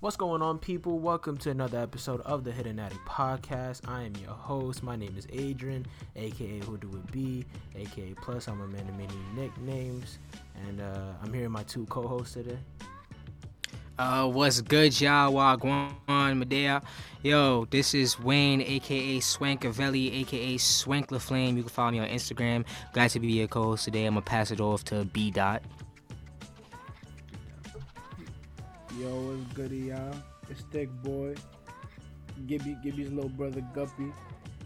What's going on, people? Welcome to another episode of the Hidden Attic Podcast. I am your host. My name is Adrian, aka Who Do It Be, aka Plus. I'm a man of many nicknames, and uh, I'm here with my two co-hosts today. Uh, what's good, y'all? Wagwan Medea. Yo, this is Wayne, aka Swankavelli, aka Swank Flame. You can follow me on Instagram. Glad to be your co-host today. I'm gonna pass it off to B Dot. Yo, what's good, y'all? It's Thick Boy. Gibby, Gibby's little brother Guppy.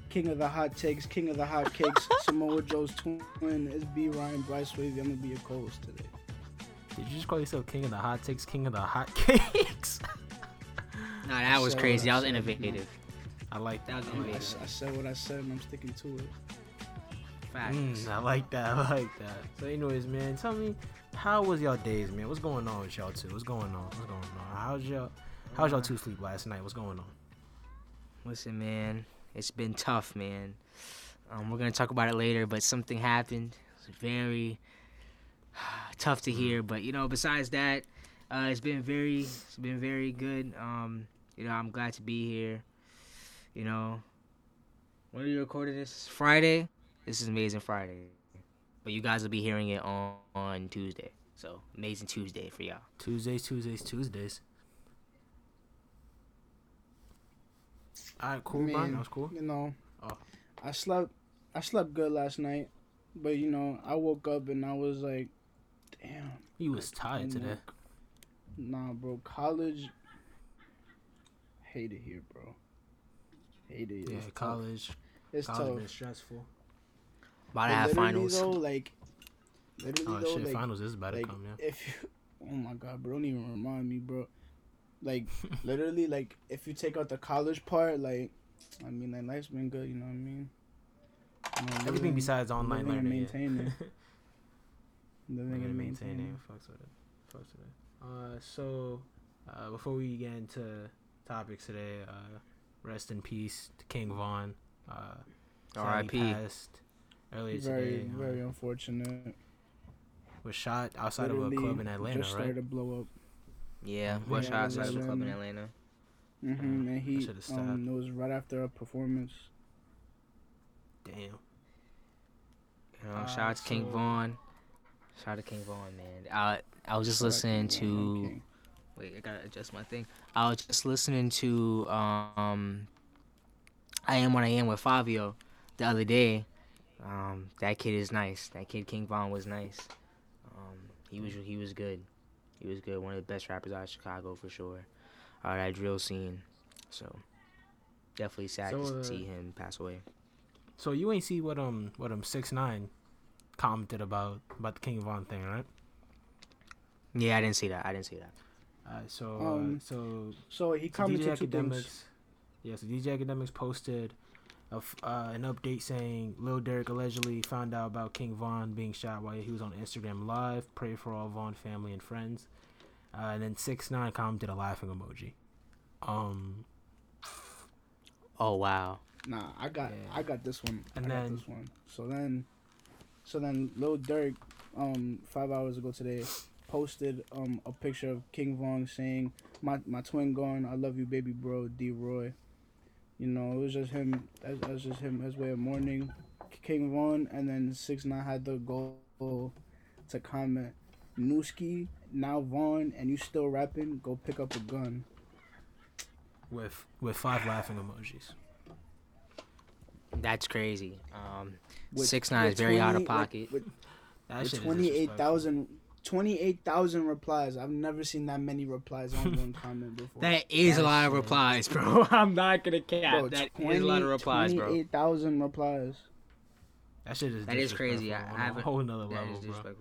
King of the hot takes, king of the hot cakes. Samoa Joe's twin. It's B Ryan Bryce Wavy. I'm gonna be your co-host today. Did you just call yourself King of the Hot Takes, King of the Hot Cakes? Nah, that was crazy. That was so, innovative. I like That was I, innovative. s- I said what I said, and I'm sticking to it. Facts. Mm, I like that. I like that. So, anyways, man, tell me, how was y'all days, man? What's going on with y'all two? What's going on? What's going on? How's y'all? How's y'all two sleep last night? What's going on? Listen, man, it's been tough, man. Um, we're gonna talk about it later, but something happened. It's very tough to hear, but you know, besides that, uh, it's been very, it's been very good. Um, you know, I'm glad to be here. You know, when are you recording this? Friday. This is amazing Friday, but you guys will be hearing it on on Tuesday. So amazing Tuesday for y'all. Tuesdays, Tuesdays, Tuesdays. All right, cool, Man, Brian. That was cool. You know, Oh. I slept, I slept good last night, but you know, I woke up and I was like, damn. He was tired today. homework. Nah, bro. College. Hate it here, bro. Hate it. Yeah, It's tough. college. It's College tough. been stressful. About to But have finals. Though, like, literally Oh though, shit, like, finals is about to like, come. Yeah. if you, oh my god, bro, don't even remind me, bro. Like, literally, like, if you take out the college part, like, I mean, like, life's been good. You know what I mean? You know, Everything living- besides online living and learning. yeah. maintaining. living Living and and maintaining. maintaining. Fucks with it. Fucks with it. Uh, so, uh, before we get into topics today, uh, rest in peace to King Von. Uh, R.I.P. passed Earlier Very, today. uh, very unfortunate. was shot outside of a club in Atlanta, just started right? to blow up. Yeah, Yeah, Shot outside of a Club in Atlanta. Mm-hmm. And he, um, it was right after a performance. Damn. You know, Uh, shout out to King so- Von. Shout out to King Von, man. I I was just listening to. King. Wait, I gotta adjust my thing. I was just listening to um. I am what I am with Fivio, the other day. Um, that kid is nice. That kid King Von was nice. Um, he was he was good. He was good. One of the best rappers out of Chicago for sure. Out of that drill scene. So definitely sad So, to uh, see him pass away. So you ain't see what um what um six nine commented about about the King Von thing, right? Yeah, I didn't see that. I didn't see that. Uh, so Um, uh, so So he So DJ commented two things. Akademiks, yeah, so DJ Akademiks posted a f uh, an update saying Lil Durk allegedly found out about King Von being shot while he was on Instagram Live. Pray for all Von family and friends. Uh, and then six nine commented a laughing emoji. Um, Oh wow. Nah, I got Yeah. I got this one. And I then- got this one. So then so then Lil Durk um five hours ago today posted um a picture of King Von saying my my twin gone, I love you baby bro, D Roy. You know, it was just him that that was just him his way of mourning King Von and then six nine had the goal to comment Newski, now Von, and you still rapping, go pick up a gun. with with five laughing emojis. That's crazy. Um, With- six nine is with very out of pocket. With, with That with 28,000 28,000 replies. I've never seen that many replies on one comment before. that is a lot of replies, bro. I'm not gonna cap. Bro, that is a lot of replies, bro. 28,000 replies. That shit is That is crazy. I have a whole nother That level, is bro.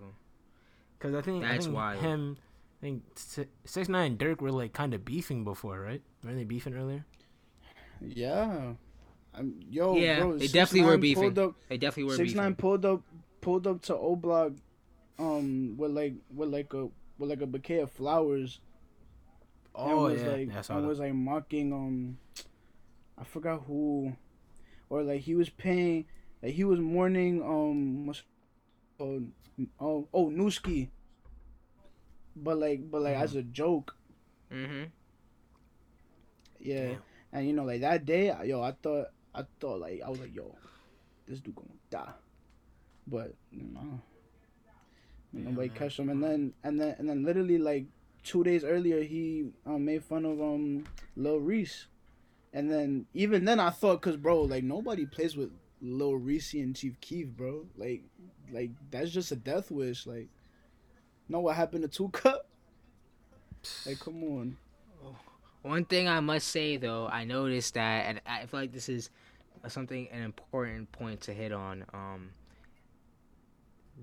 Because I think I That's think wild. him, I think Si- six nine and Durk were like kind of beefing before, right? Weren't they beefing earlier? Yeah. I'm, yo, Yeah, bro, they definitely were beefing. Pulled up, They definitely were Six beefing. nine pulled up, pulled up to O Block, um, with like with like a with like a bouquet of flowers. Oh and was yeah, like yeah, I and was like mocking um, I forgot who, or like he was paying, like he was mourning um, what's oh oh oh Newski. But like but like Mhm. as a joke, Mm-hmm. Yeah, Damn. and you know, like that day, yo, I thought, I thought, like, I was like, yo, this dude gonna die, but no, Yeah, nobody man. catch him. And then, and then, and then, literally, like two days earlier, he um, made fun of um Lil Reese, and then even then, I thought, cause bro, like nobody plays with Lil Reese and Chief Keef, bro. Like, like that's just a death wish. Like, know what happened to Two Cup? Like, come on. One thing I must say though, I noticed that, and I feel like this is something an important point to hit on. Um,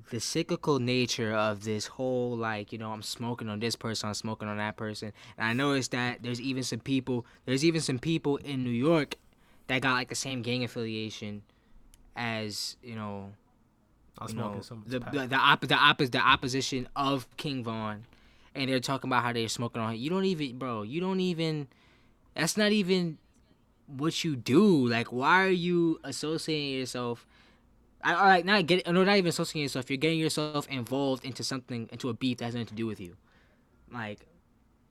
the cyclical nature of this whole like you know I'm smoking on this person, I'm smoking on that person, and I noticed that there's even some people, there's even some people in New York that got like the same gang affiliation as you know you know, the the the, op- the, oppo- the opposition of King Von, and they're talking about how they're smoking on. You don't even, bro. You don't even. That's not even what you do. Like, why are you associating yourself? I, all right, not get no, not even associating yourself. You're getting yourself involved into something, into a beef that has nothing to do with you. Like,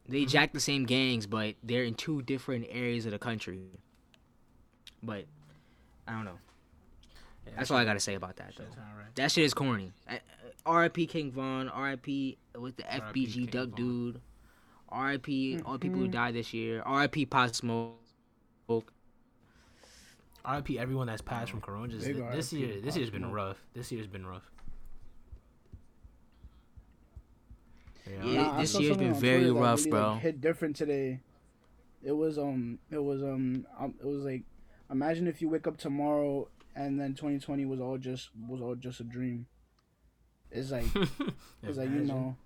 they jack the same gangs, but they're in two different areas of the country. But I don't know. Yeah, That's all I gotta say about that, though. Alright. That shit is corny. Uh, R.I.P. King Von. R.I.P. with the FBG Duck Von. dude. R.I.P. all the people who Mhm. died this year. R.I.P. Pop Smoke. RIP everyone that's passed from Corona. Just this year, this year's been rough. This year's been rough. Yeah, Nah, this year's been very Twitter rough, really, bro. Like, hit different today. It was um, it was um, um, it was like, imagine if you wake up tomorrow and then 2020 was all just was all just a dream. It's like it's like you know,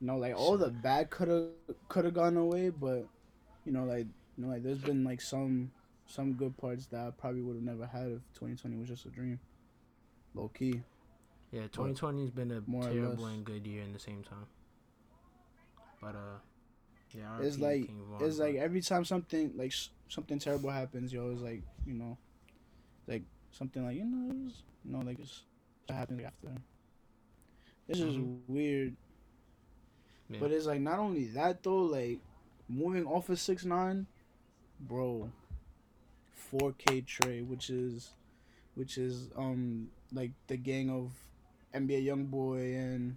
you know, like all the bad could have could have gone away, but you know, like you know, like there's been like some some good parts that I probably would have never had if 2020 was just a dream. Low key. Yeah, 2020's been a More terrible and good year in the same time. But uh, yeah, It's like- Von, it's like every time something like something terrible happens, you always like you know, like something like you know, it's, you know, like it's what happens after. It's just Mhm. weird, Yeah. but it's like not only that though, like moving off of six nine, bro. 4K Trey, which is, which is um like the gang of NBA YoungBoy and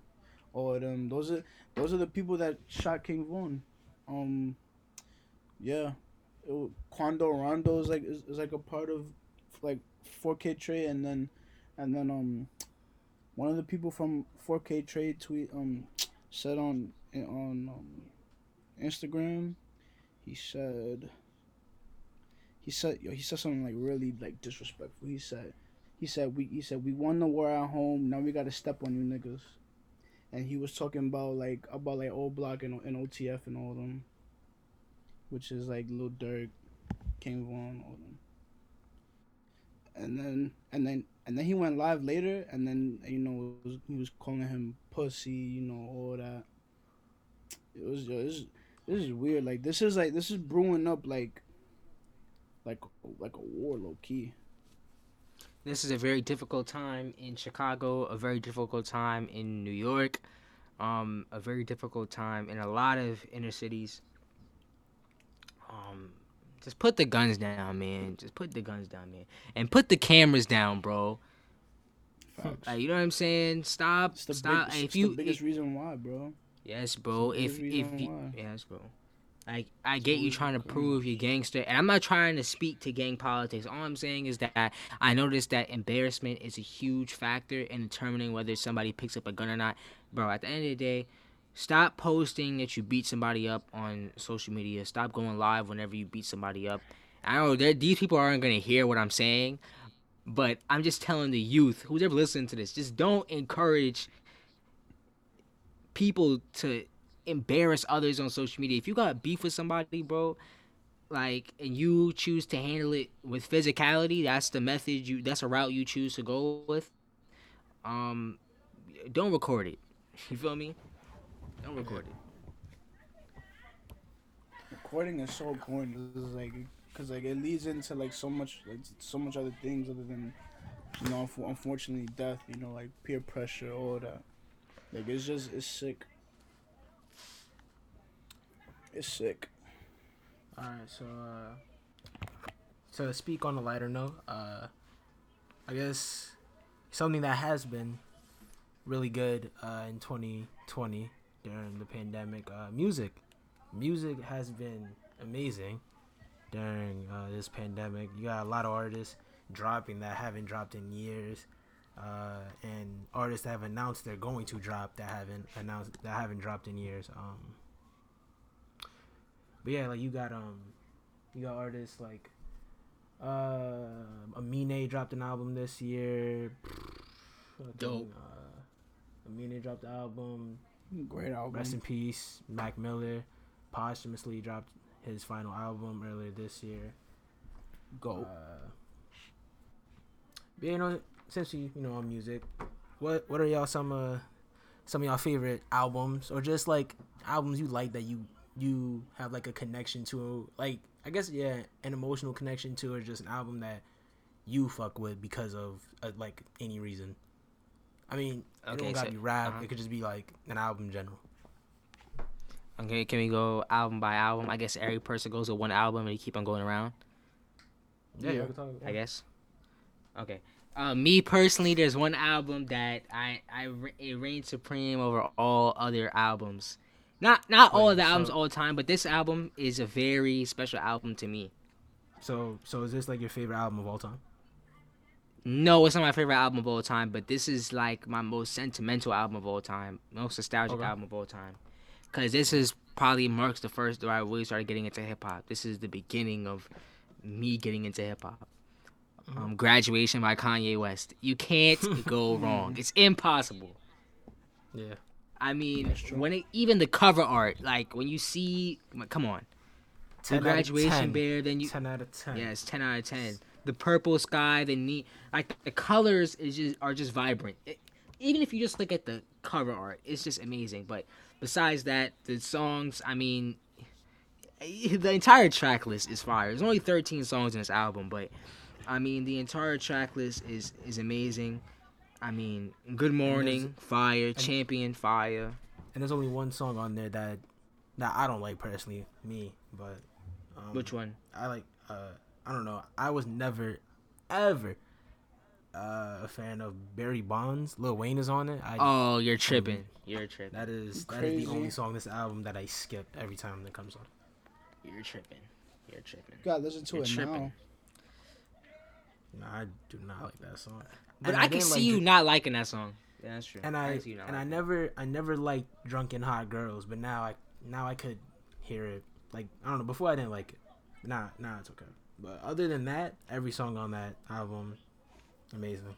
all of them. Those are those are the people that shot King Von. Um, yeah, it, Quando Rondo is like is, is like a part of like 4K Trey, and then and then um one of the people from 4K Trey tweet um said on on um, Instagram, he said he said yo, he said something like really like disrespectful. He said he said we he said we won the war at home. Now we got to step on you niggas. And he was talking about like about like O Block and, and OTF and all them, which is like Lil Durk, King Von, all them. And then and then and then he went live later, and then you know was, he was calling him pussy, you know all that. It was this this is weird. Like this is like this is brewing up like like like a war low key. This is a very difficult time in Chicago, a very difficult time in New York, um, a very difficult time in a lot of inner cities. Um, just put the guns down, man. Just put the guns down, man, and put the cameras down, bro. Facts. Like, you know what I'm saying? Stop, It's the, stop. big, if you, the biggest reason why, bro. yes, bro. If if you, why. yes, bro. Like, I get you trying to prove you're gangster, and I'm not trying to speak to gang politics. All I'm saying is that I noticed that embarrassment is a huge factor in determining whether somebody picks up a gun or not. Bro, at the end of the day, stop posting that you beat somebody up on social media. Stop going live whenever you beat somebody up. I know these people aren't gonna hear what I'm saying, but I'm just telling the youth, who's ever listening to this, just don't encourage people to embarrass others on social media. If you got beef with somebody, bro, like and you choose to handle it with physicality, that's the method you that's a route you choose to go with. Um don't record it. You feel me? Don't record it. Recording is so corny. This is like, cause like it leads into like so much, like so much other things other than, you know, unfortunately death. You know, like peer pressure, all that. Like it's just it's sick. It's sick. All right, so uh, so to speak on a lighter note, uh, I guess something that has been really good uh, in 2020 during the pandemic, uh, music. Music has been amazing during uh, this pandemic. You got a lot of artists dropping that haven't dropped in years, uh, and artists that have announced they're going to drop that haven't announced that haven't dropped in years. Um, but yeah, like you got um, you got artists like uh, Amine dropped an album this year. Fucking, Dope. Uh, Amine dropped the album. Great album. Rest in peace, Mac Miller. Posthumously dropped his final album earlier this year. Go. Uh, but you know, since you you know on music, what what are y'all some uh some of y'all favorite albums or just like albums you like that you you have like a connection to like I guess yeah an emotional connection to or just an album that you fuck with because of uh, like any reason. I mean, it Okay, don't gotta so- be rap. uh-huh. It could just be like an album in general. Okay, can we go album by album? I guess every person goes with one album and you keep on going around. Yeah, Yeah. we can talk. I guess. Okay. Uh, me personally, there's one album that I I it reigns supreme over all other albums. Not not all of the albums so- all the time, but this album is a very special album to me. So so is this like your favorite album of all time? No, it's not my favorite album of all time, but this is like my most sentimental album of all time, most nostalgic Okay. album of all time. Cause this is probably marks the first where I really started getting into hip hop. This is the beginning of me getting into hip hop. Mm-hmm. Um, Graduation by Kanye West. You can't go wrong. It's impossible. Yeah. I mean, when it, even the cover art, like when you see, come on, the 10 graduation bear, then you, Ten out of ten. Yes, ten out of ten. The purple sky, the neat, like the colors is just are just vibrant. It- even if you just look at the cover art, it's just amazing. But besides that, the songs, I mean, the entire track list is fire. There's only 13 songs in this album, but I mean, the entire track list is is amazing. I mean, Good Morning, Fire, Champion, Fire. And there's only one song on there that that I don't like personally, me, but um, Which one? I like. Uh, I don't know. I was never, ever uh, a fan of Barry Bonds. Lil Wayne is on it. I, Oh, you're tripping. You're tripping. that is that is the only song this album that I skip every time that comes on. You're tripping. You're tripping. You gotta listen to You're it tripping. now. No, I do not like that song. But And I, can see like you Dr- not liking that song. Yeah, that's true. and I can see you not and I liking never I never liked Drunk and Hot Girls, but now I now I could hear it. Like I don't know. Before I didn't like it. Nah, nah, it's okay. But other than that, every song on that album, amazing.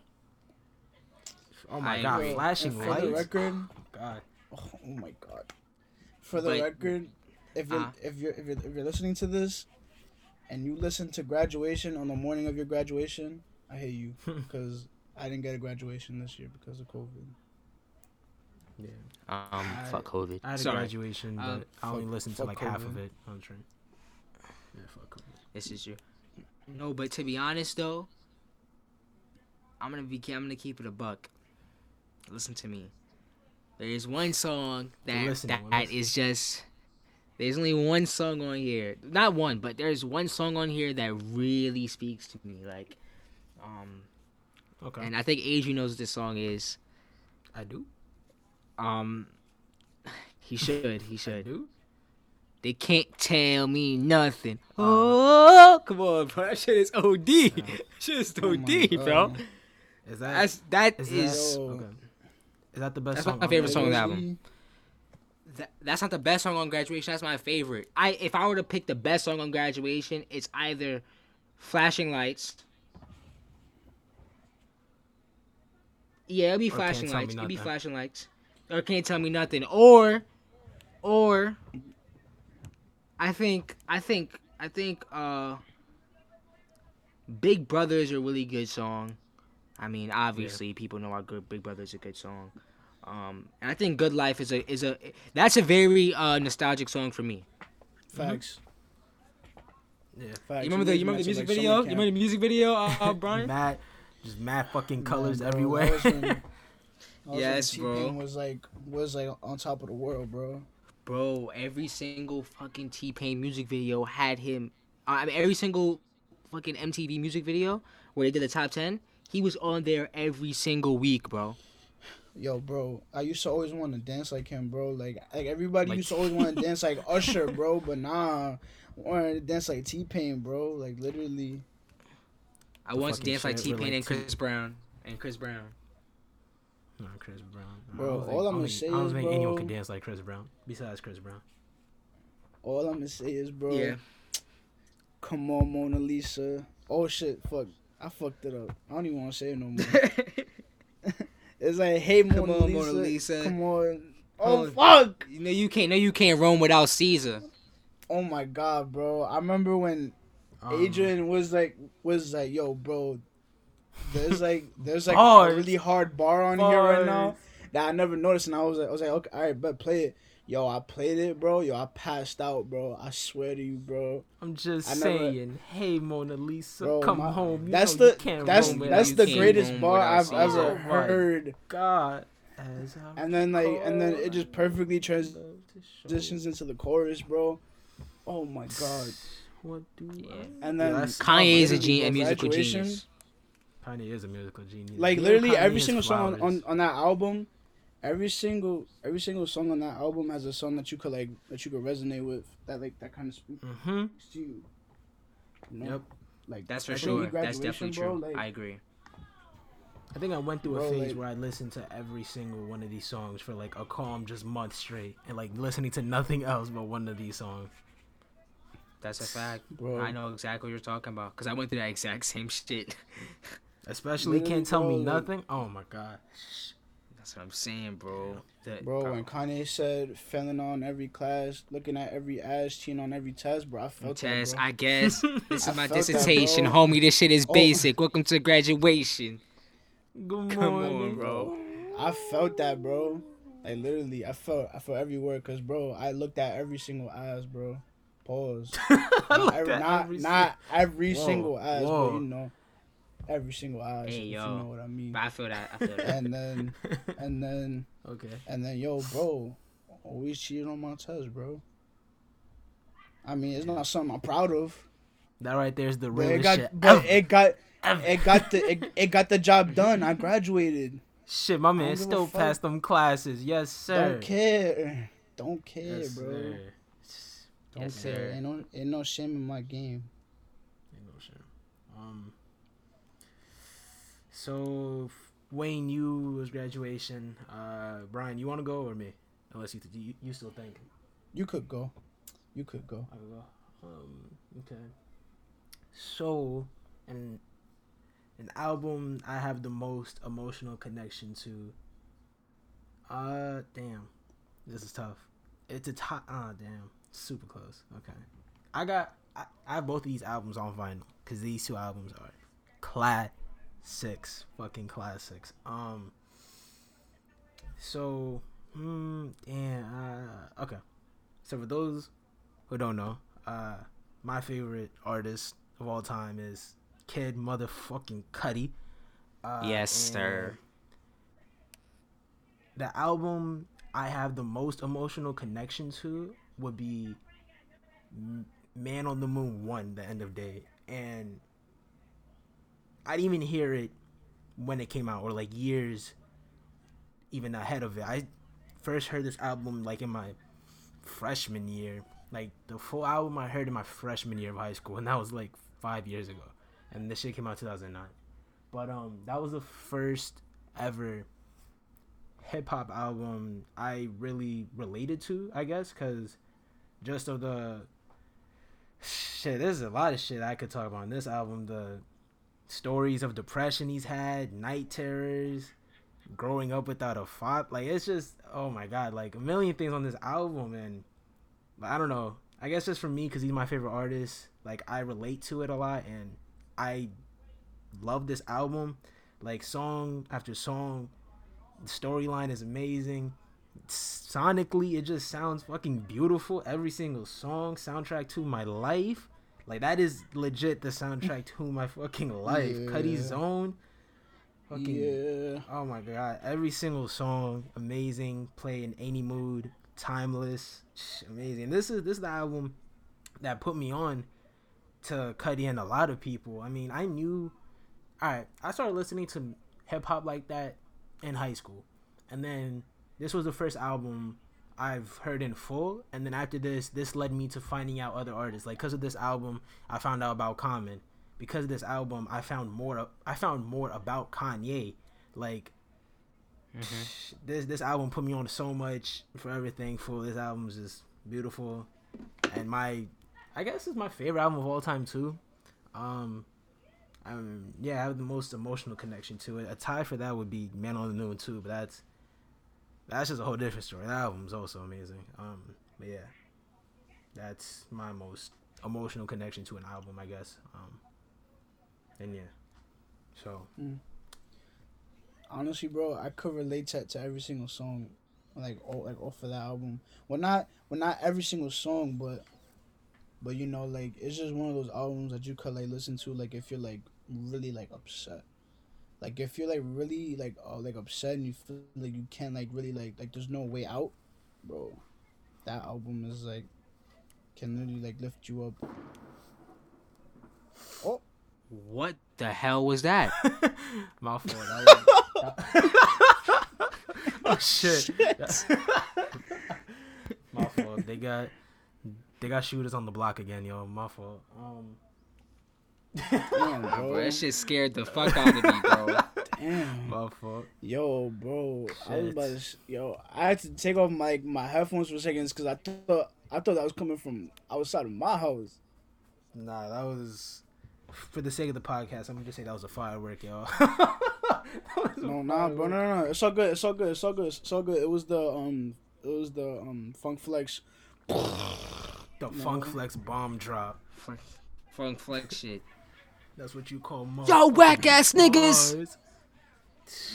Oh my I god, agree. flashing And for lights. the record, God, oh, oh my god. For the But- record, if you're Uh-huh. if you're if you're if you're listening to this, and you listen to graduation on the morning of your graduation, I hate you because I didn't get a graduation this year because of COVID. yeah. Um, I- fuck COVID. I had a Sorry, graduation, but Um, I only fuck- listened to fuck like half of it on the train. Yeah, fuck COVID. this is true. No, but to be honest though, I'm gonna be I'm gonna keep it a buck. Listen to me. There is one song We're that listening, we're that listening. is just. There's only one song on here. Not one, but there's one song on here that really speaks to me. Like, um, Okay, and I think Adrian knows what this song is. I do. Um, he should. He I should. do. They can't tell me nothing. Uh, Oh, come on, bro. That shit is OD. That shit is Oh OD, my bro. Is that That's that is is. that okay? Is that the best That's song? my favorite song on the album. that, that's not the best song on graduation. That's my favorite. I if I were to pick the best song on graduation, it's either Flashing Lights. Yeah, it'll be Or Can't flashing lights. It'll be Nothing. flashing lights. Or can't tell me nothing. Or, or. I think I think I think uh. Big Brother is a really good song. I mean, obviously, people know our good Big Brother is a good song. Um, and I think Good Life is a is a that's a very uh, nostalgic song for me. Facts. Yeah. Facts. You remember the you remember the music video? You remember the music video, uh, uh, Brian? mad, just mad fucking colors Nah, bro, everywhere. that was when- that was when Yes, T-Pain bro. Was like was like on top of the world, bro. bro, every single fucking T Pain music video had him. I mean, every single fucking MTV music video where they did the top ten, he was on there every single week, bro. Yo, bro, I used to always want to dance like him, bro. Like, like everybody Like- used to always want to dance like Usher, bro. But nah, I wanted to dance like T Pain, bro. Like literally. I The wanted to dance like T Pain and Chris Brown and Chris Brown. No, Chris Brown. Bro, I don't all think- I'm gonna don't say think, I don't is, think anyone bro- could dance like Chris Brown besides Chris Brown. All I'm gonna say is, bro. Yeah. Come on, Mona Lisa. Oh shit, fuck. I fucked it up. I don't even want to say it no more. it's like, hey, Mona, Come on, Lisa. Mona Lisa. Come on. Oh Come fuck. you know you can't. No, you can't roam without Caesar. Oh my god, bro. I remember when Um, Adrian was like was like, yo, bro. There's like there's like Bars. a really hard bar on here right now that I never noticed, and I was like, I was like, okay, all right, but play it. Yo, I played it, bro. Yo, I passed out, bro. I swear to you, bro. I'm just I never- saying, hey Mona Lisa, Bro, come my- home. You that's know you the can't that's that's the greatest bar I've ever Oh heard. God. As And then like and then it just perfectly trans- love to show transitions into the chorus, bro. Oh my god. What do Yeah. I? And then that's- Kanye is a, literally, gen- a musical genius. Kanye is a musical genius. Like Give literally Kanye every his single song on, on on that album, every single every single song on that album has a song that you could like that you could resonate with that like that kind of speaks Mm-hmm. to you. you know? Yep. Like That's for sure. That's Graduation, definitely bro, true. like, I agree. I think I went through a Bro, phase like- where I listened to every single one of these songs for like a calm just month straight, and like listening to nothing else but one of these songs. That's a fact. bro. I know exactly what you're talking about because I went through that exact same shit. Especially Literally, can't tell me bro, like- nothing. Oh my god. That's what I'm saying, bro. The- Bro, when Kanye said failing on every class, looking at every ass, cheating on every test, bro, I felt Tess, that, bro. I guess this I is my felt that, dissertation, homie. This shit is Oh. basic. Welcome to graduation. Good Come morning, on, bro. I felt that, bro. Like literally, I felt I felt every word, cause bro, I looked at every single ass, bro. Pause. Not every, not, every not every Whoa, single ass, whoa. but you know, every single ass. Hey, yo. you know what I mean. But I feel that. I feel that. And then, and then, okay. and then, yo, bro, always cheated on my test, bro. I mean, it's not something I'm proud of, That right there's the real got, shit. but it got, it got the, it, it got the job done. I graduated. Shit, my man don't give a still passed them classes. Yes, sir. Don't care. Don't care, Yes, bro. sir. Don't Yes, care. sir. Ain't no, ain't no shame in my game. Ain't no shit. Um. So Wayne, you was graduation. Uh, Brian, you want to go or me? Unless you, you you still think You could go. You could go. I could go. Um. Okay. So, an an album I have the most emotional connection to. Uh, damn, this is tough. It's a top. Ah, damn, super close. Okay, I got. I, I have both of these albums on vinyl because these two albums are classics, fucking classics. Um. So, hmm, damn. Uh, okay. So for those who don't know, uh, my favorite artist of all time is Kid Motherfucking Cudi. Uh, Yes, sir. The album I have the most emotional connection to would be Man on the Moon 1, The End of Day. And I didn't even hear it when it came out, or like years even ahead of it. I first heard this album like in my freshman year. Like the full album I heard in my freshman year of high school, and that was like five years ago. And this shit came out 2009. But um, that was the first ever hip hop album I really related to, I guess, because just of the shit. There's a lot of shit I could talk about on this album. The stories of depression he's had, night terrors, growing up without a father. Like it's just oh my god, like a million things on this album, and I don't know. I guess just for me because he's my favorite artist. Like I relate to it a lot, and I love this album. Like song after song, the storyline is amazing. Sonically, it just sounds fucking beautiful. Every single song, soundtrack to my life. Like that is legit the soundtrack to my fucking life. Yeah. Cudi Zone. Fucking Yeah. Oh my god! Every single song, amazing. Play in any mood. timeless, amazing. This is this is the album that put me on to Cudi and a lot of people. I mean, I knew. All right, I started listening to hip hop like that in high school, and then this was the first album I've heard in full. And then after this, this led me to finding out other artists. Like because of this album, I found out about Common. Because of this album, I found more. I found more about Kanye. Like Mm-hmm. this this album put me on so much. for everything. thankful. This album is just beautiful, and my, I guess it's my favorite album of all time too. Um, um, yeah, I have the most emotional connection to it. A tie for that would be Man on the Moon too, but that's that's just a whole different story. That album's also amazing. Um, but yeah, that's my most emotional connection to an album, I guess. Um, and yeah, so Honestly, bro, I could relate to, to every single song, like all, like off of that album. Well, not well, not every single song, but but you know, like it's just one of those albums that you could like listen to, like if you're like really like upset, like if you're like really like uh, like upset and you feel like you can't like really like like there's no way out, bro. That album is like can literally like lift you up. Oh, What the hell was that? my fault. That was- oh shit. my fault. They got they got shooters on the block again, yo. My fault. Um, damn, bro, bro. that shit scared the fuck out of me, bro. Damn. my fault. Yo, bro, I was about to. sh- Yo, I had to take off my my headphones for seconds because I thought I thought that was coming from outside of my house. Nah, that was for the sake of the podcast. I'm gonna just say that was a firework, yo. No, nah, bro, no, no, no. It's all good. It's all good. It's all good. It's all good. It was the um, it was the um, Funk Flex. The Funk Flex bomb drop. Funk, funk flex shit. That's what you call Yo, motherfucking whack ass niggas! bars.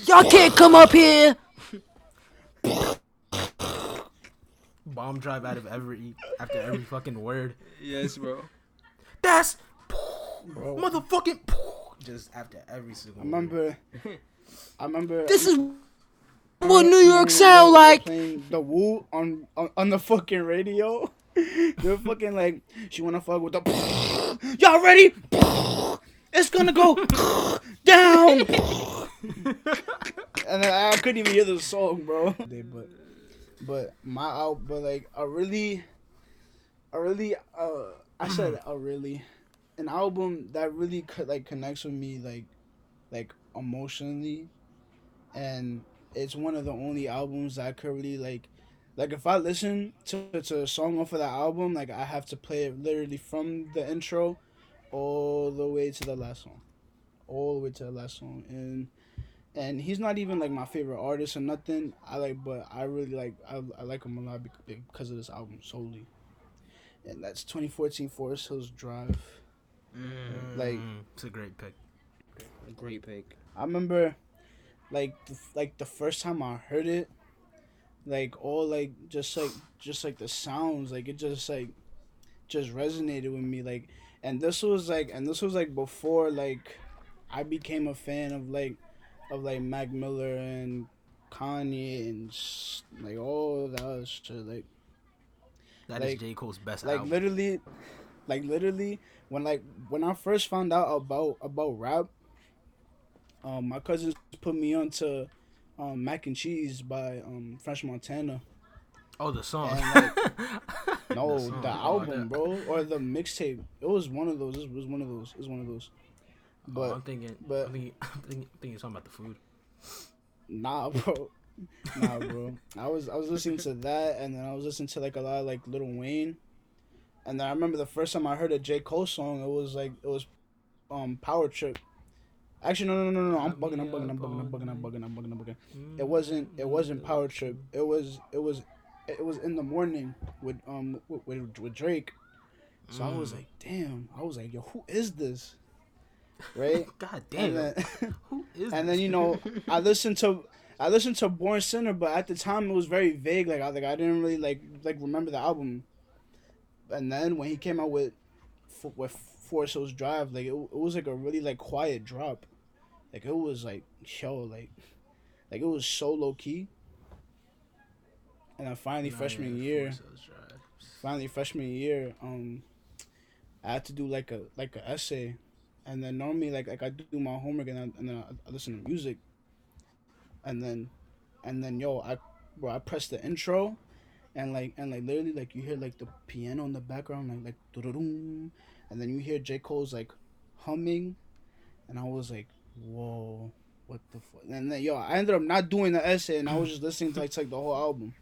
Y'all can't come up here. Bomb drive out of every after every fucking word. Yes, bro. That's Bro. motherfucking just after every single. I remember. I remember. This is what New York sound like. Playing the Woo on, on on the fucking radio. They're fucking like, she wanna fuck with the. Y'all ready? It's gonna go down. and then I couldn't even hear the song, bro. But, but my out, but like a really, a really, uh, I said a really, an album that really could like connects with me like, like emotionally, and it's one of the only albums that I could really like. Like if I listen to, to a song off of that album, like I have to play it literally from the intro, all the way to the last song, all the way to the last song, and and he's not even like my favorite artist or nothing. I like, but I really like I, I like him a lot because of this album solely, and that's 2014 Forest Hills Drive. Like- Mm, it's a great pick. A great pick. I remember, like, the, like the first time I heard it, like all like just like just like the sounds, like it just like just resonated with me, like, and this was like, and this was like before like I became a fan of like of like Mac Miller and Kanye and sh- like all that other shit, like That is Like- J Cole's best like album. literally like literally when like when I first found out about about rap um my cousins put me on to um Mac and Cheese by um French Montana. oh, the song. And, No, the, Oh, album, bro, or the mixtape. It was one of those. It was one of those. It was one of those. but But I'm thinking, but- I'm thinking, I'm thinking, I'm thinking you're talking about the food. Nah, bro. Nah, bro. I was I was listening to that, and then I was listening to like a lot of like Little Wayne, and then I remember the first time I heard a J Cole song, it was like it was, um, Power Trip. Actually, no, no, no, no, no. I'm bugging. I'm bugging. I'm bugging. I'm bugging. I'm bugging. I'm bugging. I'm bugging. It wasn't. It wasn't Power Trip. It was. It was. It was in the morning with um with with, with Drake. So I was Mm. like, damn. I was like, yo, who is this? Right. God damn. and then, Who is and this? then you know I listened to I listened to Born Sinner, but at the time it was very vague. Like I like I didn't really like like remember the album. And then when he came out with with Forest Hills Drive, like it, it was like a really like quiet drop. Like it was like yo like like it was so low key. And then finally Nah, freshman year, Force those drives. finally freshman year, um, I had to do like a like a essay, and then normally like like I do my homework and, I, and then I, I listen to music, and then, and then yo I, bro I press the intro, and like and like literally like you hear like the piano in the background like like and then you hear J. Cole's like humming, and I was like whoa what the fuck and then yo I ended up not doing the essay. And I was just listening to like, to, like the whole album.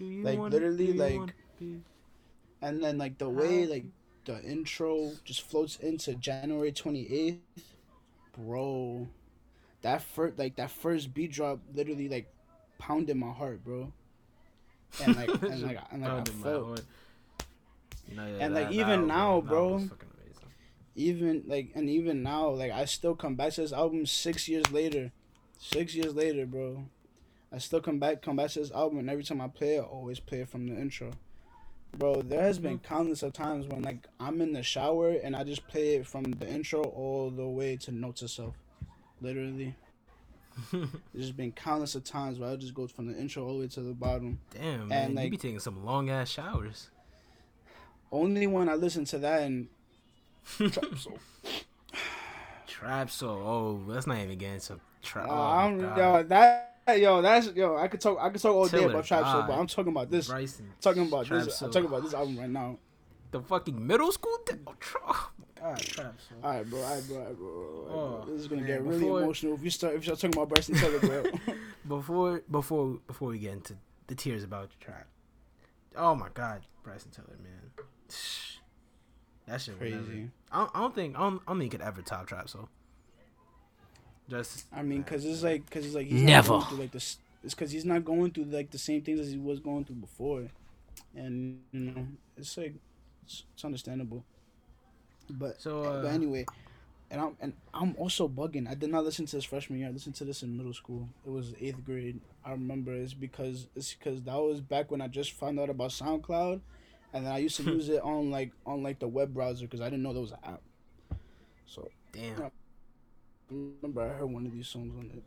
Do you Like, literally, do like, be- And then like the way like the intro just floats into January twenty eighth, bro. That first like that first beat drop literally like pounded my heart, bro. And like and like and like I felt. No, yeah, And, like, even that now, bro, album was fucking amazing. even like and even now like I still come back to this album six years later, six years later, bro. I still come back come back to this album and every time I play it, I always play it from the intro. Bro, there has been countless of times when like I'm in the shower and I just play it from the intro all the way to Notes to self. Literally. There's just been countless of times where I just go from the intro all the way to the bottom. Damn, man, you like- be taking some long ass showers. Only when I listen to that and trap soul. Trap so oh, let's not even get into trap. Uh, oh, I'm, God. yo, that's yo. I could talk. I could talk all day Tiller, about trap soul, but I'm talking about this. Bryson, Talking about Trap this. Soul. I'm talking about this album right now. the fucking middle school. Di- oh, tra- oh my God, trap so. All right, bro. All right, bro. All right, bro. All right, bro. Oh, this is gonna oh, man, get really before- emotional if you start if you start talking about Bryson Tiller, bro. Before before before we get into the tears about your trap. Oh my God, Bryson Tiller, man. That shit Crazy. I don't, I don't think I don't, I don't think he could ever top trap so. Just I mean, cause it's like, cause it's like he's Never. Going through, like this. It's cause he's not going through like the same things as he was going through before, and you know, it's like it's, it's understandable. But so uh, but anyway, and I'm and I'm also bugging. I did not listen to this freshman year. I listened to this in middle school. It was eighth grade. I remember it's because it's because that was back when I just found out about SoundCloud, and then I used to use it on like on like the web browser because I didn't know there was an app. So damn, I remember I heard one of these songs on it,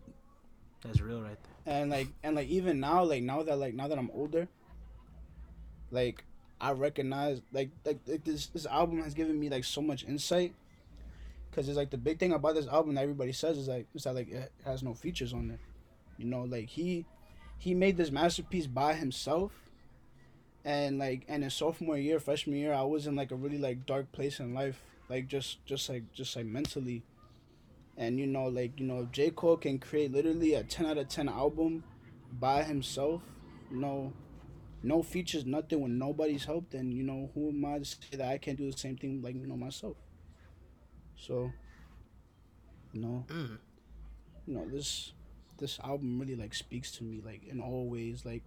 that's real right there. and like and like even now like now that like now that I'm older, like I recognize like like, like this this album has given me like so much insight. Cause it's like the big thing about this album that everybody says is like is that like it has no features on it, you know. Like he, he made this masterpiece by himself, and like and in sophomore year, freshman year, I was in like a really like dark place in life, like just just like just like mentally, and you know like you know if J Cole can create literally a ten out of ten album, by himself, no, no features, nothing with nobody's help, then you know who am I to say that I can't do the same thing like you know myself. So, you know, Mm. you know this this album really like speaks to me like in all ways like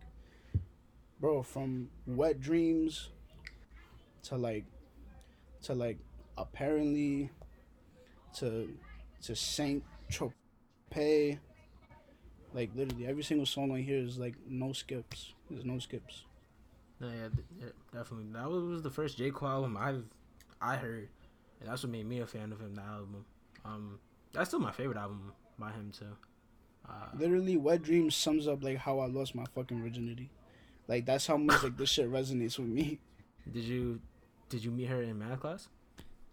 bro from wet dreams to like to like apparently to to saint tropez like literally every single song on here is like no skips there's no skips No, yeah, yeah, definitely. That was, was the first J Cole album I've I heard, and that's what made me a fan of him. The album, um, that's still my favorite album by him too. Uh, literally wet dreams sums up like how i lost my fucking virginity like that's how much like this shit resonates with me did you did you meet her in math class?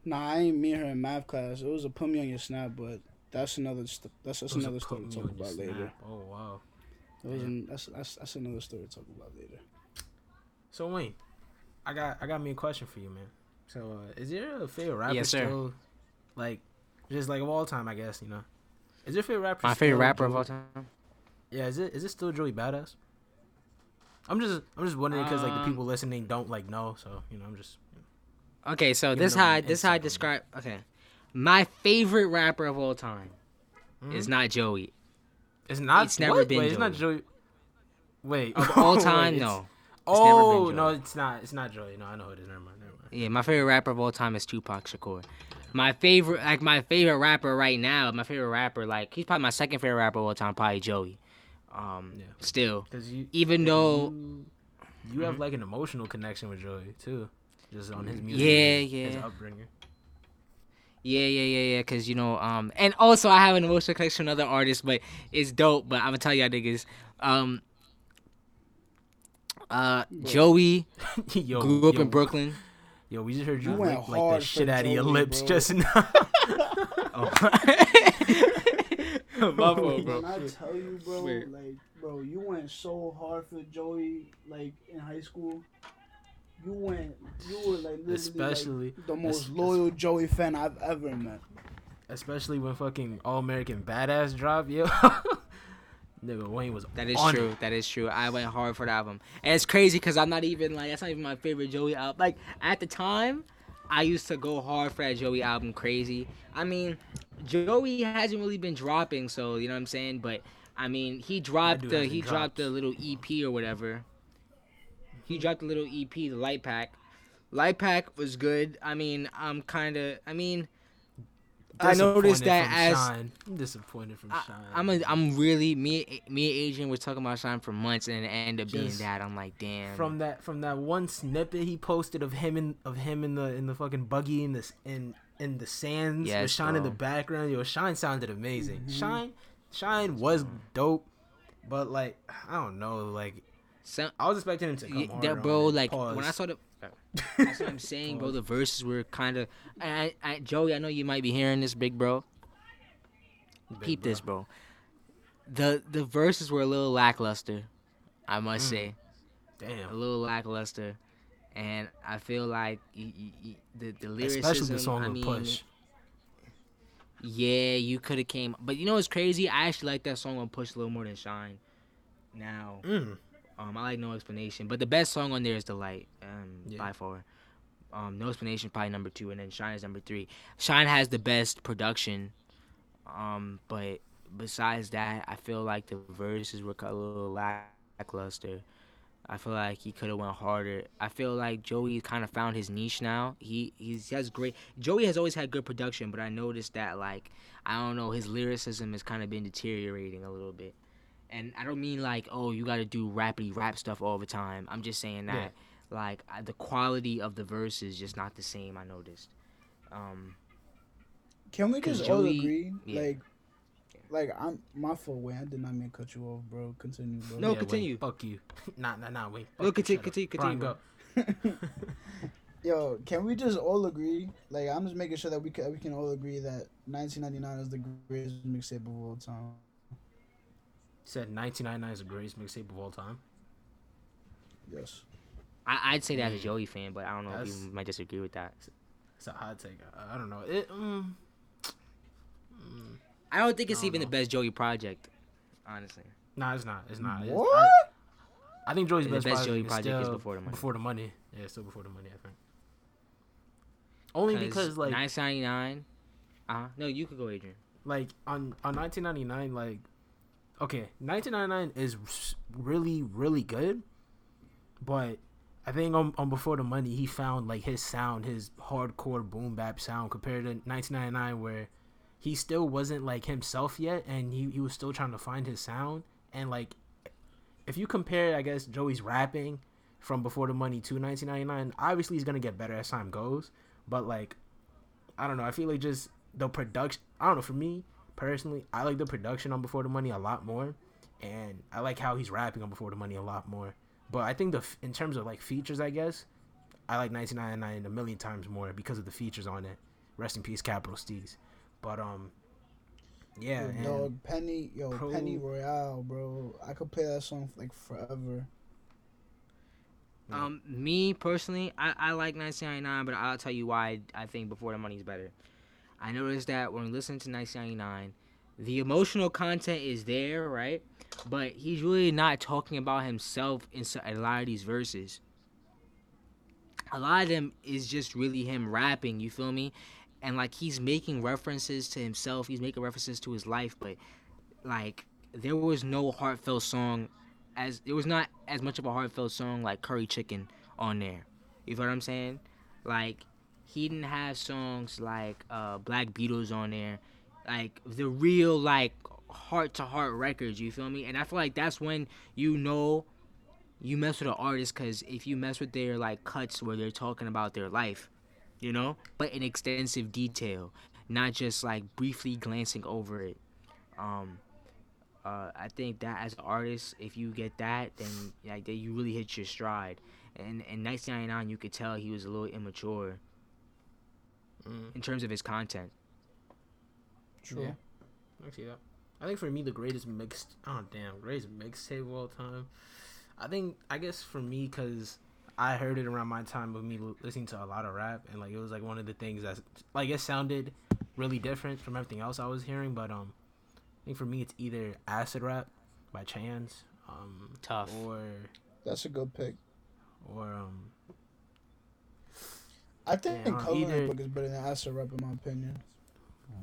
Nah, I ain't meet her in math class. It was a put me on your snap, but that's another st- that's that's It was a another story to talk on your about later. Oh wow. It was an, that's, that's that's another story to talk about later. So Wayne, I got I got me a question for you, man. So uh, is there a favorite rapper Yes, sir. still, like, just like of all time? I guess you know. Is your favorite rapper? My favorite still rapper of all time. Yeah, is it is it still Joey Badass? I'm just I'm just wondering because like the Um, people listening don't like know, so you know I'm just Okay, so this how I, this how I insight on it. describe. Okay, my favorite rapper of all time is Mhm. not Joey. It's not. It's never what? been Wait, it's not Joey. Joey. Wait. Of all time, it's- no. It's Oh Joey. no, it's not. It's not Joey. No, I know who it is. Never mind. Never mind. Yeah, my favorite rapper of all time is Tupac Shakur. My favorite, like my favorite rapper right now, my favorite rapper, like he's probably my second favorite rapper of all time, probably Joey. Um, Yeah. still, you, even though you, you have like an emotional connection with Joey too, just on his music. Yeah, and His yeah. upbringing. Yeah, yeah, yeah, yeah. Cause you know, um, and also I have an emotional connection with other artist, but it's dope. But I'm gonna tell y'all niggas, um, Uh, Joey yo, grew up yo, in Brooklyn. Yo, we just heard you You went lick like hard the shit out of your lips bro. just now. Oh. My fault, bro. When I tell you, bro, Wait. like, bro, you went so hard for Joey, like in high school. You went, you were like literally Especially- like, the most es- loyal Joey fan I've ever met. Especially when fucking All American Badass dropped, yo. Nigga, Wayne was That is on true. it. That is true. I went hard for the album, and it's crazy because I'm not even like that's not even my favorite Joey album. Like at the time, I used to go hard for that Joey album, crazy. I mean, Joey hasn't really been dropping, so you know what I'm saying. But I mean, he dropped the he dropped dropped. the little EP or whatever. He dropped a little EP, the Light Pack. Light Pack was good. I mean, I'm kind of. I mean, I noticed that from as Shine. I'm disappointed from Shine. I'm a, I'm really me me and Adrian was talking about Shine for months and it ended up being that. I'm like, damn. from that from that one snippet he posted of him in of him in the in the fucking buggy in this in in the sands with Yes, Shine in the background. Yo, Shine sounded amazing. Mm-hmm. Shine Shine was dope, but like I don't know, like Some, I was expecting him to come yeah, that bro, like Pause. when I saw the. That's what I'm saying, bro. The verses were kind of. I, I, Joey, I know you might be hearing this, big bro. Big Peep bro. this, bro. The the verses were a little lackluster, I must Mm. say, Damn. a little lackluster, and I feel like y- y- y- the the lyricism. Especially the song I mean, Push. Yeah, you could have came, but you know what's crazy? I actually like that song on Push a little more than Shine. Now, Mm. Um, I like No Explanation, but the best song on there is The Light, um, Yeah. by far. Um, No Explanation probably number two, and then Shine is number three. Shine has the best production, um, but besides that, I feel like the verses were a little lackluster. I feel like he could have went harder. I feel like Joey kind of found his niche now. He he's, he has great. Joey has always had good production, but I noticed that like I don't know his lyricism has kind of been deteriorating a little bit. And I don't mean like oh you got to do rappy rap stuff all the time. I'm just saying that like I, the quality of the verse is just not the same. I noticed. Um, Can we just all agree? yeah. Like, like I'm my fault. Wait, I did not mean to cut you off, bro. Continue, bro. No, Yeah, Wayne, continue. fuck you. nah, nah, nah, Wayne. No, Fuck continue, you, shut continue. Brian, continue, go. Yo, can we just all agree? Like, I'm just making sure that we can we can all agree that 1999 is the greatest mixtape of all time. Said 1999 is the greatest mixtape of all time. Yes. I, I'd say that as a Mm. Joey fan, but I don't know if you might disagree with that. It's a hot take. I, I don't know. It. Mm, mm, I don't think it's don't even the best Joey project, honestly. nah, it's not. It's not. It's- What? I, I think Joey's The best, best project, Joey project is still Before the Money. Before the money. Yeah, still before the money. I think. Only because like 1999. Uh huh. No, you could go, Adrian. like on on 1999 like okay 1999 is really really good but i think on, on before the money he found like his sound his hardcore boom bap sound compared to 1999 where he still wasn't like himself yet and he, he was still trying to find his sound. And like if you compare i guess joey's rapping from before the money to 1999 obviously he's gonna get better as time goes but like i don't know i feel like just the production i don't know for me personally i like the production on before the money a lot more and i like how he's rapping on before the money a lot more but i think the in terms of like features i guess i like 1999 a million times more because of the features on it rest in peace capital steez but um yeah Yo, dog, Penny, yo, Pro- Pennyroyal, bro. I could play that song like forever. Um, me personally, I, I like 1999, but I'll tell you why I think Before the Money's better. I noticed that when we listen to 1999, the emotional content is there, right? But he's really not talking about himself in a lot of these verses. A lot of them is just really him rapping, you feel me? And like he's making references to himself, he's making references to his life, but like there was no heartfelt song as there was not as much of a heartfelt song like Curry Chicken on there. You feel what I'm saying? Like he didn't have songs like uh, Black Beetles on there, like the real like heart to heart records. You feel me? And I feel like that's when you know you mess with an artist because if you mess with their like cuts where they're talking about their life, you know, but in extensive detail, not just like briefly glancing over it. Um, Uh, I think that as an artist, if you get that, then like that you really hit your stride. And in 1999, you could tell he was a little immature Mm. in terms of his content. True. Yeah. I see that. I think for me the greatest mixed oh damn greatest mixtape of all time. I think I guess for me because I heard it around my time of me listening to a lot of rap and like it was like one of the things that like it sounded really different from everything else I was hearing. But um, I think for me it's either Acid Rap by Chance, um, Tough. or That's a good pick. or um I think Yeah, Coloring either- Book is better than Acid Rap in my opinion.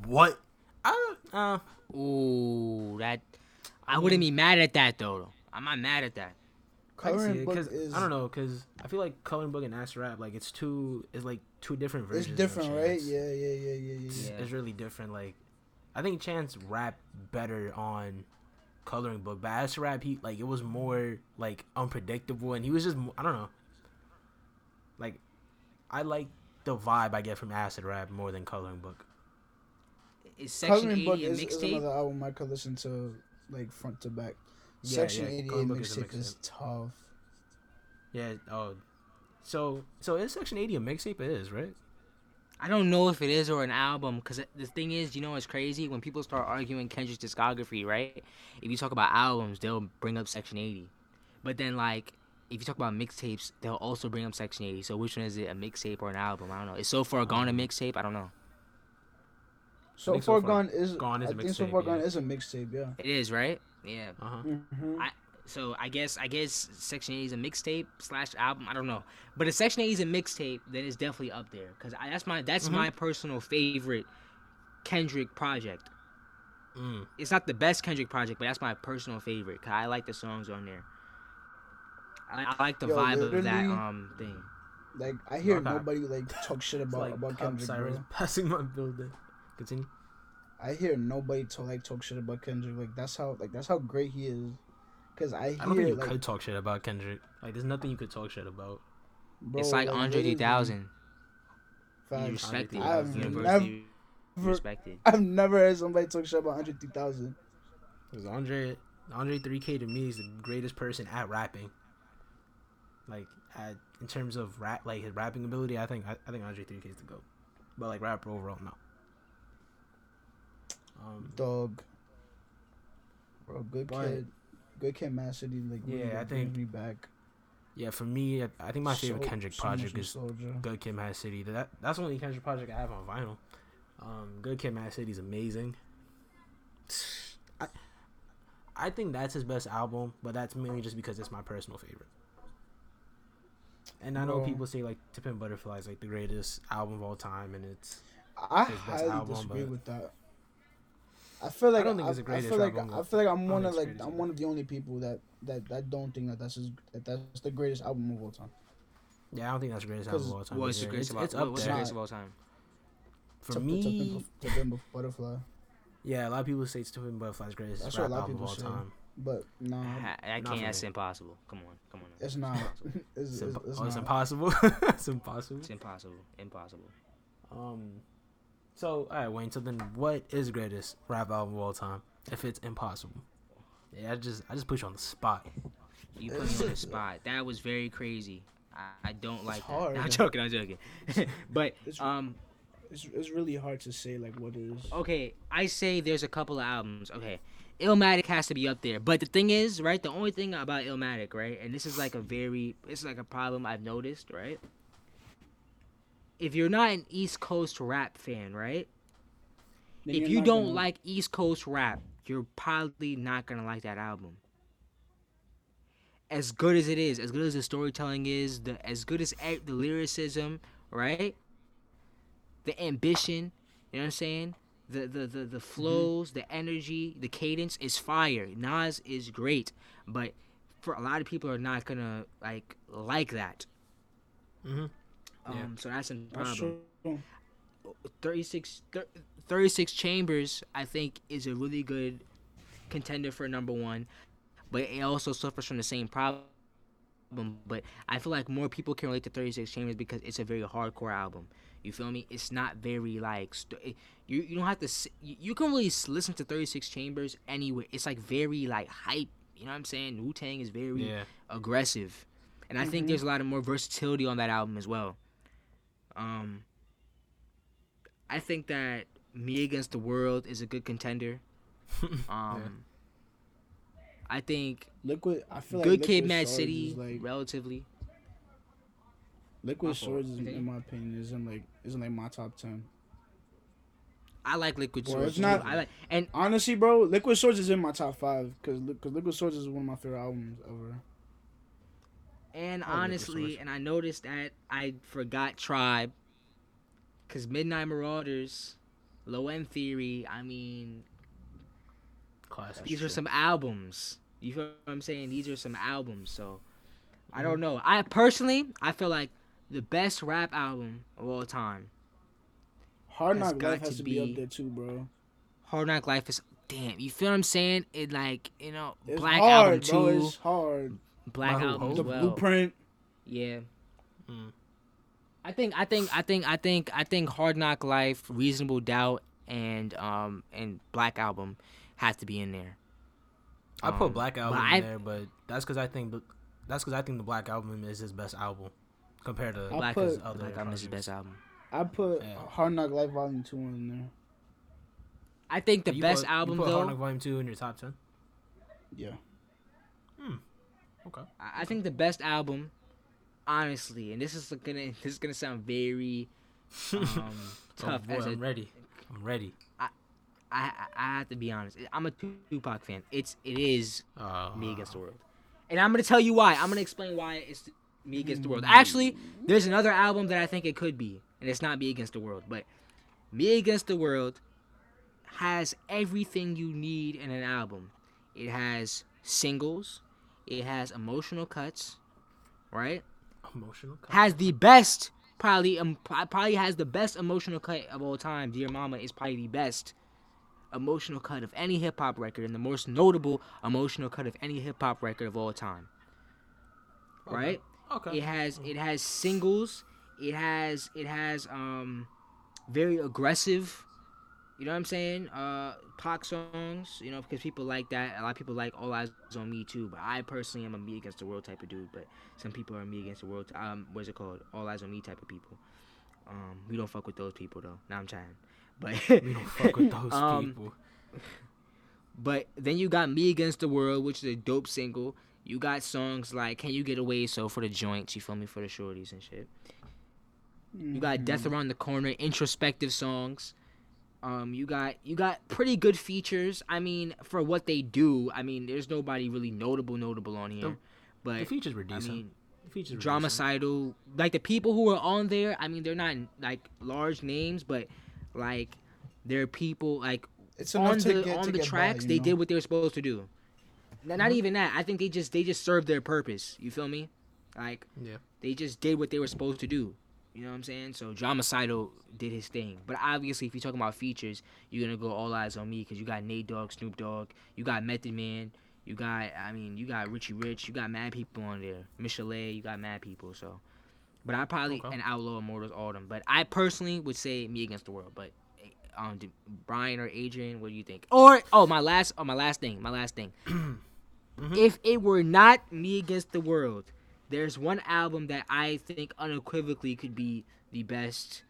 what? I don't uh Ooh, that I wouldn't be mad at that though. I'm not mad at that. I can see Coloring it, Book 'cause is I don't know because I feel like Coloring Book and Acid Rap like it's two is like two different versions. of different, right? Yeah, yeah, yeah, yeah, yeah. it's, yeah. it's really different. Like, I think Chance rap better on Coloring Book, but as rap, he like it was more like unpredictable, and he was just I don't know. Like, I like the vibe I get from Acid Rap more than Coloring Book. Is Section Coloring 80 Book a is, is mixtape? another album I could listen to like front to back. Yeah, Section yeah, 88 Coloring Book is a mixtape is tough. Yeah. Oh, so so is Section Eighty a mixtape? It is right. I don't know if it is or an album because the thing is, you know, what's crazy when people start arguing Kendrick's discography, right? If you talk about albums, they'll bring up Section 80, but then like if you talk about mixtapes, they'll also bring up Section 80. So which one is it, a mixtape or an album? I don't know. Is So Far Gone a mixtape? I don't know. So think Far So Far Gone is Gone is I a think So mixtape, Far Gone is a mixtape, yeah. It is right. Yeah. Uh huh. Mm-hmm. So I guess I guess Section 80 is a mixtape slash album. I don't know, but if Section 80 is a mixtape, then it's definitely up there because that's my that's Mhm. my personal favorite Kendrick project. Mm. It's not the best Kendrick project, but that's my personal favorite. Cause I like the songs on there. I, I like the Yo, vibe of that um thing. Like I hear Okay. nobody like talk shit about like about Kendrick, Cyrus bro. passing my building. Continue. I hear nobody to like talk shit about Kendrick. Like that's how like that's how great he is. Cause I I don't think hear you like could talk shit about Kendrick. Like, there's nothing you could talk shit about. bro, it's like Andre literally, 3000. facts. You respect it. I have never- respected. I've never heard somebody talk shit about Andre 3000. Because Andre, Andre 3K to me is the greatest person at rapping. Like, at, in terms of rap, like his rapping ability, I think I, I think Andre 3K is the goat. But like rapper overall, no. Um, Dog. Bro, good But- kid. Good kid, Mad City. Like, really Yeah, I think- me back. yeah, for me, I, I think my favorite So- Kendrick so project is nostalgia. Good Kid, Mad City. That that's the only Kendrick project I have on vinyl. Um, Good Kid, Mad City is amazing. I, I think that's his best album, but that's mainly just because it's my personal favorite. And I know Bro. people say like "To Pimp Butterfly" is like the greatest album of all time, and it's I his best highly album, disagree but- with that. I feel like I, don't think it's the I greatest feel like album, I feel like I'm one of like I'm one of the only people that that that don't think that that's his, that that's the greatest album of all time. yeah, I don't think that's the greatest album of all time. What's but the greatest it's, of all, it's up what's the greatest of all time? for To- to me. Pimp a- to Butterfly, Yeah, a lot of people say "To Pimp Butterfly" is greatest That's what a rap lot of album of all people say. time. But nah, I, I can't. That's impossible. Come on, come on. now. it's not. it's, It's, it's, it's oh, it's not. impossible. it's impossible. It's impossible. Impossible. Um, so all right, Wayne. So then, what is greatest rap album of all time? If it's impossible, yeah, I just I just put you on the spot. You put me on the spot. That was very crazy. I, I don't like that. hard. I'm joking. I'm joking. but It's- um, It's, it's really hard to say like what is. okay, I say there's a couple of albums. Okay, Illmatic has to be up there. But the thing is, right? The only thing about Illmatic, right? And this is like a very, it's like a problem I've noticed, right? If you're not an East Coast rap fan, right? Then if you don't gonna- like East Coast rap, you're probably not gonna like that album. As good as it is, as good as the storytelling is, the as good as the lyricism, right? The ambition, you know what I'm saying? The the the, the flows, the energy, the cadence is fire. Nas is great, but for a lot of people are not gonna like like that. Mm-hmm. Um, Yeah. so that's a problem. true. 36, thir- 36 Chambers, I think, is a really good contender for number one, but it also suffers from the same problem but I feel like more people can relate to 36 Chambers because it's a very hardcore album. You feel me? It's not very like st- you you don't have to s- you, you can really s- listen to 36 Chambers anywhere. It's like very like hype. You know what I'm saying? Wu Tang is very Yeah. aggressive, and I think Mhm. there's a lot of more versatility on that album as well. Um, I think that Me Against the World is a good contender. Um, I think Liquid. I feel like Good Liquid Kid, Mad City, like relatively. Liquid My. Swords, is, in my opinion, isn't like isn't like my top ten. I like Liquid Well, Swords. it's too. not- I like, and Honestly, bro, Liquid Swords is in my top five because because Liquid Swords is one of my favorite albums ever. and I honestly, and I noticed that I forgot Tribe, cause Midnight Marauders, Low End Theory. I mean, Classic. these are some albums. You feel what I'm saying? These are some albums. So I Mm-hmm. don't know. I personally, I feel like the best rap album of all time. Hard Knock got Life has to to be, be- up there too, bro. Hard Knock Life is damn. You feel what I'm saying? It like you know It's Black hard, Album bro. two, It's hard. Black By who? Album as The well. Blueprint. Yeah. Mm. I think I think I think I think I think Hard Knock Life, Reasonable Doubt, and um and Black Album has to be in there. I put Um, Black but Album I- in there, but that's because I think that's because I think the Black Album is his best album compared to I Black, put- is, other Black Album is his best album. I put Yeah. Hard Knock Life Volume Two in there. I think the You best put, album you put Hard though. Knock Volume Two in your top ten. Yeah. Hmm. Okay. I I think the best album, honestly, and this is gonna this is gonna sound very um, tough oh, boy, as a I'm ready. I'm ready. I, I I have to be honest. I'm a Tupac fan. It's it is Uh, Me Against the World, and I'm gonna tell you why. I'm gonna explain why it's Me Against the World. Hmm. Actually, there's another album that I think it could be, and it's not Me Against the World, but Me Against the World has everything you need in an album. It has singles, it has emotional cuts, right? emotional. cut. has the best probably um, probably has the best emotional cut of all time. Dear Mama is probably the best emotional cut of any hip hop record and the most notable emotional cut of any hip hop record of all time. Right? Okay. It has it has singles. It has it has um very aggressive. You know what I'm saying? Uh, Pac songs. You know because people like that. A lot of people like All Eyez on Me too. But I personally am a Me Against the World type of dude. But some people are Me Against the World. Um, what's it called? All Eyez on Me type of people. Um, we don't fuck with those people though. Now I'm trying. But we don't fuck with those Um, people. But then you got Me Against the World, which is a dope single. You got songs like Can You Get Away So for the joints, you feel me, for the shorties and shit. You got Death Around the Corner, introspective songs. Um, you got you got pretty good features. I mean, for what they do, I mean, there's nobody really notable notable on here. The- but The features were I decent. mean, the features were decent. Dramacydal, like the people who are on there. I mean, they're not like large names, but like they're people like It's on the on the get by, tracks they know? did what they were supposed to do. Not Mhm. even that. I think they just they just served their purpose. You feel me? Like Yeah. they just did what they were supposed to do. You know what I'm saying? So Dramacydal did his thing. But obviously, if you're talking about features, you're gonna go all eyes on me because you got Nate Dogg, Snoop Dogg, you got Method Man, you got I mean you got Richie Rich, you got mad people on there. Michel'le, you got mad people. So, but I probably Okay. an Outlaw Immortals Autumn. But I personally would say Me Against the World. But um, Brian or Adrian, what do you think? Or oh my last oh my last thing, my last thing. Mhm. If it were not Me Against the World, there's one album that I think unequivocally could be the best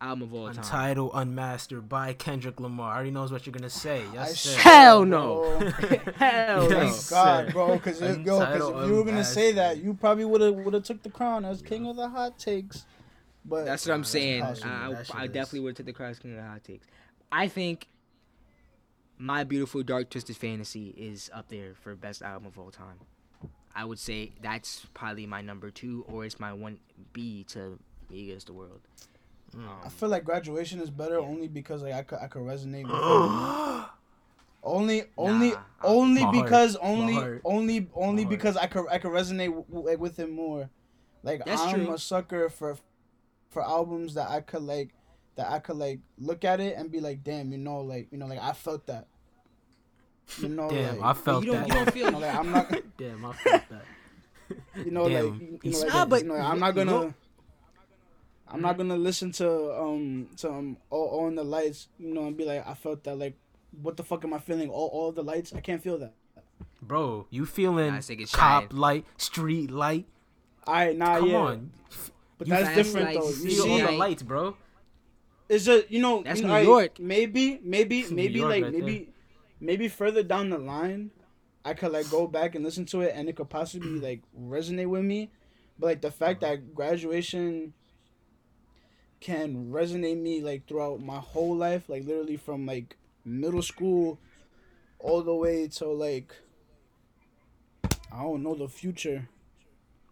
album of all time. Untitled, unmastered by Kendrick Lamar. I already knows what you're gonna say. Yes, sir. Hell no. bro. Hell no. Yes, God, sir. bro, because yo, because if you were gonna say that, you probably would have would have took the crown as king of the hot takes. But That's what I'm saying. possible. I, I definitely would have took the cross king of the hot takes. I think My Beautiful Dark Twisted Fantasy is up there for best album of all time. I would say that's probably my number two, or it's my one B to Me Against the World. Um, I feel like graduation is better Yeah. only because like I could I could resonate with it. only only Nah. only My heart. because only only only because I could I could resonate w- w- like with him more. Like That's I'm true. a sucker for for albums that I could like that I could like look at it and be like, damn, you know, like you know, like I felt that. You know, Damn, like, I felt you don't, that. you don't feel you know, like I'm not. Damn, I felt that. you know, Damn, like you he know, like, Nah, but you know, I'm not gonna. know- I'm not gonna listen to um to um all, all in the lights, you know, and be like, I felt that like, what the fuck am I feeling? All all the lights, I can't feel that. Bro, you feeling Nah, this nigga cop shine. light, street light? All right, nah, Come yeah, on, but you that's different lights, though. You feel all all the lights, bro. It's just you know, That's you know, New alright, York. Maybe, maybe, New maybe like right maybe, maybe further down the line, I could like go back and listen to it, and it could possibly like resonate with me. But like the fact that graduation can resonate me like throughout my whole life, like literally from like middle school all the way to like I don't know the future.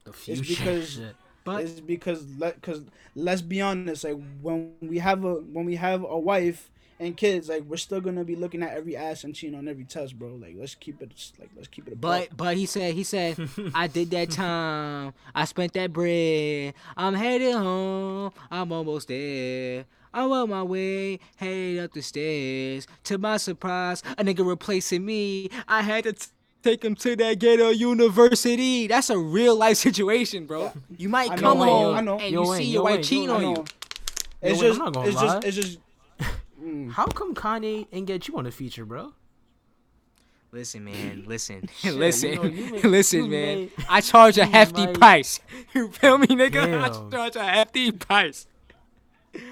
The future because- shit. But It's because let cause let's be honest, like when we have a when we have a wife and kids, like we're still gonna be looking at every ass and cheating on every test, bro. Like let's keep it like let's keep it a buck. but but he said he said I did that time. I spent that bread. I'm headed home. I'm almost there. I'm on my way, headed up the stairs. To my surprise, a nigga replacing me. I had to t- take him to that ghetto university. That's a real life situation, bro. You might I come know, home I know. and Yo, you Wayne, see yo, your wife Wayne, cheating on you. It's Yo, just I'm not it's just it's just mm. How come Kanye ain't get you on the feature, bro? Listen, man. Listen. Shit, listen. you know, you may- listen, man. may- I charge a hefty might- price. You feel me, nigga? Damn. I charge a hefty price.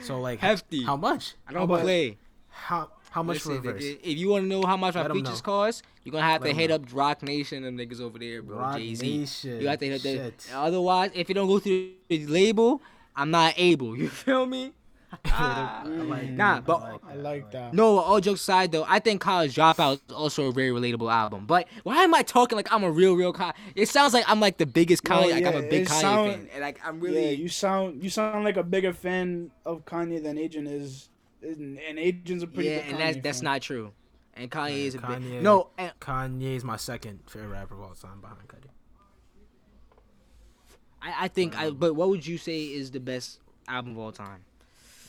So like, Hefty. How much? I don't much? play. How how much Listen, for a verse? nigga, if you want to know how much my features know. cost, you're gonna have Let to 'em hit know. up Roc Nation, and them niggas over there, bro. Rock Jay Z. Nation. You have to hit that. Shit. Otherwise, if you don't go through the label, I'm not able. You feel me? I like Nah, but- I like I that, like that. No, all jokes aside though, I think College Dropout is also a very relatable album. But why am I talking like I'm a real, real Kanye? It sounds like I'm like the biggest No, Kanye. like I'm yeah, a big Kanye sound- fan, and like I'm Yeah, you sound you sound like a bigger fan of Kanye than Adrian is, and and Adrian's a pretty yeah, big and Kanye that's that's fan. not true. And Kanye Yeah, is a Kanye- big no. And, Kanye is my second favorite rapper of all time behind Cudi. I, I think I. But what would you say is the best album of all time?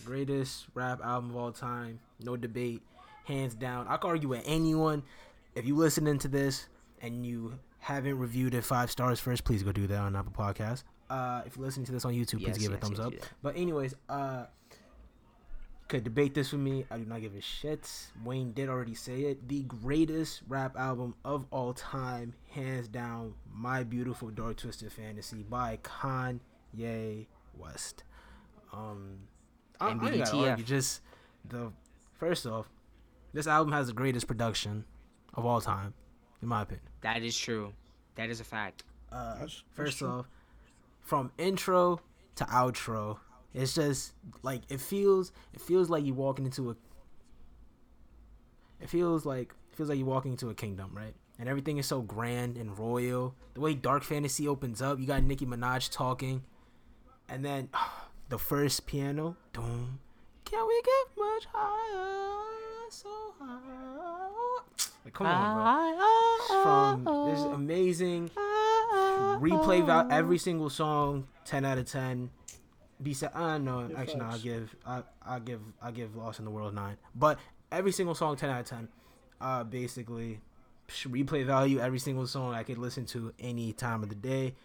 Greatest rap album of all time, no debate, hands down. I can argue with anyone. If you listening to this and you haven't reviewed it five stars first, please go do that on Apple Podcast. Uh, if you're listening to this on YouTube, Yes, please give it a thumbs yes, up. do that. But anyways, uh, could debate this with me. I do not give a shit. Wayne did already say it. The greatest rap album of all time, hands down. My beautiful dark twisted fantasy by Kanye West. Um, I, I gotta argue, just the first off, this album has the greatest production of all time, in my opinion. That is true. That is a fact. Uh, That's- that's first true. off, from intro to outro, it's just like it feels. It feels like you're walking into a. It feels like it feels like you're walking into a kingdom, right? And everything is so grand and royal. The way Dark Fantasy opens up, you got Nicki Minaj talking, and then the first piano, doom. Can we get much higher? So high. Like, come on, bro. From this amazing replay every single song 10 out of 10 Besides, uh, no, Yeah, actually, no, I'll give, I, I'll give, I'll give Lost in the World nine. But every single song, ten out of ten. Uh, basically, replay value. Every single song I could listen to any time of the day.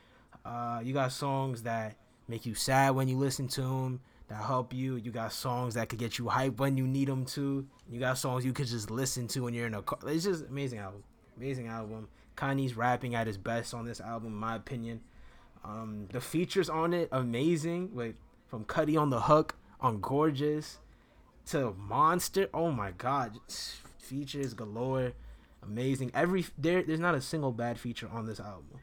Uh, you got songs that make you sad when you listen to them. That help you. You got songs that could get you hype when you need them to. You got songs you could just listen to when you're in a car. It's just amazing album. Amazing album. Kanye's rapping at his best on this album, in my opinion. Um, the features on it amazing. Like from Cudi on the hook on Gorgeous to Monster. Oh my God, features galore. Amazing. Every there, there's not a single bad feature on this album.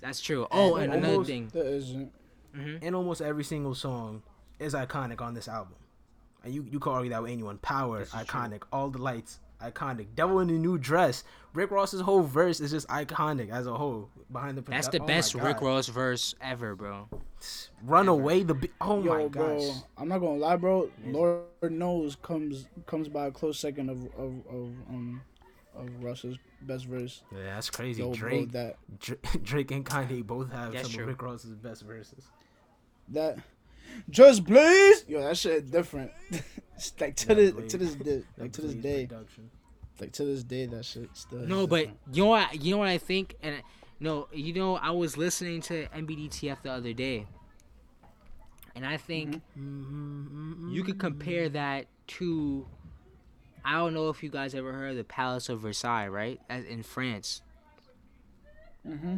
That's true. Oh, And and another almost- thing. There isn't. hmm And almost every single song is iconic on this album. And you you can argue that with anyone. Power, This true. iconic. All the lights, iconic. Devil in a new dress. Rick Ross's whole verse is just iconic as a whole. Behind the That's the oh best Rick Ross verse ever, bro. Run away The bi- oh Yo, my bro. I'm not gonna lie, bro. Lord knows comes comes by a close second of of, of um of Russ's best verse. Yeah, that's crazy. Yo, bro, Drake, that Drake and Kanye both have That's some true. of Rick Ross's best verses. that just please, yo, that shit different. It's like to this Blaze. to this day, like to this day, production. like to this day, that shit still. No, but different. you know what? You know what I think, and No, you know, I was listening to MBDTF the other day, and I think Mm-hmm. you could compare that to. I don't know if you guys ever heard of the Palace of Versailles, right? As in France. Mm-hmm.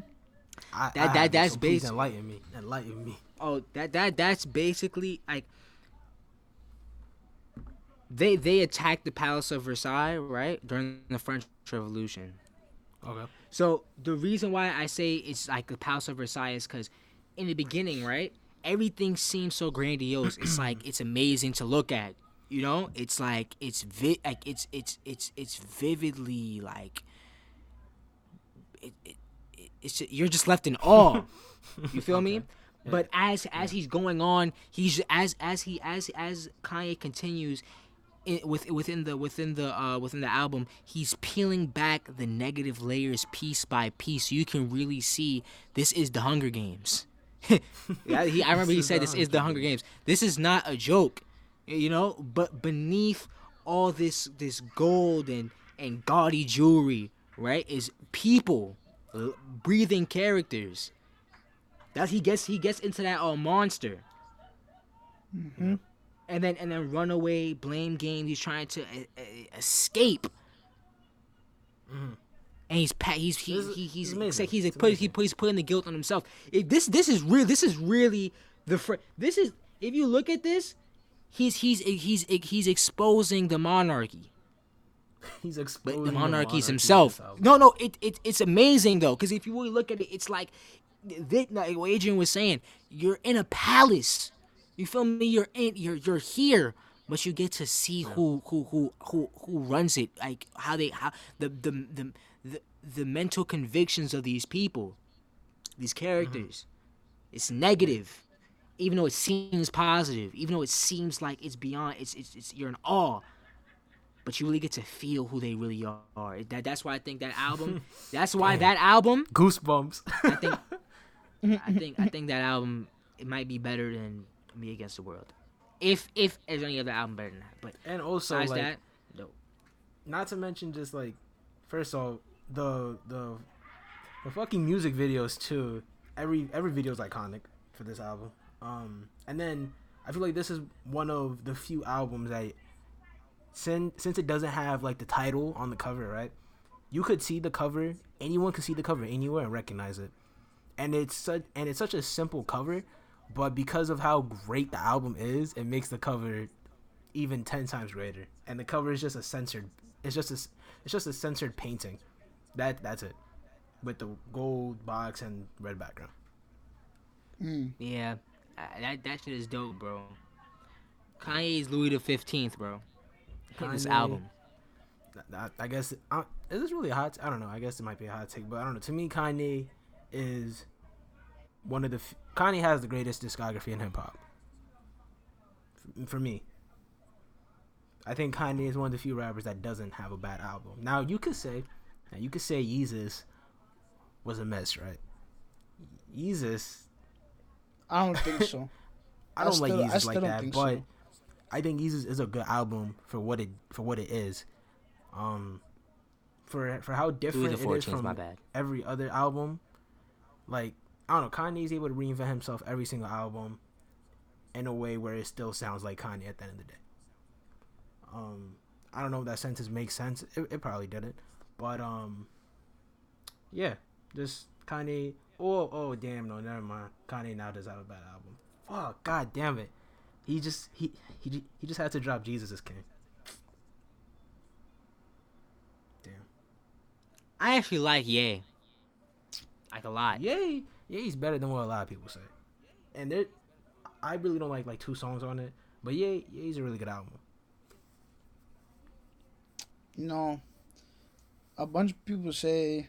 I, That- I that- that's so please basi- Enlighten me. Enlighten me. Oh, that that that's basically like they they attacked the Palace of Versailles, right, during the French Revolution. Okay. So the reason why I say it's like the Palace of Versailles is because in the beginning, right, everything seems so grandiose. it's like it's amazing to look at. You know, it's like it's vi- like it's it's it's it's vividly like it, it, it it's ju- you're just left in awe. you feel me? But as as he's going on, he's as as he as as Kanye continues in, with within the within the uh within the album, he's peeling back the negative layers piece by piece. You can really see this is the Hunger Games. yeah, he, I remember he said this is the Hunger Games. This is not a joke, you know. But beneath all this this gold and and gaudy jewelry, right, is people, breathing characters. That he gets he gets into that uh, monster. Mm-hmm. And then and then runaway blame game. He's trying to uh, escape. And he's pa- he's he, is- he, he's amazing. like he's It's put, he put, he's putting the guilt on himself. If this this is real. This is really the fr- this is if you look at this, he's he's he's he's exposing the monarchy. He's exposing the monarchies in himself. No, no, it, it it's amazing though, because if you really look at it, it's like, th- like what Adrian was saying, you're in a palace. You feel me? You're in, you're you're here, but you get to see who who who who who runs it, like how they how the the the the, the mental convictions of these people, these characters. Mm-hmm. It's negative, even though it seems positive, even though it seems like it's beyond. It's it's, it's you're in awe but you really get to feel who they really are. That that's why I think that album. that's why that album. Goosebumps. I think. I think I think that album it might be better than Me Against the World. If if there's any other album better than that, but and also besides like that, no. not to mention just like first of all the the the fucking music videos too. Every every video is iconic for this album. Um and then i feel like this is one of the few albums that since since it doesn't have like the title on the cover right? You could see the cover. Anyone could see the cover anywhere and recognize it. And it's such and it's such a simple cover but because of how great the album is it makes the cover even 10 times greater and the cover is just a censored it's just a s- it's just a censored painting that that's it with the gold box and red background Mm. Yeah, that that shit is dope, bro. Kanye's Louis the Fifteenth, bro. Hit this album. I, I guess uh, is this really a hot i don't know i guess it might be a hot take but i don't know to me kanye is one of the f- kanye has the greatest discography in hip-hop F- for me i think kanye is one of the few rappers that doesn't have a bad album now you could say now you could say yeezus was a mess right yeezus I don't think so. I I don't still- like I Yeezus like don't that, think but so. I think Yeezus is a good album for what it for what it is. Um, for for how different it is from my bad. every other album. Like I don't know, Kanye's able to reinvent himself every single album in a way where it still sounds like Kanye at the end of the day. Um, I don't know if that sentence makes sense. It, it probably didn't, but um, yeah, just Kanye. Oh, oh, damn, no, never mind. Kanye now does have a bad album. Fuck, god damn it. He just he he he just had to drop Jesus is King. Damn. I actually like Ye. Like a lot. Yay, yeah, he's better than what a lot of people say. And there, I really don't like like two songs on it, but yeah, yeah, he's a really good album. You know, a bunch of people say,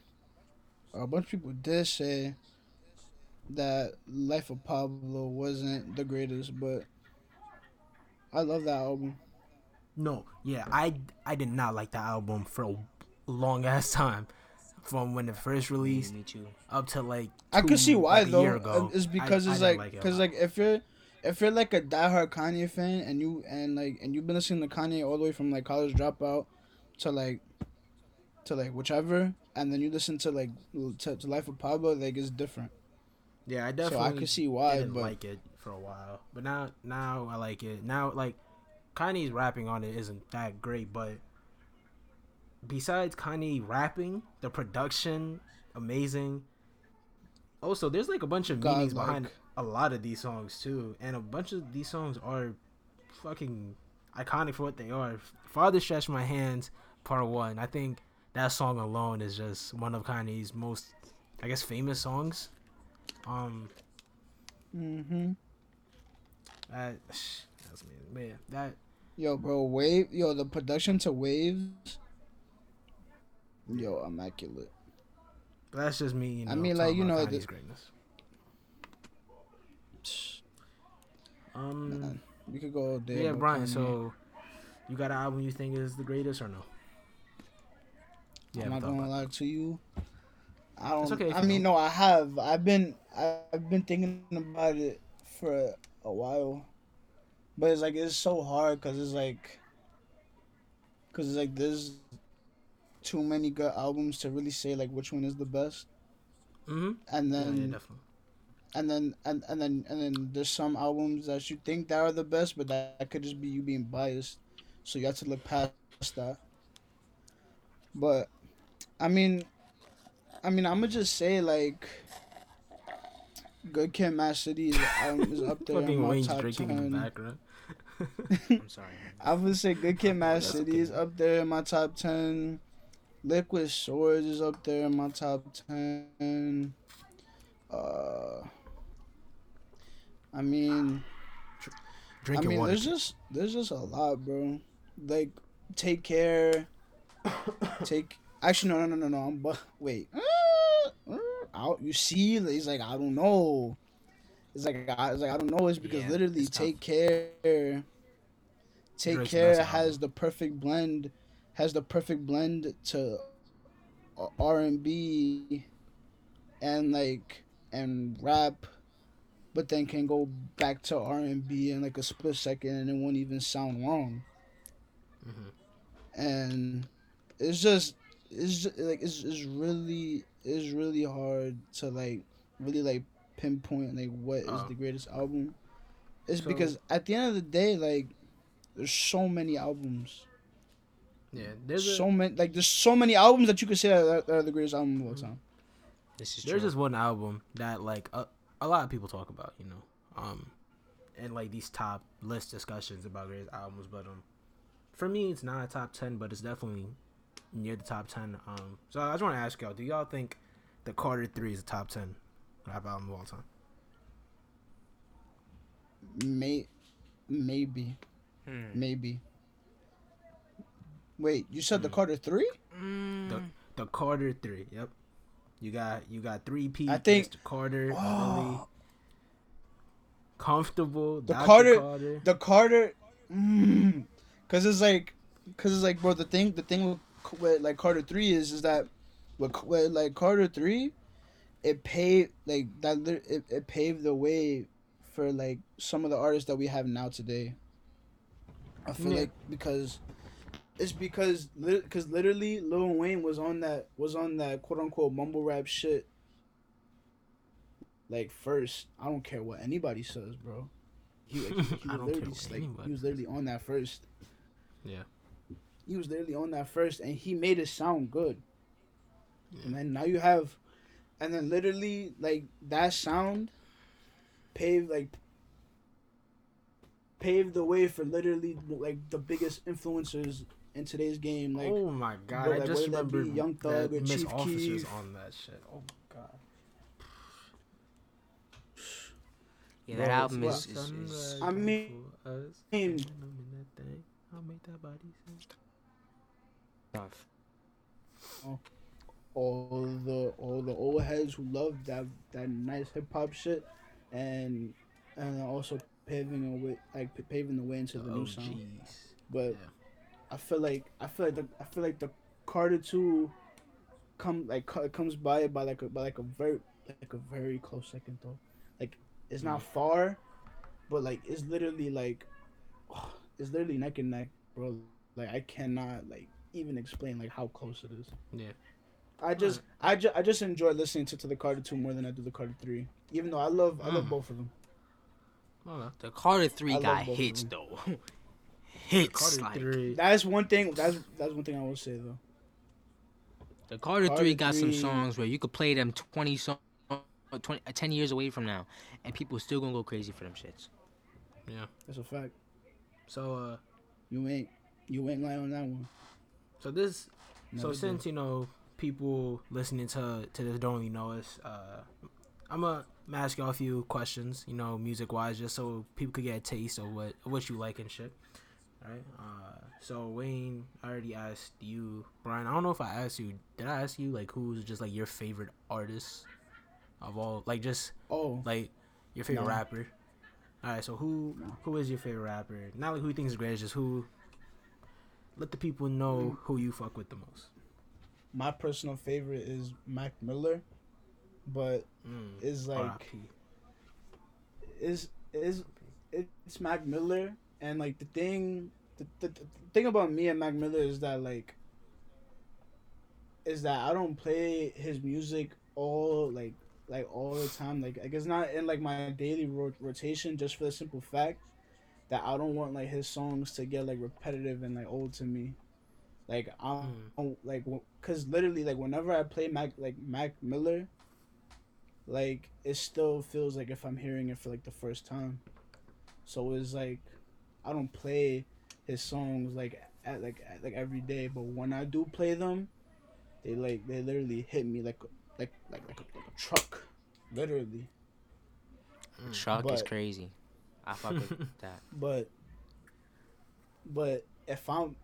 a bunch of people did say that Life of Pablo wasn't the greatest, but I love that album. No, yeah, I I did not like the album for a long ass time, from when it first released Me too. up to like. I two- could see why like though. ago. It's because I it's didn't like it because lot. like if you're if you're like a diehard Kanye fan and you and like and you've been listening to Kanye all the way from like college dropout to like to like whichever, and then you listen to like to, to Life of Pablo, like it's different. Yeah, I definitely. So definitely. I could see why, didn't but like it for a while, but now now I like it. Now like Kanye's rapping on it isn't that great, but besides Kanye rapping, the production amazing. Also, there's like a bunch of God, meanings behind a lot of these songs too, and a bunch of these songs are fucking iconic for what they are. Father Stretch My Hands, Part One. I think that song alone is just one of Kanye's most, I guess, famous songs. Um, hmm that that's me, man. That yo, bro, wave, yo, the production to waves, yo, immaculate. that's just me. You know, I mean, like, you know, Kanye's the- greatness. Um, Man, we could go all day. yeah, Brian. Kanye. So, you got an album you think is the greatest or no? Yeah, I'm not gonna lie to you. I don't. It's okay I mean, don't. no, I have. I've been. I've been thinking about it for a while, but it's like it's so hard because it's like, because it's like there's too many good albums to really say like which one is the best, Mm-hmm. and then yeah, definitely. and then and, and then and then there's some albums that you think that are the best, but that could just be you being biased. So you have to look past that. But I mean I mean I'ma just say like Good Kid Mad City is, um, is up there in my Wayne's top drinking in the 10. I'm sorry. I would say Good Kid Mad City okay. is up there in my top ten. Liquid Swords is up there in my top ten. Uh, I mean, Drinking I mean, there's just there's just a lot, bro. Like, take care. take. Actually, no, no, no, no, no. I'm bu- wait. Uh, out. You see, he's like, I don't know. It's like I, it's like I don't know. It's because Yeah, literally, it's tough. take care. Take Drake's care has the perfect blend. Has the perfect blend to R and B, and like and rap, but then can go back to R and B in like a split second, and it won't even sound wrong. Mhm. And it's just it's just, like it's, it's really it's really hard to like really like pinpoint like what is Oh. the greatest album. It's So- because at the end of the day, like there's so many albums, Yeah, there's a, so many like there's so many albums that you could say that are the greatest album of all time. This is there's true. just one album that like a, a lot of people talk about, you know, um, and like these top list discussions about greatest albums. But um, for me, it's not a top ten, but it's definitely near the top ten. Um, so I just want to ask y'all: Do y'all think the Carter Three is a top ten rap album of all time? May, maybe, Hmm. maybe. Wait, you said the Hmm. Carter three? Mm. The the Carter Three. Yep. You got you got three P. I think- Mr. Carter, Lily, Oh, comfortable. The Dr. Carter- Carter. the Carter, mm, cause it's like, cause it's like, bro. The thing, the thing with, with like Carter three is, is that with, with like Carter three, it paved like that. It, it paved the way for like some of the artists that we have now today. I feel Yeah. like because it's because because literally Lil Wayne was on that was on that quote unquote mumble rap shit. Like first, I don't care what anybody says, bro. He, he, he was literally like he was literally on that first. Yeah. He was literally on that first, and he made it sound good. And then now you have, and then literally like that sound, paved like paved the way for literally like the biggest influencers in today's game. Like oh my god! bro, I just whether that Young Thug that or Miss Chief Officers Keef. on that shit. Oh my god! Yeah, Bro, that album is, is, is I mean- mean, I'll make that body tough. Oh, all the all the old heads who love that that nice hip hop shit, and and also paving a way like paving the way into the new sound. OGs. But Yeah. I feel like I feel like the I feel like the Carter two come like co- comes by by like a by like a very like a very close second though. Like it's not far, but like it's literally like it's literally neck and neck, bro. Like I cannot like even explain like how close it is. Yeah. I just I just I just enjoy listening to, to the Carter two more than I do the Carter three. Even though I love I love Mm. both of them. The Carter three I got hits though. hits like three. That's one thing. That's that's one thing I will say though. the Carter, Carter three got some songs where you could play them twenty songs. 20, uh, 10 years away from now, and people still gonna go crazy for them shits. Yeah. That's a fact. So uh, You ain't you ain't lying on that one. so this Never so did. since you know people listening to to this don't really know us, uh, I'm gonna ask y'all a few questions, you know, music wise, just so people could get a taste of what what you like and shit. Right. Uh, so Wayne, I already asked you, Brian. I don't know if I asked you. Did I ask you like who's just like your favorite artist of all? Like just oh like your favorite No. rapper. All right. So who No. who is your favorite rapper? Not like who you think is great, just who. Let the people know who you fuck with the most. my personal favorite is Mac Miller, but Mm. is like is is it's Mac Miller and like the thing the, the, the thing about me and Mac Miller is that like is that I don't play his music all like like all the time like like it's not in like my daily ro- rotation just for the simple fact that I don't want like his songs to get like repetitive and like old to me like I'm Mm. like because literally like whenever I play Mac like Mac Miller like it still feels like if I'm hearing it for like the first time. So it's like I don't play his songs like at like at, like every day, but when I do play them, they like they literally hit me like like like like a, like a truck, literally. The truck is crazy. I fuck with that. But but if I'm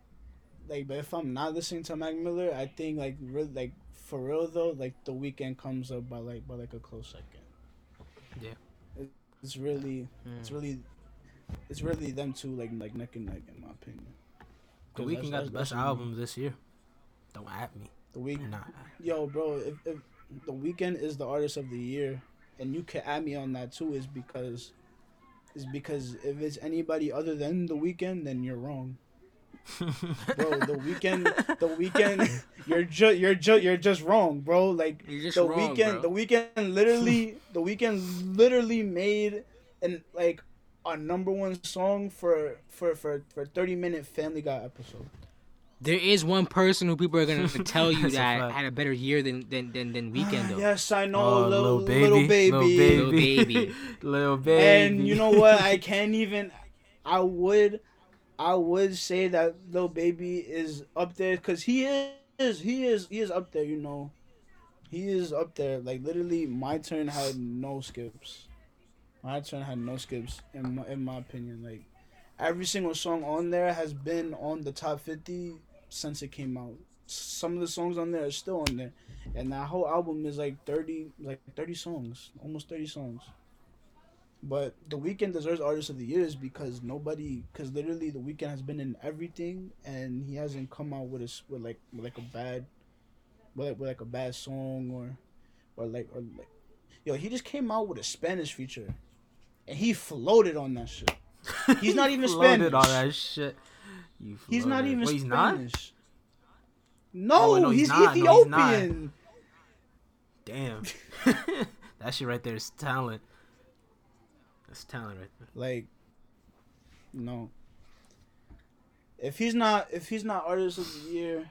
like but if I'm not listening to Mac Miller, I think like really like for real though, like the Weeknd comes up by like by like a close second. Yeah. It, it's really it's Mm. really it's really them two like like neck and neck in my opinion. The Weeknd got the best me. album this year. Don't at me. The week, Nah. yo, bro, if, if the Weeknd is the artist of the year, and you can add me on that too, is because is because if it's anybody other than the Weeknd, then you're wrong. bro. The Weeknd, the Weeknd, you're just you're just you're just wrong, bro. Like the wrong, Weeknd, bro. the Weeknd, literally, the Weeknd, literally made and like a number one song for for for for thirty minute Family Guy episode. There is one person who people are gonna tell you That's a that fact. had a better year than than than, than Weeknd though. yes, I know, Oh, little, little baby, little baby, Lil Baby. little baby. And you know what? I can't even. I would, I would say that little baby is up there because he is, he is, he is up there. You know, he is up there. Like literally, my turn had no skips. My turn had no skips in my in my opinion. Like every single song on there has been on the top fifty since it came out. Some of the songs on there are still on there, and that whole album is like thirty, like thirty songs, almost thirty songs. But the Weeknd deserves artist of the year is because nobody, because literally the Weeknd has been in everything, and he hasn't come out with a with like with like a bad, with like, with like a bad song or, or like or like, yo, he just came out with a Spanish feature, and he floated on that shit. He's not even Floated Spanish. all that shit. He's not even Wait, he's not. Spanish. No, Oh, no, he's he's, not. No, he's. Ethiopian. Damn. that shit right there is talent. That's talent right there. Like, no. If he's not, if he's not artist of the year,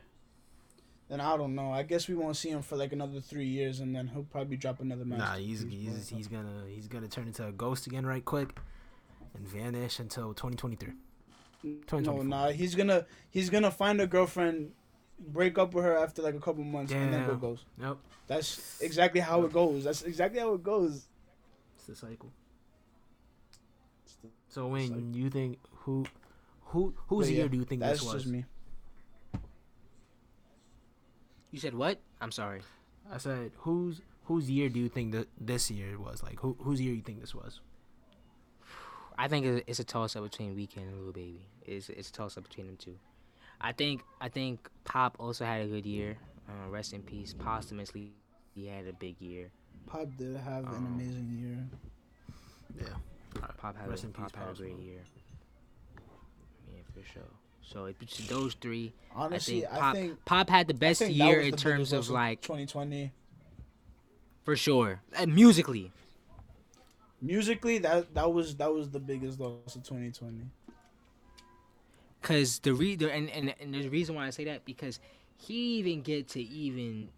then I don't know. I guess we won't see him for like another three years, and then he'll probably drop another match. Nah, he's he's he's gonna he's gonna turn into a ghost again right quick, and vanish until 2023. no, nah. He's gonna he's gonna find a girlfriend, break up with her after like a couple months, and then go Damn. ghost. Nope, That's exactly how it goes. That's exactly how it goes. it's the cycle. So when you think who who whose But year yeah, do you think That's this was? just me. You said what? I'm sorry. I said whose whose year do you think that this year was? Like who whose year you think this was? I think it's a toss up between Weeknd and Lil Baby. It's it's a toss up between them two. I think I think Pop also had a good year. Uh, rest in peace. Posthumously, he had a big year. Pop did have an Um, amazing year. Yeah. Pop had Rest a, in peace, had a great year. Yeah, for sure. So it's those three. Honestly, I I think Pop, think Pop had the best year in terms of like 2020. for sure and musically. Musically, that that was that was the biggest loss of 2020. Cause the re the, and, and and there's a reason why I say that because he didn't get to even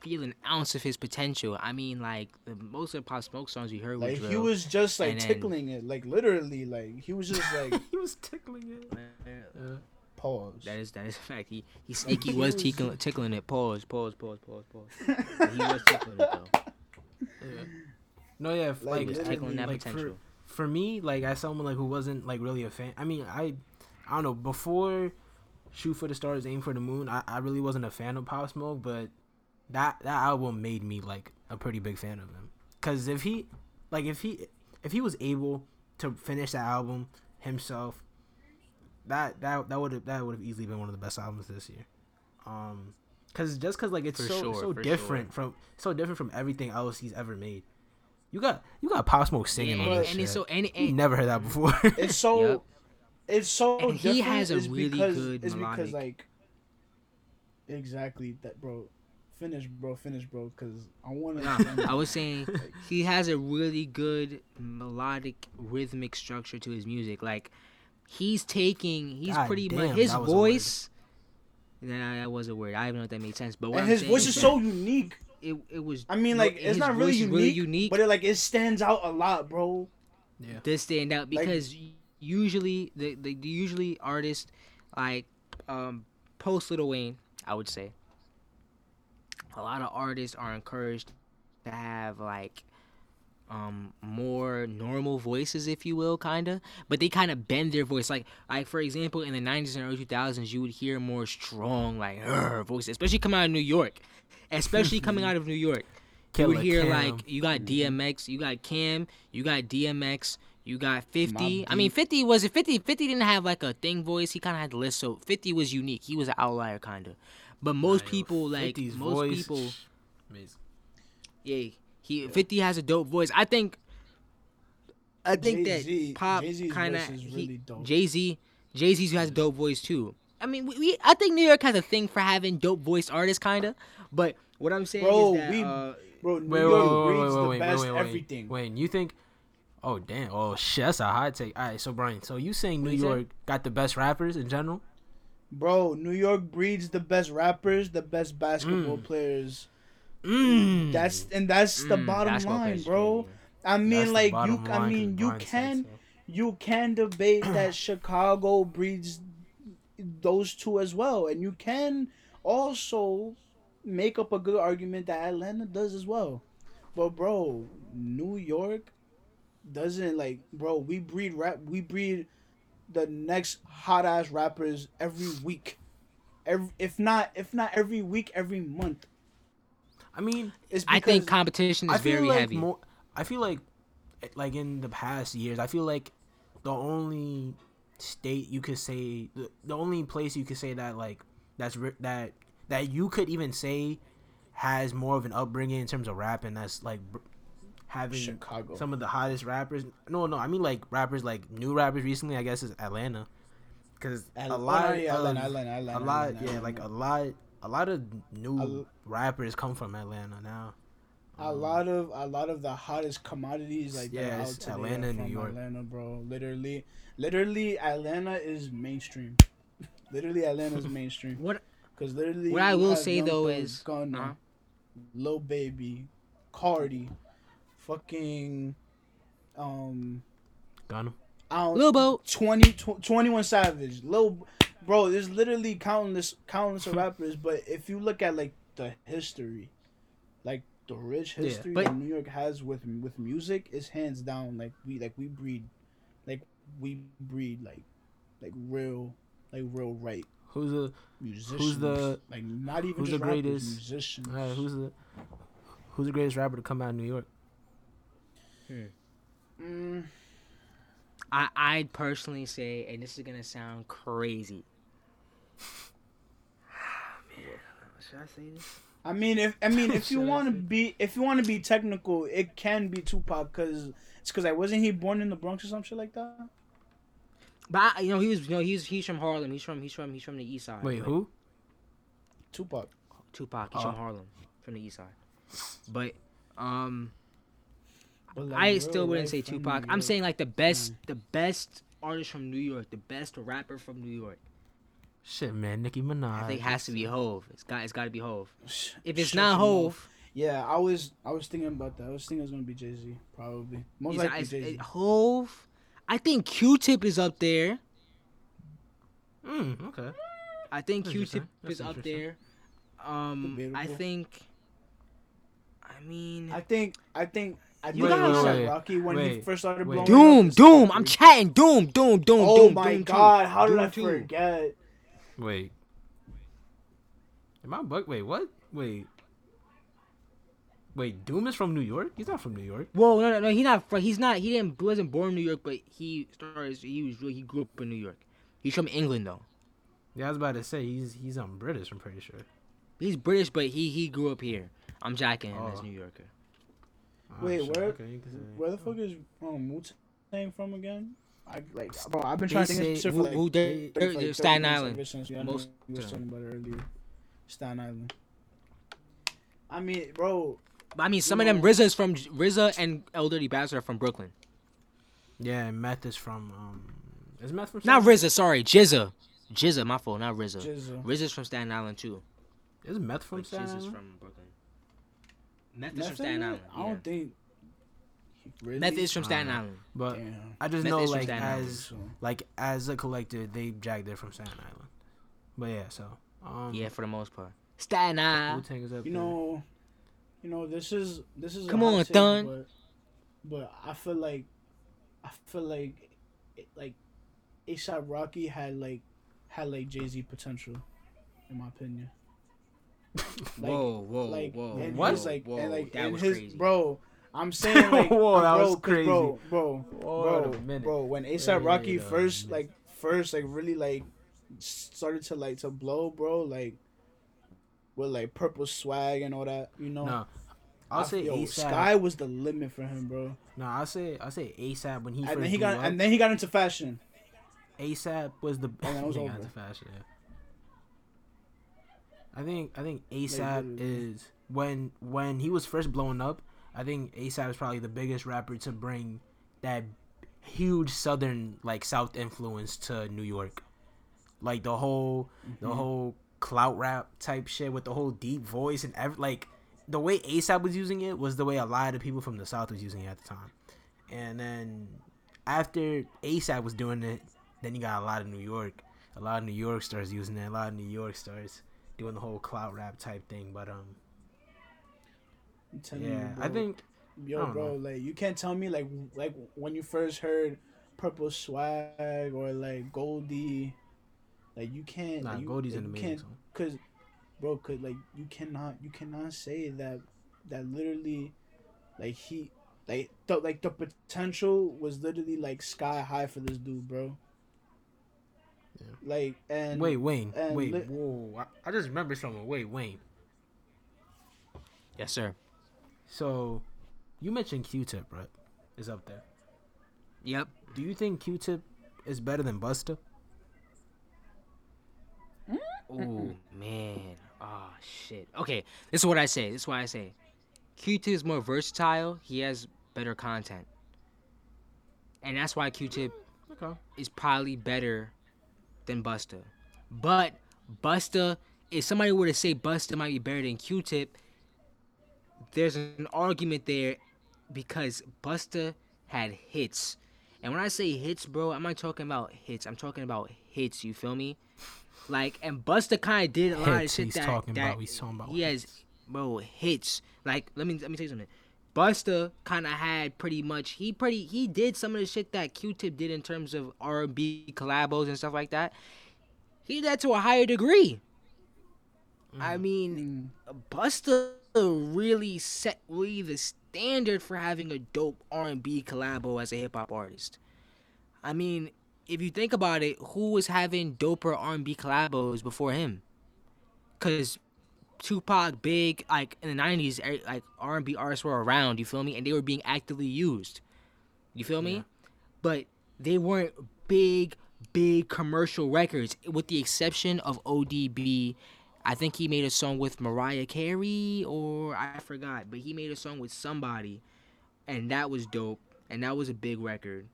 feel an ounce of his potential. I mean, like the, most of the Pop Smoke songs we heard were Like he was just like and then- tickling it, like literally, like he was just like he was tickling it. Yeah. pause. That is that is a fact. He he sneaky he was was- tickling tickling it. Pause pause pause pause pause. He was tickling it though. Yeah. No, yeah, f- Like, like, He was tickling that like, for- potential. for me, like as someone like who wasn't like really a fan. I mean, I, I don't know. Before Shoot for the Stars, Aim for the Moon, I, I really wasn't a fan of Pop Smoke, but that that album made me like a pretty big fan of him. Cause if he, like if he if he was able to finish that album himself, that that that would have that would have easily been one of the best albums this year. Um, cause just cause like it's For so sure, so for different from so different from everything else he's ever made. You got you got Pop Smoke singing Yeah, on and, this and shit. it's so and, You and never heard that before. It's so Yep. it's so And he has a is really because, good it's because like exactly that bro. Finish, bro. Finish, bro. Cause I want to. Nah, I was saying he has a really good melodic rhythmic structure to his music. Like he's taking he's God pretty damn, much his that was a word. voice. Nah, that was a word. I don't know if that made sense. But what and I'm his voice is that so unique. it, it was. I mean, like it's not really unique, really unique. but it like it stands out a lot, bro. yeah. does stand out because usually the, the the usually artists like um post Little Wayne, I would say. A lot of artists are encouraged to have like um more normal voices if you will kinda but they kind of bend their voice like like for example in the 90s and early 2000s you would hear more strong like voices especially coming out of new york especially coming out of new york you would hear Cam. like you got DMX, you got Cam, you got DMX, you got 50. I mean 50 was it 50 50 didn't have like a thing voice. He kind of had the list so 50 was unique. He was an outlier kind of. But most Nah, people like 50's most voice, people amazing. yeah, he 50 has a dope voice. I think I think Jay-Z that Pop kind of voice really dope. Jay-Z Jay-Z has a dope voice too. I mean, we, we I think New York has a thing for having dope voice artists kind of, but what I'm saying Bro, is that we- uh, Bro, New Wait, wait, York wait, breeds wait, the wait, best wait, wait, everything. Wait, you think? Oh damn! Oh shit, that's a hot take. All right, so Brian, so you saying New you say? York got the best rappers in general? Bro, New York breeds the best rappers, the best basketball Mm. players. Mm. That's and that's the mm, bottom basketball line, bro. I mean, That's like you. I line, mean, 'cause you can so. you can debate that Chicago breeds those two as well, and you can also make up a good argument that Atlanta does as well. But bro, New York doesn't like, bro. We breed rap. We breed the next hot ass rappers every week. Every, if not, if not every week, every month. I mean, It's I think competition is I feel very like heavy. more. I feel like, like in the past years, I feel like the only state you could say, the, the only place you could say that like that's that that you could even say has more of an upbringing in terms of rap, and that's like br- having Chicago. some of the hottest rappers. No, no, I mean like rappers like new rappers recently. I guess is Atlanta, because Al- a lot, no, yeah, of, Atlanta, Atlanta, Atlanta, a lot, Atlanta, yeah, like a lot, a lot of new Al- rappers come from Atlanta now. a Um, lot of a lot of the hottest commodities like that Yeah, are it's out today Atlanta, are New from York. Atlanta, bro. Literally, literally, Atlanta is mainstream. literally, Atlanta is mainstream. What Because literally, What I will say, though, is- Gunna, uh-huh. Lil Baby, Cardi, fucking, um, Gun. I don't Lil Bo 20, tw- 21 Savage, Lil, bro. There's literally countless, countless of rappers. But if you look at like the history, like the rich Yeah, history but- that New York has with with music, is hands down like we like we breed, like we breed like, like real, like real right Who's the musicians. Who's the- like not even who's just the rappers, greatest- musicians. uh, who's the who's the greatest rapper to come out of New York? Mm, I I'd personally say, and this is gonna sound crazy. Man, should I say this? I mean, if I mean, if you want to be, if you want to be technical, it can be Tupac because it's because I wasn't he born in the Bronx or some shit like that. But I, you know, he was you know he's he's from Harlem. He's from he's from he's from the East Side. Wait, but- who? Tupac. Tupac. He's Oh. from Harlem, from the East Side. But um, But, like, I still wouldn't say Tupac. I'm saying like the best, the best artist from New York, the best rapper from New York. Shit, man, Nicki Minaj. I think it has to be Hove. It's got it's got to be Hove. If it's shut not your Hove. Yeah, I was I was thinking about that. I was thinking it was gonna be Jay Z, probably. Most he's- likely it's- Jay Z. Hove. I think Q-Tip is up there. Mm, okay. I think Q-Tip is up there. Um, I think. I mean, I think I think I You think guys- ASAP Wait, wait, Rocky when he first started wait. blowing Doom, up. Doom. I'm chatting. Doom, Doom, Doom, Oh Doom. my Doom too. god, how did I forget? Wait. Am I bug? Wait, what? Wait. Wait, Doom is from New York? He's not from New York. Whoa, no, no, no. He's not. fr- He's not. He didn't. He wasn't born in New York, but he started. He was. really- He grew up in New York. He's from England though. Yeah, I was about to say he's he's um British. I'm pretty sure. He's British, but he he grew up here. I'm jacking him as Oh. New Yorker. Oh, Wait, shit, where- okay, you can say- Where the fuck is um Wu Tang from again? I like bro. I've been trying to They think of say shit for like, who they're, they're, like, Staten Island. ever since we- I Most know we was of talking about it earlier. Staten Island. I mean, bro, But I mean, some You of them know- RZA is from RZA and Ol' Dirty Bastard are from Brooklyn. Yeah, and Meth is from um. Is Meth from? Not Staten RZA, sorry, GZA. GZA, my fault, not RZA. GZA. RZA's from Staten Island too. Is Meth from But Staten Island? from Brooklyn. Meth is from Staten? Island. I don't think. Really? Meth is from Staten Uh, Island. But Damn. I just Meth know like as So, like as a collective they jagged it from Staten Island. But yeah, so um. Yeah, for the most part. Staten Wu Island. Tang is up you there. know, you know, this is this is. Come hot on, take, Thun. But, but I feel like, I feel like, it, like, ASAP Rocky had like, had like Jay Z potential, in my opinion. Like, whoa, whoa, like, whoa. and What? like, Whoa, and like, that and was his, crazy. bro. I'm saying like, Whoa, that bro, was crazy. bro, bro, Whoa, bro, wait a minute. bro. When ASAP Rocky a first, minute. like, first, like, really, like, started to like to blow, bro, like, with like purple swag and all that, you know. No, I'll I- say yo, ASAP. Sky was the limit for him, bro. No, I'll say I'll say ASAP when he And first then he got up. and then he got into fashion. ASAP was the And that was he got into fashion. Yeah. I think I think ASAP is when when he was first blowing up. I think ASAP is probably the biggest rapper to bring that huge southern like South influence to New York. Like the whole the Mhm. whole clout rap type shit with the whole deep voice and every like the way ASAP was using it was the way a lot of people from the South was using it at the time. And then after ASAP was doing it, then you got a lot of New York, a lot of New York stars using it, a lot of New York stars doing the whole clout rap type thing. But um, yeah, you, I think yo, don't bro, like you can't tell me like like when you first heard purple swag or like Goldie, like you can't. nah, like, you, Goldie's like, an amazing song. Cause, bro, cause like you cannot you cannot say that that literally, like he like the like the potential was literally like sky high for this dude, bro. Yeah. Like and Wait, Wayne. and Wait, li- whoa! I, I just remember someone. Wait, Wayne. Yes, sir. So, you mentioned Q-Tip, right? Is up there. Yep. Do you think Q-Tip is better than Busta? Oh man. Oh shit. Okay, this is what I say. This is what I say. Q-Tip is more versatile. He has better content, and that's why Q-Tip mm, Okay. is probably better than Busta. But Busta, if somebody were to say Busta might be better than Q-Tip, there's an argument there because Busta had hits. And when I say hits, bro, I'm not talking about hits. I'm talking about hits. You feel me? Like, and Busta kind of did a lot of shit he's that, talking that about. He's talking about. he has, bro, hits. Like, let me let me tell you something. Busta kind of had pretty much he pretty he did some of the shit that Q-Tip did in terms of R&B collabos and stuff like that. He did that to a higher degree. I mean, Mm, Busta really set really the standard for having a dope R&B collabo as a hip hop artist. I mean, if you think about it, who was having doper R&B collabos before him? Cuz Tupac, Big, like in the 90s, eh, like R&B artists were around, you feel me? And they were being actively used. You feel me? Yeah. But they weren't big big commercial records, with the exception of ODB. I think he made a song with Mariah Carey, or I forgot, but he made a song with somebody, and that was dope, and that was a big record.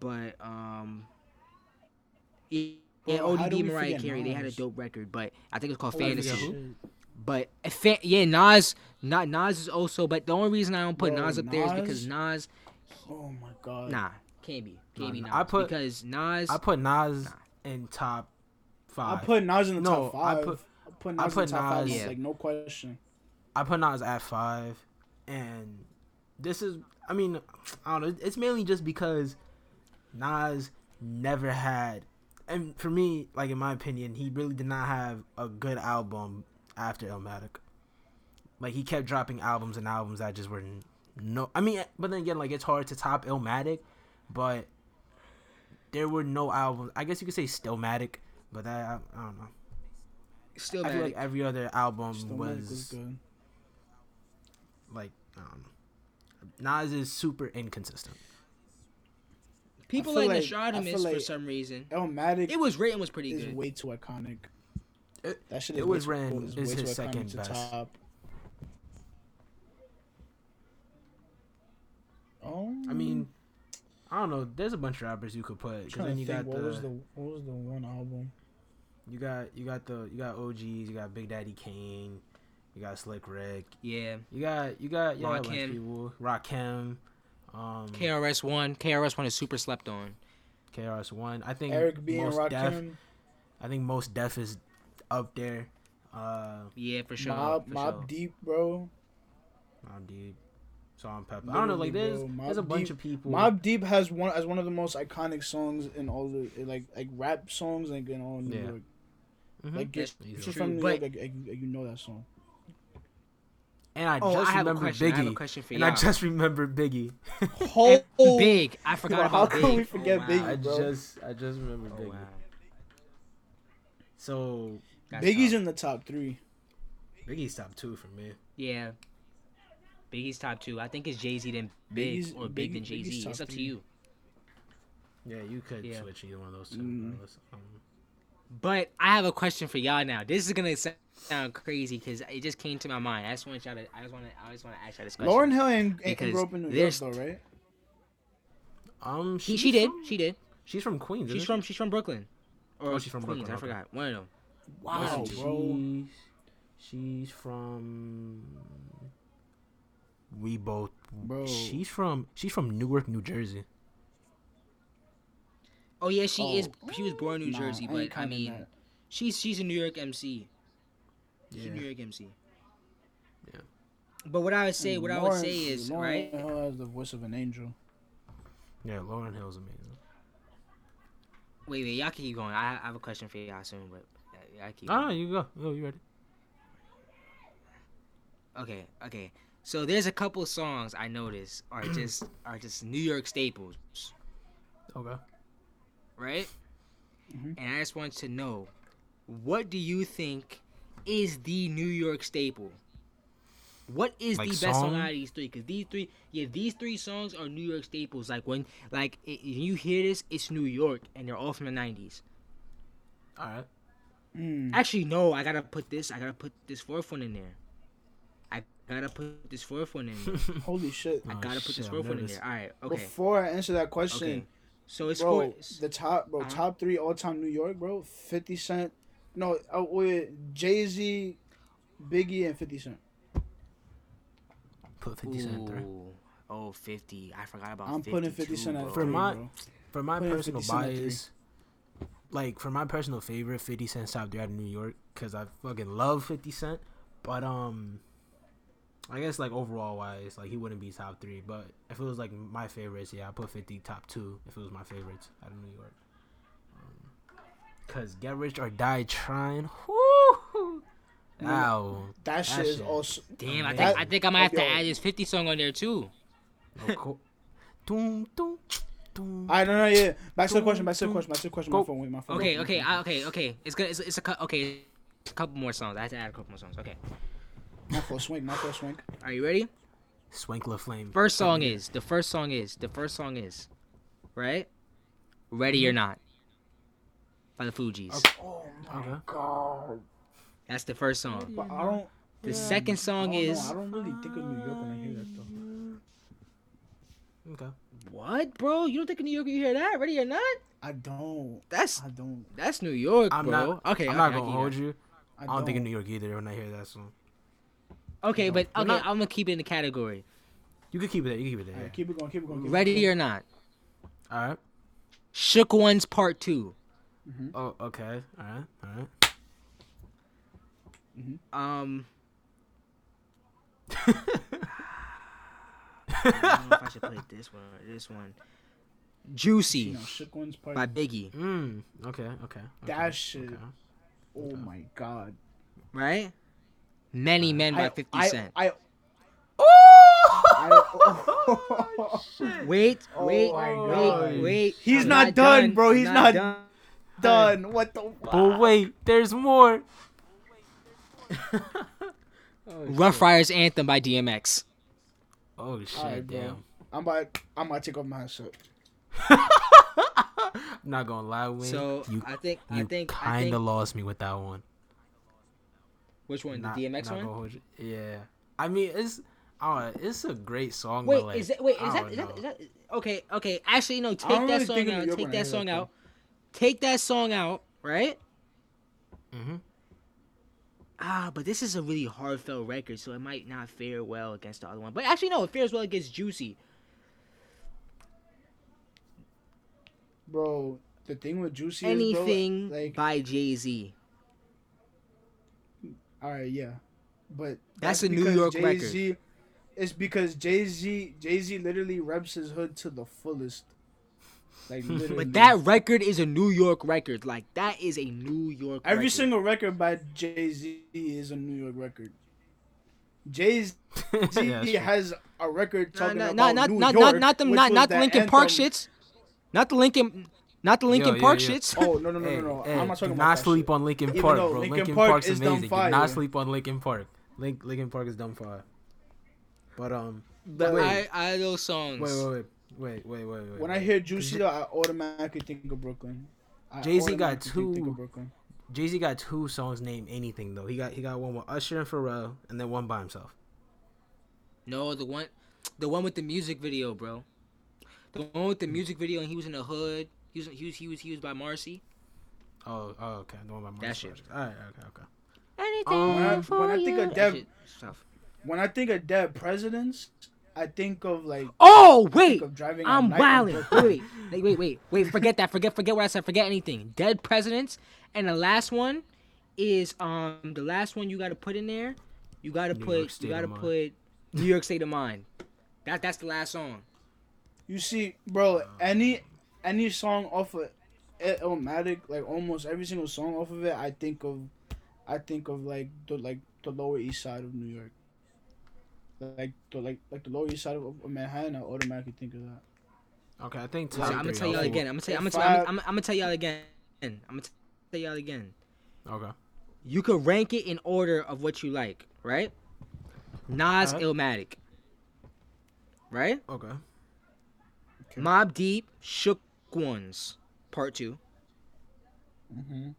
But um, yeah, yeah Bro, how do ODB, Mariah Carey, they had a dope record, but I think it's called Oh, Fantasy. Forget who? But a fa- yeah, Nas, not Nas is also. But the only reason I don't put Bro, Nas up there is because Nas- Nas, Oh my god. nah, can't be, can't Nah, be Nas. I put- because Nas. I put Nas Nah. in top five. I five. put Nas in the No, top I five. put- I put I Nas put in the top five, Nas- Yeah. like no question. I put Nas at five, and this is, I mean, I don't know. It's mainly just because Nas never had, and for me, like in my opinion, he really did not have a good album after Illmatic. Like he kept dropping albums and albums that just were n- no. I mean, but then again, like it's hard to top Illmatic, but there were no albums. I guess you could say Stillmatic, but that I, I don't know. still I feel like every other album Still was, was good. like I don't know. Nas is super inconsistent. People I like, feel like- I Nastradamus feel for some reason. Illmatic It was written was pretty good. is good. way too iconic. It- that shit it is was way too- ran- is is way too his second best. top. Oh, I mean, I don't know. There's a bunch of rappers you could put because then you think got what was the, the what was the one album? you got you got the you got OGs, you got Big Daddy Kane, you got Slick Rick, Yeah. you got you got yeah, a bunch of Rakim. people, Rakim, um, KRS One. KRS One is super slept on. KRS One. I think Eric B and Mos Def. I think Mos Def is up there. Uh, Yeah, for sure. Mob for Mob sure. Deep, bro. Mobb Deep, Salt-N-Pepa. I don't know. Like Literally, there's bro, there's a Mobb bunch of people. Mobb Deep has one as one of the most iconic songs in all the like like rap songs like in all New Yeah. York. Mhm. Like That's if easily. you're true, from New York, like, like, you- you know that song. and I Oh, just I remember question. I Biggie, question for and y'all. I just remember Biggie. Whole Big. I forgot Yo, how about can we forget oh, Biggie? wow. I just I just remember Oh, Biggie. wow. So That's Biggie's tough. in the top three. Biggie's top two for me. Yeah. Biggie's top two. I think it's Jay Z then Big Biggie's- or Big Biggie- then Jay Z. It's up to you. Yeah, you could Yeah. switch either one of those two. Mm. regardless. Um, But I have a question for y'all now. This is gonna sound crazy because it just came to my mind. I just want y'all to. I just want to. I just want to ask y'all this question. Lauryn Hill ain't, ain't Because grew up in New York there's- though, right? um, She, she's she did. from- She did. She's from Queens. She's isn't from. She's from Brooklyn. Or Oh, she's from Queens. Brooklyn, I okay. forgot. One of them. Wow, she? bro. She's, she's from. We both. Bro. She's from. She's from Newark, New Jersey. Oh yeah, she is. Oh. She was born in New Nah, Jersey, but I counting mean, that. she's she's a New York MC. She's a Yeah. New York MC. Yeah. But what I would say, what I would Lauryn- say is, Lauryn right? Hill has the voice of an angel. Yeah, Lauryn Hill's is amazing. Wait, wait, y'all can keep going. I, I have a question for y'all soon, but y'all keep. Ah, you go. Go, you ready? Okay, okay. So there's a couple songs I noticed are just are just New York staples, Okay. right? Mhm. And I just want to know, what do you think is the New York staple? What is Like the best song song? out of these three? Because these three, yeah, these three songs are New York staples. Like when, like i when you hear this, it's New York, and they're all from the '90s. All right. Mm. Actually, no, I gotta put this. I gotta put this fourth one in there. I gotta put this fourth one in there. Holy shit. I Oh, gotta put shit, this I'm fourth one in there. All right, okay, Before I answer that question, okay. So it's bro, for the top, bro, Uh-huh. top three all time New York, bro. Fifty Cent, no, uh, wait, Jay Z, Biggie, and Fifty Cent. Put 50 Cent there. Ooh, Oh, 50. I forgot about I'm 50 putting Fifty too, Cent at. For my- bro. For my Put in personal 50 Cent at three. bias, like for my personal favorite, 50 Cent stopped there out of New York because I fucking love 50 Cent. But um, I guess like overall wise, like he wouldn't be top three. But if it was like my favorites, yeah, I put 50 top two. If it was my favorites out of New York, um, cause Get Rich or Die Trying, whoo, No, ow, That shit That is shit. also. Damn, I That- think I think I might have to yo. add this 50 song on there too. of course. Doom, doom, doom. I don't know. Yeah, back to the question. Back to the question. Back to the question. Go. My phone. Wait, my phone. Okay, okay, I, okay, okay. It's good. It's, it's a cou- okay. A couple more songs. I have to add a couple more songs. Okay. My phone swing. My phone swing. Are you ready? Swankla Flame. First song is the first song is the first song is right. Ready or not? by the Fugees. Okay. Oh my Okay. god. That's the first song. But I don't. The second song don't know, is I don't really think of New York when I hear that though. Okay. What, bro? You don't think of New York? You hear that? Ready or not? I don't. That's I don't. that's New York, I'm bro. not. okay, I'm okay, not gonna get hold that. you. I I don't think of New York either when I hear that song. Okay, but okay, not- I'm gonna keep it in the category. You can keep it there. You can keep it there. Alright, keep it going. Keep it going. Keep Ready it or not? All right. Shook Ones Part Two. Oh, okay. All right. All right. Um. I don't know if I should play this one or this one. Juicy You know, shook ones part. by Biggie, Mm. Okay. Okay. okay, That shit. Okay. oh my god. right? Many Men by I- 50 I, Cent. I, Oh! I, Wait, Oh wait, my wait, God. wait. He's I'm not done, bro. He's not done. done. What the fuck? But wait, there's more. Rough Riders Anthem by DMX. Oh shit! Alright, bro. damn. I'm about. I'm about to take off my shirt. I'm not gonna lie, Wayne. So you, I think you I think I kind think of lost me with that one. which one? Not- the DMX one? gonna hold you- Yeah. I mean, it's. Oh, it's a great song. Wait, but like, is that wait? Is that, don't that know. is that okay? Okay, actually, no. Take that really song think of New out. Take that song that, out. Take that song out. Right? Mm-hmm. Ah, but this is a really heartfelt record, so it might not fare well against the other one. But actually, no, it fares well against Juicy. Bro, the thing with Juicy is, Anything bro, like, by Jay Z. all right, yeah, but That's a New York Jay-Z, It's because Jay Z, Jay Z literally reps his hood to the fullest. Like literally. But that record is a New York record. Like that is a New York. every record. single record by Jay Z is a New York record. Jay Z Yeah, has a record Nah, talking nah, about nah, not New not York, not not the which not not the that Linkin Park shits. Not the Linkin, not the Linkin yeah, Park yeah. shits. Oh no no no no no! hey, I'm not talking do about not sleep shit. on Linkin Park, though bro. Linkin Linkin Park Park's is dumb amazing. Do fire. not sleep on Linkin Park. Link Linkin Park is dumb fire. But um, The wait, I, Idol songs. wait, wait, wait, wait, wait, wait, wait. When I hear Juicy, though, I automatically think of Brooklyn. Jay-Z got automatically think- think two- Jay Z got two songs named anything though. He got he got one with Usher and Pharrell, and then one by himself. No, the one, the one with the music video, bro. The one with the music video, and he was in the hood. He was he was he was he was by Marcy. Oh, oh, okay, the one by That Mark shit. All right, okay, okay. Anything Um, When I, for when I think you. of That dead, shit when I think of dead presidents, I think of like Oh think wait, of driving. I'm night wilding. Wait, wait, wait, wait, wait. Forget that. Forget, forget what I said. Forget anything. Dead presidents, and the last one is um the last one you got to put in there. You got to put you got to put New York State of Mind. That that's the last song. You see, bro, any any song off of it, Illmatic, like almost every single song off of it, I think of, I think of like the like the Lower East Side of New York. Like the like like the Lower East Side of, of Manhattan, I automatically think of that. Okay, I think So I'm gonna tell y'all again. I'm gonna tell I'm gonna tell I'm, I- I'm, I'm gonna tell y'all again. I'm gonna tell y'all again. Okay. You could rank it in order of what you like, right? Nas, Alright. Illmatic, right? Okay. Okay. Mobb Deep, Shook Ones, Part Two. Mm-hmm.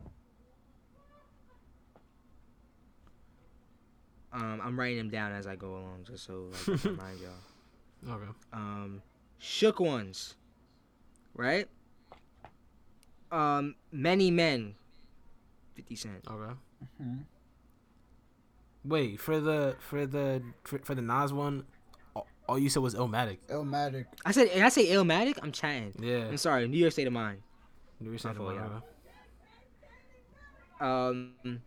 Um, I'm writing them down as I go along, just so like, I remind y'all. Okay. Um, Shook Ones, right? Um, Many Men, Fifty Cent. Okay. Mm-hmm. Wait for the for the for, for the Nas one. All, all you said was Illmatic. Illmatic. I said, did I say Illmatic? I'm chatting. Yeah. I'm sorry, New York State of Mind. New York State of Mind. yeah. Um,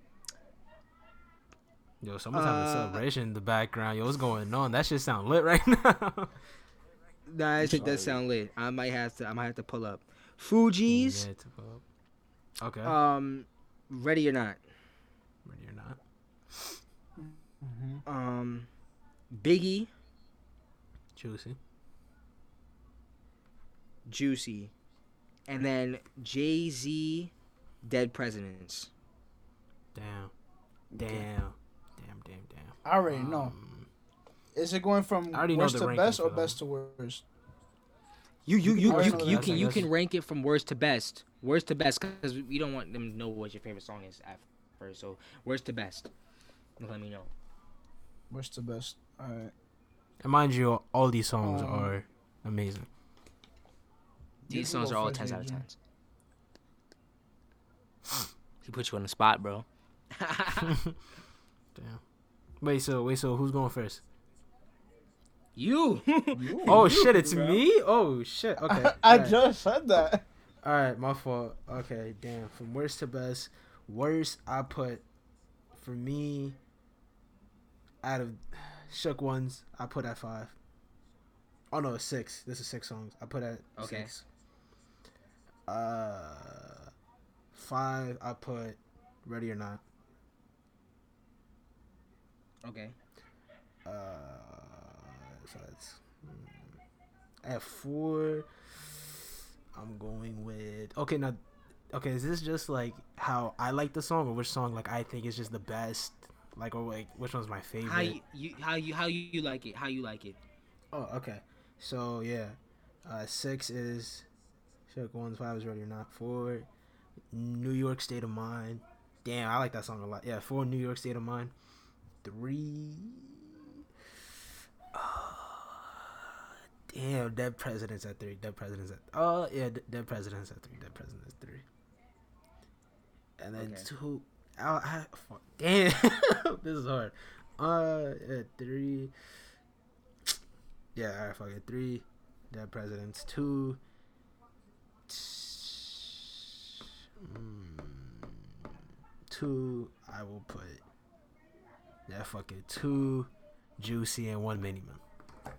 Yo, someone's having a celebration in the background. Yo, what's going on? That shit sound lit right now. that shit does sound lit. I might have to. I might have to pull up. Fugees. Yeah, to pull up. Okay. Um, ready or not. Ready or not? Mm-hmm. Um, Biggie, Juicy. Juicy, and then Jay Z, Dead Presidents. Damn. Damn. Damn. Damn. Damn. I already know. Um, Is it going from I know worst the to best or them. best to worst? You you can you you, you can you can rank it from worst to best. Worst to best because we don't want them to know what your favorite song is at first. So worst to best. Let me know. Worst to best. All right. And mind you, all these songs Um, are amazing. These songs are all first, tens out of AJ. tens. He put you on the spot, bro. Damn. Wait, so wait, so who's going first? you. You- Oh you, shit, it's bro. me. Oh shit. Okay. I alright. just said that. All right, my fault. Okay, damn. From worst to best, worst I put for me out of shook ones I put at five. Oh no, it's six. This is six songs. I put at Okay. six. Uh, five I put ready or not. Okay. Uh, so that's mm, at four. I'm going with okay now. Okay, is this just like how I like the song, or which song like I think is just the best? Like, or like which one's my favorite? How you, you how you how you like it? How you like it? Oh, okay. So yeah, uh, six is Shook Ones. Five is Ready or Not. Four, New York State of Mind. Damn, I like that song a lot. Yeah, four, New York State of Mind. Three. damn, Dead Presidents at three. Dead Presidents at. Oh yeah, Dead Presidents at three. Dead Presidents at three. And then Okay. two. I, I, fuck, damn, this is hard. Uh, at three. Yeah, alright, fuck it. Three, Dead Presidents. Two. Mm, two, I will put. Yeah, fucking. Two, Juicy, and one Many Men.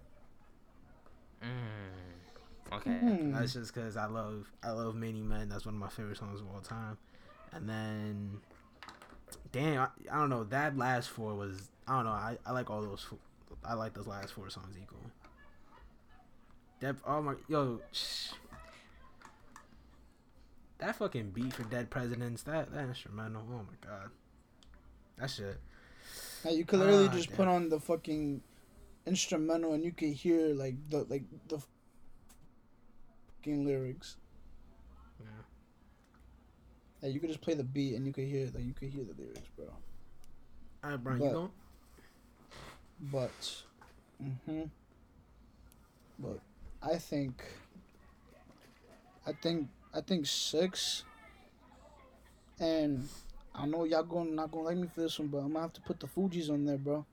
Mm. Okay. Hmm. That's just because I love I love Many Men. That's one of my favorite songs of all time. And then, damn, I, I don't know. That last four was I don't know. I, I like all those. I like those last four songs equally. That oh my yo, sh- that fucking beat for Dead Presidents. That that instrumental. Oh my god, that shit. Like, you could literally Ah, just damn. put on the fucking instrumental and you could hear like the like the fucking lyrics. Yeah. Like you could just play the beat and you could hear like you could hear the lyrics, bro. All right, Brian, you But- going? But, mm-hmm. But I think. I think I think six. And I know y'all going not gonna like me for this one, but I'm gonna have to put the Fugees on there, bro.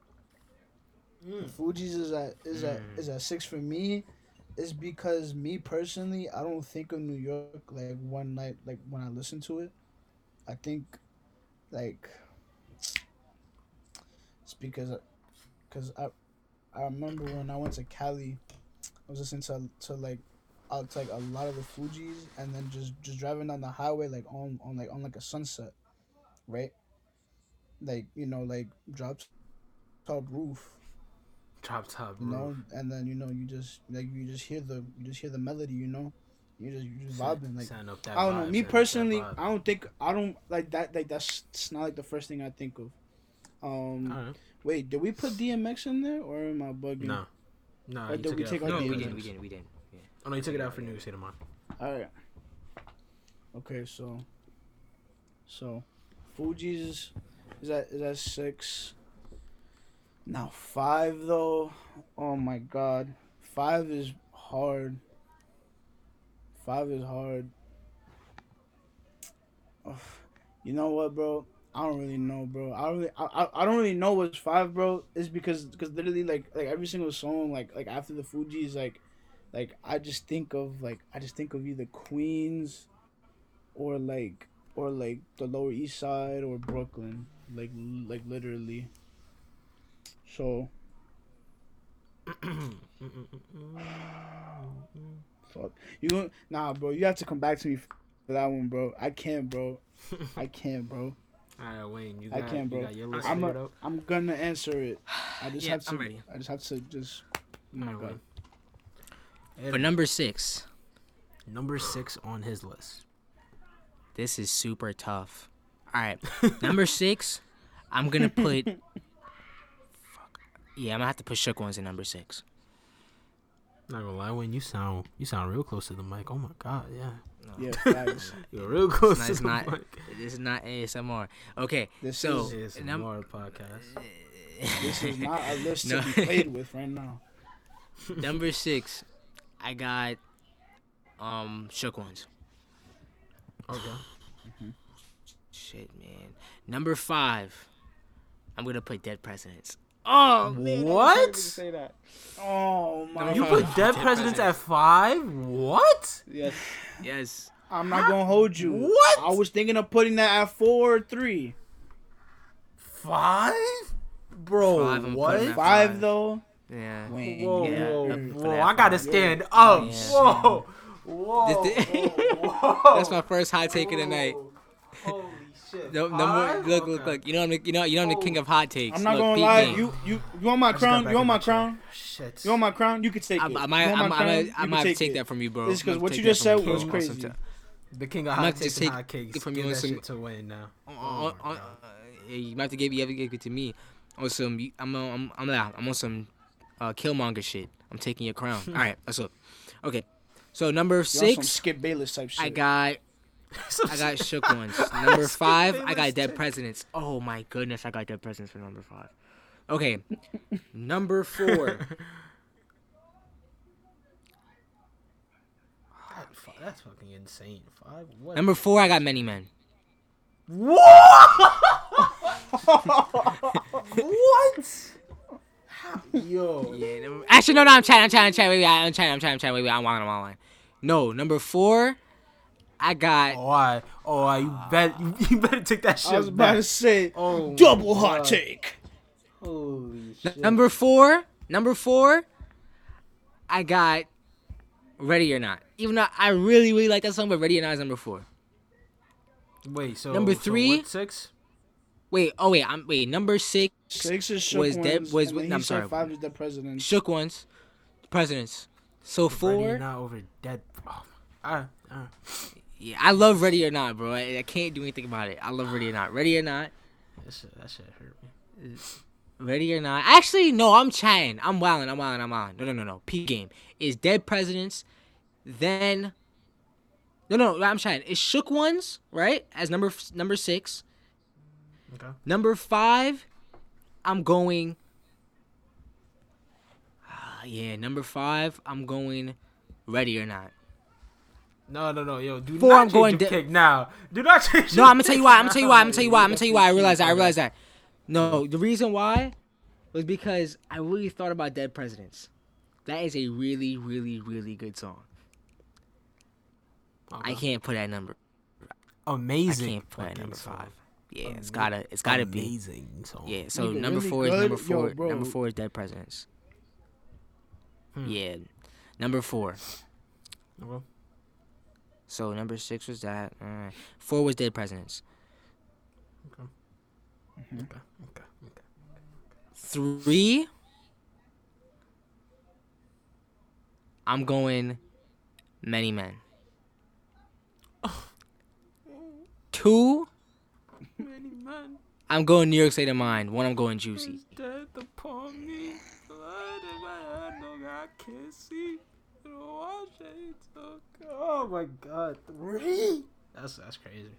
The Fugees is at is at Mm. is at six for me. It's because me personally, I don't think of New York like one night like when I listen to it. I think, like, it's because, cause I, I remember when I went to Cali, I was listening to to like, out like a lot of the Fugees, and then just just driving down the highway like on on like on like a sunset, right? Like you know like drops top roof Drop top, you know, and then you know you just like you just hear the you just hear the melody, you know, you just you just vibing like setting up that I don't know. Me setting personally. I don't think I don't like that. Like that's it's not like the first thing I think of. Um, All right. wait, did we put DMX in there or am I bugging? No, no, Or did we take for out No, the we didn't. We didn't. We didn't. Yeah. Oh no, you took it out for New York State of Mind. All right. Okay, so, so, Fugees is that is that six? Now five though, oh my god, five is hard. Five is hard. Ugh. You know what, bro? I don't really know, bro. I don't really, I, I, I don't really know what's five, bro. Is because, because literally, like, like every single song, like, like after the Fugees, like, like I just think of like I just think of either Queens or like or like the Lower East Side or Brooklyn, like like literally. So fuck you going nah, bro. You have to come back to me for that one, bro. I can't, bro. I can't, bro. All right, Wayne, you I got, can't, you bro. got your list I'm figured a, out. I'm gonna answer it. I just Yeah, have to. I'm ready. I just have to just. Oh my All right, god. Wayne. For number six, Number six on his list. This is super tough. All right, number six, I'm gonna put. Fuck. Yeah, I'm gonna have to put Shook Ones in number six. Not gonna lie, when you sound you sound real close to the mic. Oh my god, yeah, No, Yeah, you're real close not- to it's the not- mic. This is not ASMR. Okay, This so is It's a num- podcast. this is not a list No. to be played with right now. number six, I got um shook ones. Okay. Mm-hmm. Shit, man. Number five, I'm gonna put dead presidents. Oh man, What? Say that. Oh my! Number You put God. dead Dead presidents at five? What? Yes. Yes. I'm not gonna hold you. What? I was thinking of putting that at four or three. Five? Bro, Five, what? Five, Five. though. Yeah. Whoa, Yeah, whoa, I'm whoa! I gotta five. stand up. Yeah. Whoa, whoa, This- whoa, whoa. That's my first hot take of the night. Holy shit! No, number, Five? look, look, Okay. look. You know, I'm the, you know, you know, I'm the king of hot takes. I'm not look, gonna lie. game. You, you, you want my I just got crown? You want my my crown? Shit. You want my crown? You can take I, it. I You might, I might, I crown? might, You I might take take that from you, bro. It's 'cause I'm what you just said was crazy. The king of hot takes and hot cakes. from Give you on that some- shit to Wayne now. on- Oh on- my on- God. uh, yeah, you might have to give, you have to give it to me. On some, I'm, on- I'm, I'm, I'm, I'm on some uh, Killmonger shit. I'm taking your crown. All right, let's look. Okay, so number You're on some six, Skip Bayless type shit. I got, I got shook ones. Number five, I got dead presidents. Oh my goodness, I got dead presidents for number five. Okay, number four. That's fucking insane. Five. What? Number four, I got many men. What? what? How- Yo. Yeah. Number, actually, no, no. I'm trying. I'm trying. I'm trying. Wait, wait. I'm trying. I'm trying. I'm trying. Wait, wait. I'm lying. I'm lying. No, number four, I got. Oh, I. Oh, I. You bet. You better take that shit I was about to say Oh, double hot God. take. Holy shit. Number four, number four, I got Ready or Not. Even though I really, really like that song, but Ready or Not is number four. Wait. So Number so three? what, six. Wait, oh wait, I'm wait. Number six, Six is shook Was ones, dead- was- and I'm sorry. Five is the president. shook ones, presidents. So four. Ready or four, not over dead. Oh, uh, uh. yeah, I love Ready or Not, bro. I, I can't do anything about it. I love Ready or Not. Ready or Not, That shit. That shit hurt me. Ready or Not. Actually, no, I'm chatting. I'm wilding. I'm wilding. I'm wilding. No, no, no, no. Peak game is dead presidents. Then, no, no, I'm chatting. It's shook ones, right? As number number six. Okay. Number five, I'm going. Ah, yeah, number five, I'm going. Ready or not? No, no, no, yo, do Four, not I'm change going your de- pick now. Do not change. No, I'm gonna tell you why. I'm gonna tell you why. I'm gonna tell you why. I'm gonna tell you why. I realize that. I realize that. No, the reason why was because I really thought about Dead Presidents. That is a really, really, really good song. I can't put that number. Amazing. I can't put that number song. five. Yeah, it's gotta, it's gotta be. amazing song. Yeah. So Nigga, number really four is number four. bro. number four is Dead Presidents. Hmm. Yeah. Number four. Okay. So number six was that. Alright. Four was Dead Presidents. Okay. Okay. Okay. Three. I'm going many men. Two. Many men I'm going New York State of Mind. One I'm going Juicy. dead upon me. Light in my head, no, I can't see. You know, I shades of- Oh my god, three. That's that's crazy.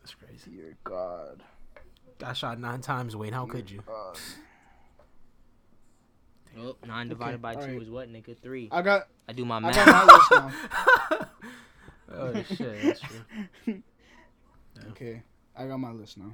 That's crazy. Dear God. Got shot nine times, Wayne. How could you? God. Oh, nine divided Okay, by two alright. is what, nigga? Three. I got I do my I math. got my list now. Oh shit, that's true. Okay, I got my list now.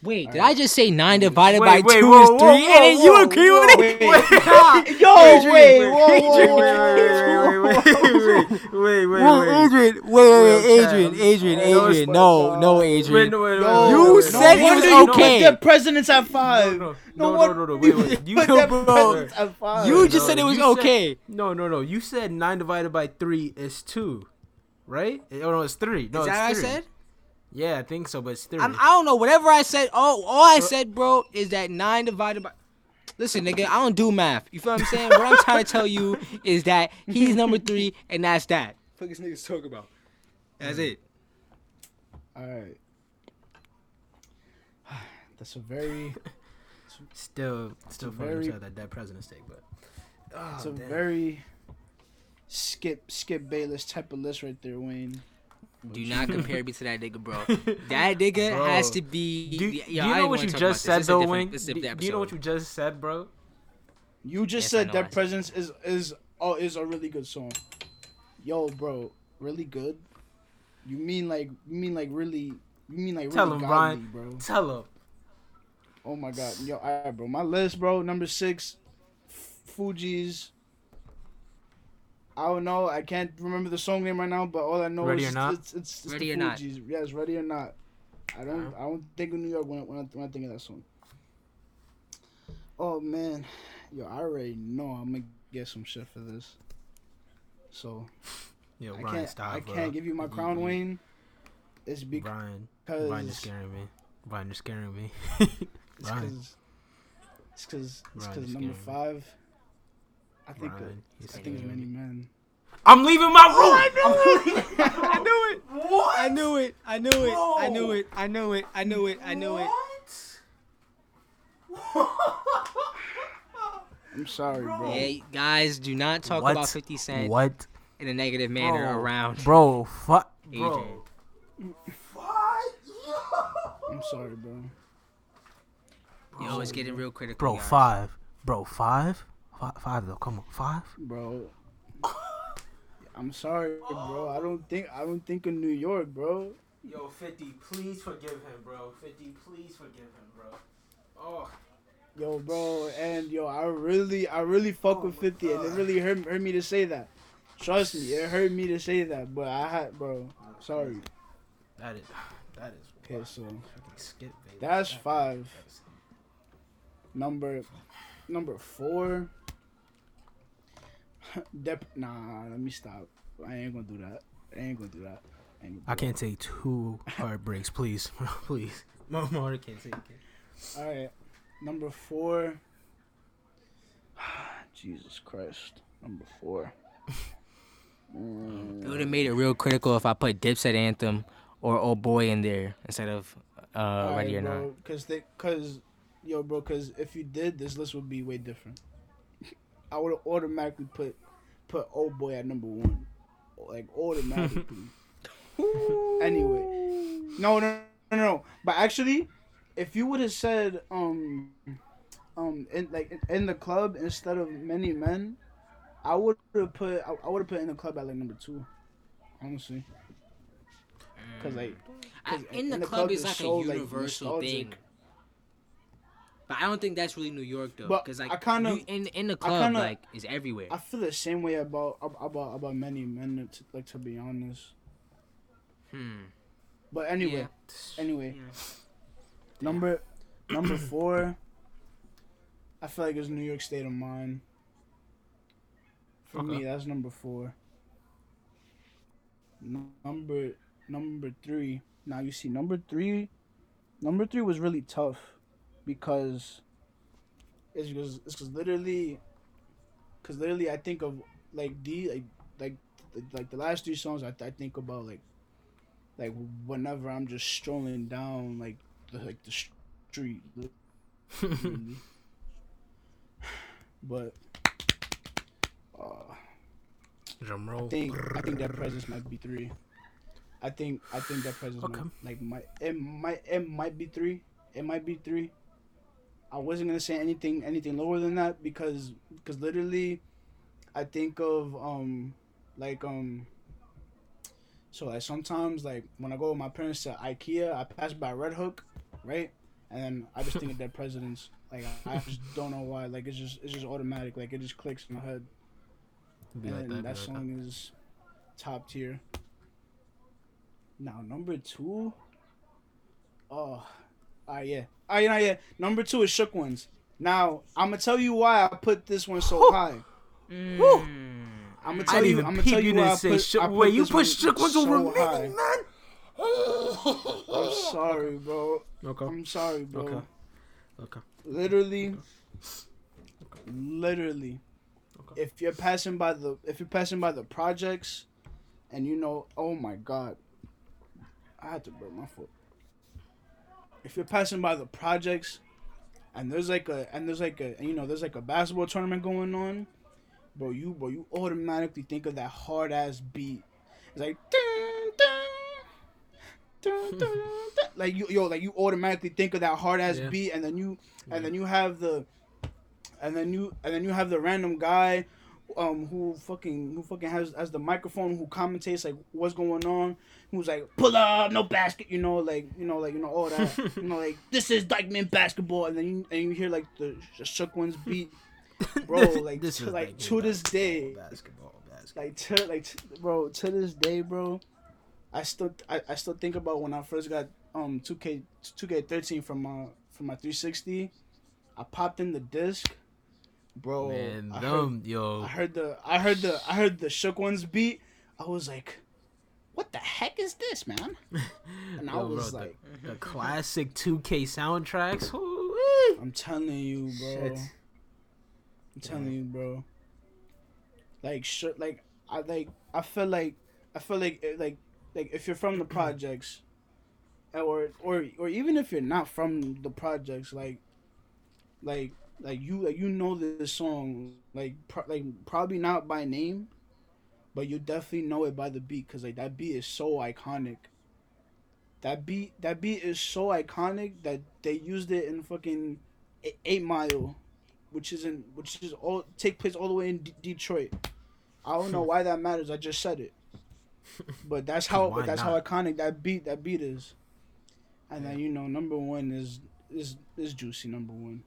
Wait, did Alright. I just say nine divided Wait, by wait, two whoa, is three? whoa, and then you whoa, agree with whoa, it? wait. Nah. Yo, Adrian, wait, wait, whoa, whoa, Wait, whoa, wait, wait, wait, wait, wait, wait, Whoa, wait. Adrian, wait, wait, wait, Real Adrian, time. Adrian, Oh, it's Adrian, like, no, uh, no, Wait, Adrian. no, wait, wait, Yo, wait, You wait, wait, said no, it was no, you no, okay. Put the presidents at five. No, No, no, what- no, no, no, wait, wait. You put no, the bro. presidents at five. You No, just said it was you said- okay. No, no, no. You said nine divided by three is two, right? Oh no, it's three. No, Is it's that what I three. said? Yeah, I think so, but it's 3 I'm, I don't know. Whatever I said, oh, all I said, bro, is that nine divided by. Listen, nigga, I don't do math. You feel what I'm saying? what I'm trying to tell you is that he's number three, and that's that. Fuck this niggas talk about. That's it. All right. That's a very, still, still a fucking very- very, that dead president's take, but oh, it's a damn. very Skip Skip Bayless type of list right there, Wayne. Do not compare me to that nigga, bro. That nigga Bro. has to be. Do, yeah, do you know what you just said this. This is a though, different- Wayne? this is a Do, do you know what you just said, bro? You just Yes, said know, Dead said- Presence is is oh is a really good song. Yo, bro, really good. You mean like you mean like really you mean like Tell really him, godly, Brian. bro. Tell him. Oh my god, yo, alright, bro. My list, bro. Number six, Fugees. I don't know. I can't remember the song name right now, but all I know Ready is or Not? it's it's, it's Ready the or Not. Fugees. Yes, ready or not. I don't Uh-huh. I don't think of New York when I, when I, when I think of that song. Oh man, yo, I already know I'm gonna get some shit for this. So Yo, I Brian, can't stop. I bro. can't give you my You- crown, you- Wayne. It's because Brian, Brian, you're scaring me. Brian, you're scaring me. because Brian, it's because it's because number five. I think uh, Brian, I think many men. I'm leaving my room. I knew it. What? I knew it. I knew it. I knew it. I knew it. I knew it. I knew it. What? I'm sorry, bro. Yeah, guys, do not talk What? about 50 Cent What? in a negative manner Bro, around Bro, fuck. AJ. Bro. I'm sorry, bro. Yo, it's getting real critical. Bro, guys. five. Bro, five? Five, five though. Come on, five. Bro. I'm sorry, bro. I don't think I don't think of New York, bro. Yo, 50, please forgive him, bro. 50, please forgive him, bro. Oh. Yo, bro, and yo, I really, I really fuck Oh with my 50, and it really hurt, hurt me to say that. Trust me, it hurt me to say that, but I had, bro. Sorry. That is, that is. Okay, so skip, baby. That's That- five. number, number four. Dep. Nah, let me stop. I ain't gonna do that. I ain't gonna do that. I, ain't I can't take two heartbreaks, please. please. My heart can't take it. All right, number four. Jesus Christ, number four. Mm. It would have made it real critical if I put Dipset Anthem or Oh Boy in there instead of uh, Ready or Not. Because they, cause, yo, bro, because if you did, this list would be way different. I would have automatically put, put old boy at number one, like automatically. anyway, no, no, no, no. But actually, if you would have said, um, um, in like in, in the club instead of many men, I would have put, I, I would have put in the club at like number two, honestly. Cause like, I, 'cause in the in the club club is is like so, a universal nostalgic. thing. But I don't think that's really New York though, because like I kinda- in in the club kinda- like is everywhere. I feel the same way about about about many men. To, like to be honest. hmm. But anyway, Yeah. anyway, Yeah. number number four. I feel like it's New York State of Mind. For Okay. me, that's number four. Number number three. Now you see number three. Number three was really tough because it's because it's because literally, because literally I think of like the like like like the last three songs I, I think about like like whenever I'm just strolling down like the like the street. but uh, Drum I think I think that presence might be three. I think I think that presence Okay. might, like might it might it might be three. It might be three. I wasn't gonna say anything anything lower than that because because literally, I think of um like um. So like sometimes like when I go with my parents to IKEA, I pass by Red Hook, right? And then I just think of dead presidents. Like I, I just don't know why. Like it's just it's just automatic. Like it just clicks in my head. Be like and that. that, be like song is top tier. Now number two. Oh, ah yeah, ah yeah, yeah. Number two is Shook Ones. Now I'm gonna tell you why I put this one so high. Mm. I'm gonna tell you. even I'm gonna tell you you why I say put. shook. I put Wait, you put one shook ones so over high. me, man. I'm sorry, bro. Okay. I'm sorry, bro. Okay. Okay. Literally, literally. Okay. If you're passing by the, if you're passing by the projects, and you know, oh my god, I had to break my foot. If you're passing by the projects, and there's like a, and there's like a, you know, there's like a basketball tournament going on, bro, you bro, you automatically think of that hard ass beat. It's like dun, dun, dun, dun, dun. like you yo like you automatically think of that hard ass Yeah. beat, and then you and then you have the and then you and then you have the random guy um who fucking who fucking has has the microphone who commentates like what's going on. Who's like pull up no basket you know like you know like you know all that. You know like this is Dyckman basketball and then you and you hear like the shook ones beat. Bro like This to, like to this day Basketball, basketball. like to like t- bro to this day bro I still I, I still think about when I first got um 2K 2K13 from my from my 360 I popped in the disc bro Man, I heard, yo. I heard the I heard the I heard the shook ones beat I was like what the heck is this man and I was bro, like the, the classic 2K soundtracks. I'm telling you bro Shit. I'm telling you bro like shit like I like I feel like I feel like eh, like like if you're from the projects or or or even if you're not from the projects like like like you like you know this song like pro- like probably not by name but you definitely know it by the beat because like that beat is so iconic. That beat that beat is so iconic that they used it in fucking eight mile which is in which is all take place all the way in D- detroit. I don't know why that matters i just said it. But that's how Why that's not? how iconic that beat that beat is. And then you know number one is is is juicy number one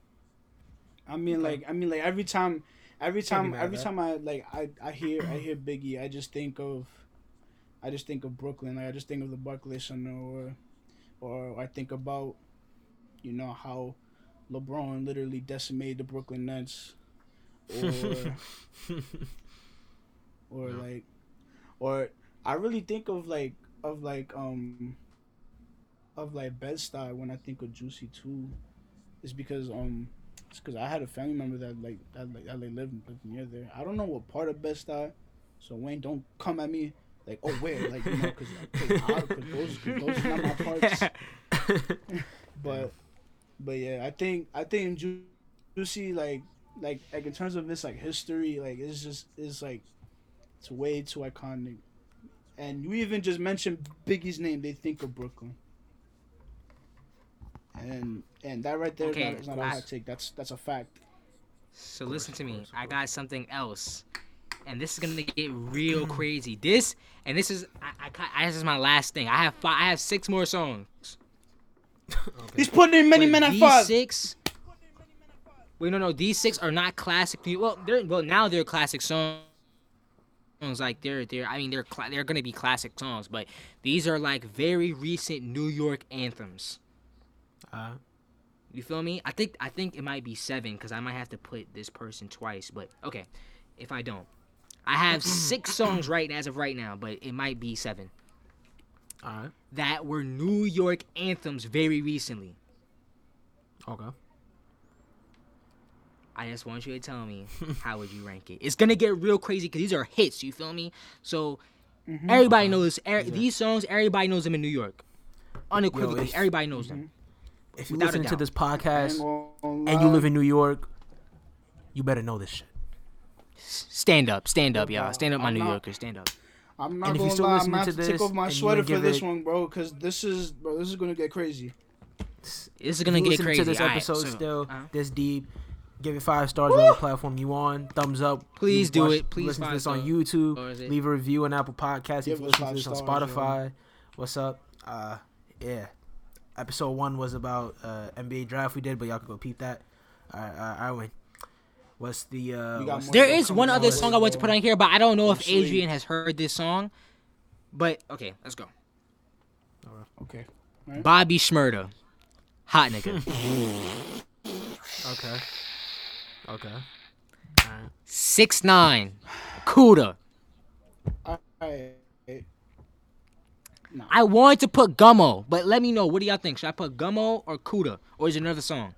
i mean Okay. like i mean like every time every time every time i like i i hear i hear biggie i just think of i just think of brooklyn like i just think of the barclays center or or i think about you know how lebron literally decimated the brooklyn nets or or Yeah. like or I really think of like of like um of like Bed-Stuy when I think of Juicy too. Is because um because I had a family member that like that like that like lived, lived near there. I don't know what part of Bed-Stuy, so Wayne don't come at me like oh where like you know because those, 'cause those are not my parts. But but yeah, I think I think Ju- Juicy like like like in terms of this like history like it's just it's like it's way too iconic. And you even just mentioned Biggie's name, they think of Brooklyn. And and that right there okay, not, is not a I- hot take. That's that's a fact. So listen to me. I got something else, and this is gonna get real crazy. This and this is I, I, I this is my last thing. I have five, I have six more songs. He's putting in many But men at these five. six. Wait, no, no. These six are not classic. Well, they're well now they're classic songs. Songs Like they're they're I mean they're cla- they're gonna be classic songs, but these are like very recent New York anthems. Uh, You feel me? I think I think it might be seven because I might have to put this person twice. But okay, if I don't, I have six songs right as of right now, but it might be seven all right. that were New York anthems very recently. Okay. I just want you to tell me how would you rank it? It's gonna get real crazy because these are hits. You feel me? So Mm-hmm. everybody knows er, these songs. Everybody knows them in New York, unequivocally. if- everybody knows them. If you listen to this podcast and you live in New York, you better know this shit. Stand up, stand up, y'all. Stand up, my I'm New not- Yorkers. Stand up. I'm not And if you gonna still lie, I'm listening gonna to have to take this off my and you sweater wanna for give this it- one, bro, because this is bro, this is gonna get crazy. This is gonna you get listen crazy. to this Alright, episode so, still uh-huh. this deep, give it five stars on the platform you on. Thumbs up. Please You do watch- it. Please listen to five this on stars. YouTube. Or is it- Leave a review on Apple Podcasts. Give If you us listen to five this on stars, yo. Spotify, what's up? Uh, yeah. Episode one was about uh, NBA draft we did, but y'all can go peep that. All right, all right, all right win. What's the uh? We what's more the- There Don't is come one other with song I want to put on here, but I don't know if sleep. Adrian has heard this song. But okay, let's go. Okay. Bobby Shmurda, hot nigga. Okay. Okay. All right. Six nine, Kooda. Alright. Nah. I wanted to put Gummo, but let me know. What do y'all think? Should I put Gummo or Kooda, or is it another song?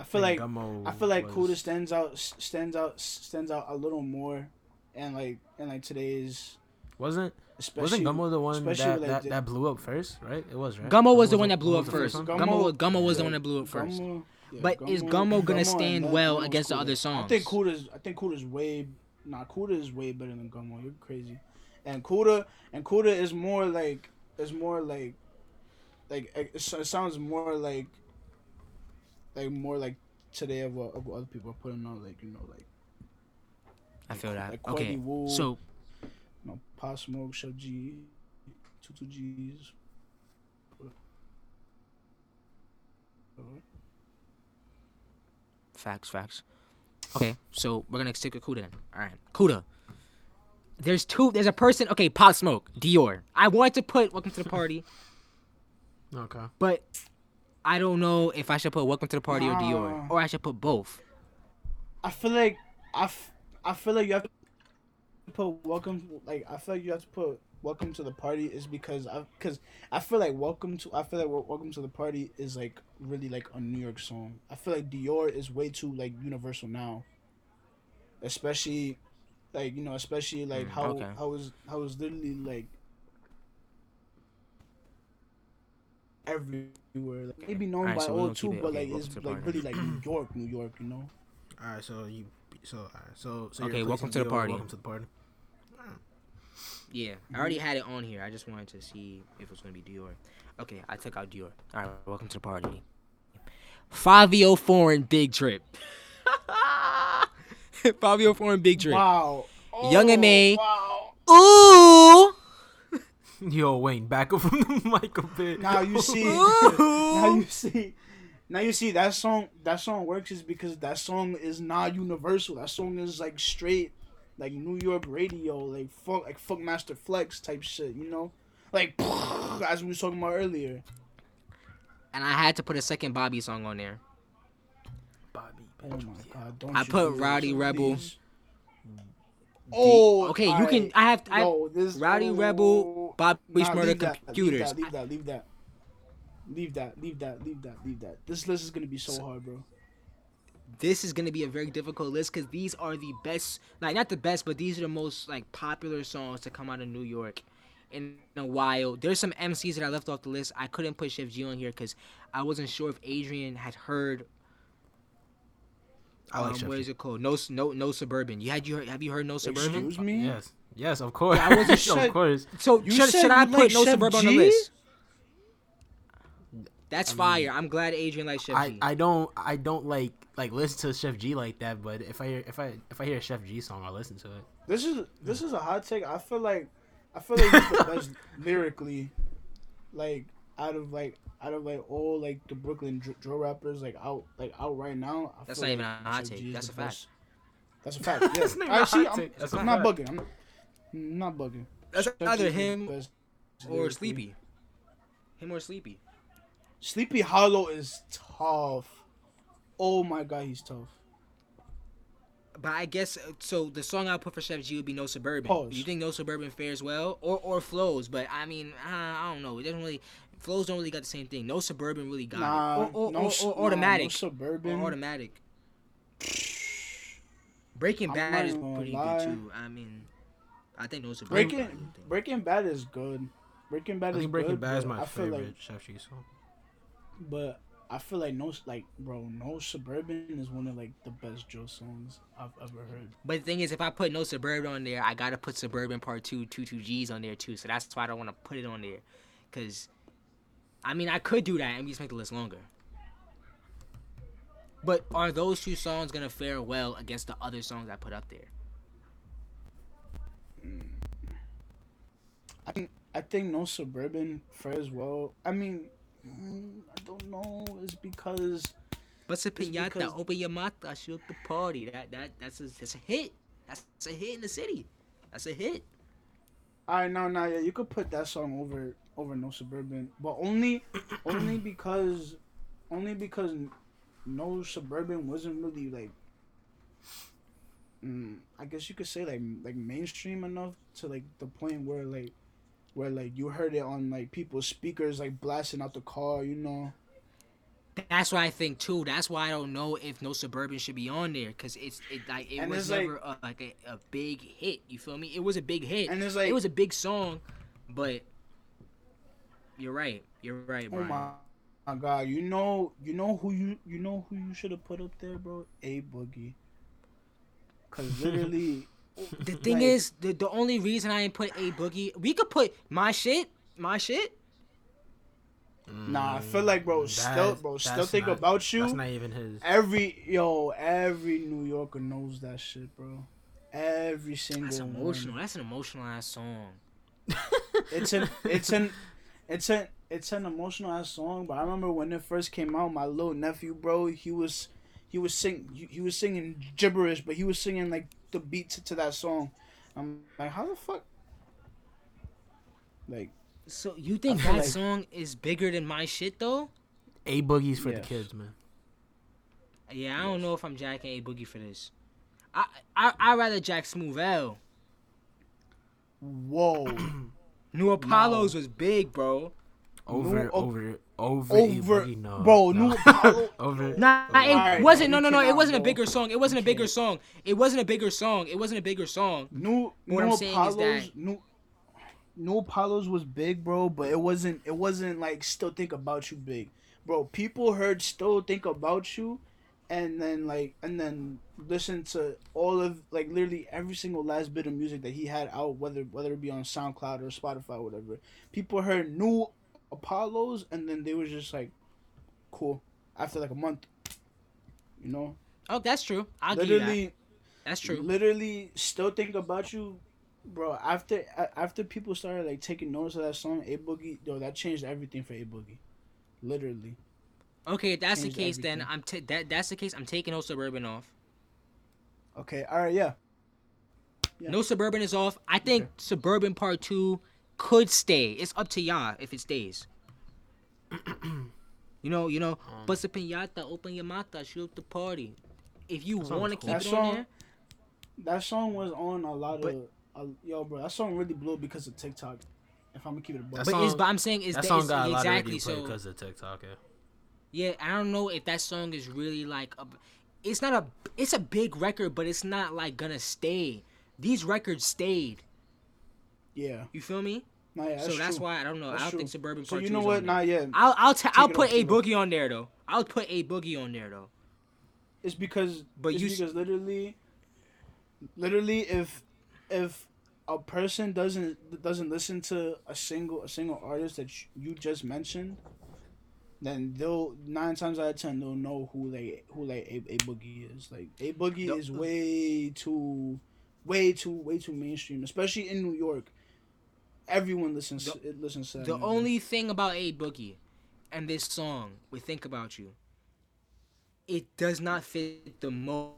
I feel like Gummo I feel like was- Kooda stands out stands out stands out a little more, and like and like today's wasn't especially wasn't Gummo the one that, like that, the- that blew up first, right? It was right. Gummo was the one that blew up first. one? Gummo, Gummo was the one that blew up first. Gummo- yeah, But is Gummo gonna and stand well Gummo's against the other other I think Kooda's I think Kooda's way Nah, Kooda is way better than Gummo. You're crazy. And Kooda and Kooda is more like is more like like it, it sounds more like like more like today of what, of what other people are putting on like you know like I feel that. like okay, Wu, so you know Pop Smoke, Sheff G, Two Two G's. facts, facts. Okay, so we're gonna stick with Kooda then. All right, Kooda. There's two. There's a person. Okay, Pop Smoke, Dior. I wanted to put Welcome to the Party, Okay. but I don't know if I should put Welcome to the Party or Dior, or I should put both. I feel like I, f- I feel like you have to put welcome like I feel like you have to put welcome to the party is because I because I feel like welcome to I feel like welcome to the party is like really like a New York song. I feel like Dior is way too like universal now. Especially like you know especially like Mm, how okay. how is how is literally like everywhere like maybe known Alright, by so all too but okay, like it's like really like New York New York you know All right. So you. So all right. So so. Okay, welcome to the party. Welcome to the party. Yeah, I already had it on here. I just wanted to see if it was gonna be Dior. Okay, I took out Dior. All right, welcome to the party. Fivio Foreign Big Drip. Fivio Foreign Big Drip. Wow. Young and Oh, me. Wow. Ooh. Yo, Wayne, back up from the mic a bit. Now you see. Ooh. now you see. Now you see that song. That song works is because that song is not universal. That song is like straight, like New York radio, like fuck, like fuck Master Flex type shit. You know, like as we was talking about earlier. And I had to put a second Bobby song on there. Bobby. Oh my god! Don't I you put Rowdy Rebel. please. Oh, okay, you can. alright. I have. I, No, this Rowdy oh, Rebel, Bobby nah, Shmurda leave that, computers. Leave that, leave that, leave that, leave that, leave that, leave that, leave that. This list is gonna be so hard, bro. this is gonna be a very difficult list because these are the best, like not the best, but these are the most like popular songs to come out of New York in a while. There's some MCs that I left off the list. I couldn't put Sheff G on here because I wasn't sure if Adrian had heard. I like um, Sheff what it called? No, no, no suburban. You had you heard, have you heard no suburban? Excuse me. Yes. Yes, of course. Yeah, I wasn't sure. of course. So You should, said should I you put like no Sheff suburban on the list? That's fire. I'm glad Adrian likes Sheff I, G. I don't I don't like like listen to Sheff G like that, but if I hear if I if I hear a Sheff G song, I'll listen to it. This is this is a hot take. I feel like I feel like he's the best lyrically, like out of like out of like all like the Brooklyn dr- drill rappers like out like out right now. I That's feel not even like a hot take. That's a fact. That's a fact. Yeah. That's not even I a hot I'm, take. I'm not fact. bugging. I'm, I'm not bugging. That's G either him or. Sleepy. Him or Sleepy. Sleepy Hollow is tough. Oh my god, he's tough. But I guess uh, so. The song I put for Sheff G would be No Suburban. Pause. You think No Suburban fares well, or or flows? But I mean, uh, I don't know. It doesn't really. Flows don't really got the same thing. No Suburban really got Nah, it. Or, or, no, or, s- or nah, automatic. No suburban. or automatic. Breaking I'm Bad is pretty lie. good too. I mean, I think No Suburban. Breaking Breaking Bad is good. Breaking Bad is good. I is think Breaking good, Bad is my I favorite like Sheff G song. But I feel like no, like bro, no suburban is one of like the best Joe songs I've ever heard. But the thing is, if I put No Suburban on there, I gotta put Suburban Part Two, Two Two G's on there too. So that's why I don't want to put it on there, cause, I mean, I could do that and just make the list longer. But are those two songs gonna fare well against the other songs I put up there? I think I think no suburban fares well. I mean, mm, I don't know. It's because But a It's pinata, open your mouth, I shoot the party. That that that's a that's a hit. That's, that's a hit in the city. That's a hit. I know now. Yeah, you could put that song over over no suburban, but only only because only because no suburban wasn't really like. Mm, I guess you could say like like mainstream enough to like the point where like where like you heard it on like people's speakers like blasting out the car, you know. That's what I think too. That's why I don't know if No Suburban should be on there because it's it like it And was it's like- never a, like a, a big hit. You feel me? It was a big hit. And it's like it was a big song, but you're right. You're right, Oh my, my god! You know, you know who you you know who you should have put up there, bro? A Boogie. Cause literally, The thing Like- is, the the only reason I didn't put a boogie, we could put my shit, my shit. Nah, I feel like, bro, mm, still, bro, still think not- about you. That's not even his. Every yo, every New Yorker knows that shit, bro. Every single That's one. emotional. That's an emotional ass song. It's an it's an it's an it's an emotional ass song. But I remember when it first came out, my little nephew, bro, he was he was sing he, he was singing gibberish, but he was singing like the beat to, to that song. I'm like, how the fuck? Like, So you think that like- song is bigger than my shit though? A boogie's for the kids, man. Yeah, I don't know if I'm jacking a boogie for this. I I I rather jack Smoove L. whoa, New Apollos was big, bro. Over, No, over, over, over, A Boogie, no, bro, no. New Apollo. over. Nah, it Alright, wasn't. No, no, no. It wasn't a bigger song. It wasn't a bigger song. It wasn't a bigger song. It wasn't a bigger song. New What New I'm saying is Apollo's that- New New Apollo's was big, bro, but it wasn't it wasn't like still think about you big. Bro, people heard still think about you and then like and then listen to all of like literally every single last bit of music that he had out whether whether it be on SoundCloud or Spotify or whatever. People heard New Apollo's and then they was just like cool after like a month. You know? Oh, that's true. I'll give you that. literally That's true. Literally, still think about you, bro. After after people started like taking notice of that song, A Boogie, yo, that changed everything for A Boogie. Literally. Okay, if that's the Changed case, then. I'm ta- that that's the case. I'm taking no suburban off. Okay. All right. Yeah. Yeah. No suburban is off. I think Okay. suburban part two could stay. It's up to y'all if it stays. you know, you know, Um, bust a pinata, open your mata, shoot up the party. If you want to was keep cool. it That on there, That song was on a lot But- of. Uh, yo, bro, that song really blew because of TikTok. If I'm gonna keep it a buck. But song- is but I'm saying is that that, song is- got a lot exactly of radio play so. because of TikTok. Yeah. Yeah, I don't know if that song is really like a. It's not a. It's a big record, but it's not like gonna stay. These records stayed. yeah. You feel me? Nah, yeah, so that's why I don't know. That's I don't true. think suburban So you know what? Not yet. yeah. I'll I'll t- Take I'll put a take it off. boogie on there though. I'll put a boogie on there though. It's because But it's you because literally literally if if a person doesn't doesn't listen to a single a single artist that you just mentioned then they'll nine times out of ten they'll know who like who like a, a boogie is like a boogie The- is way too way too way too mainstream especially in New York everyone listens The- it listens to that The nigga. only thing about a boogie and this song, we think about you. It does not fit the mold.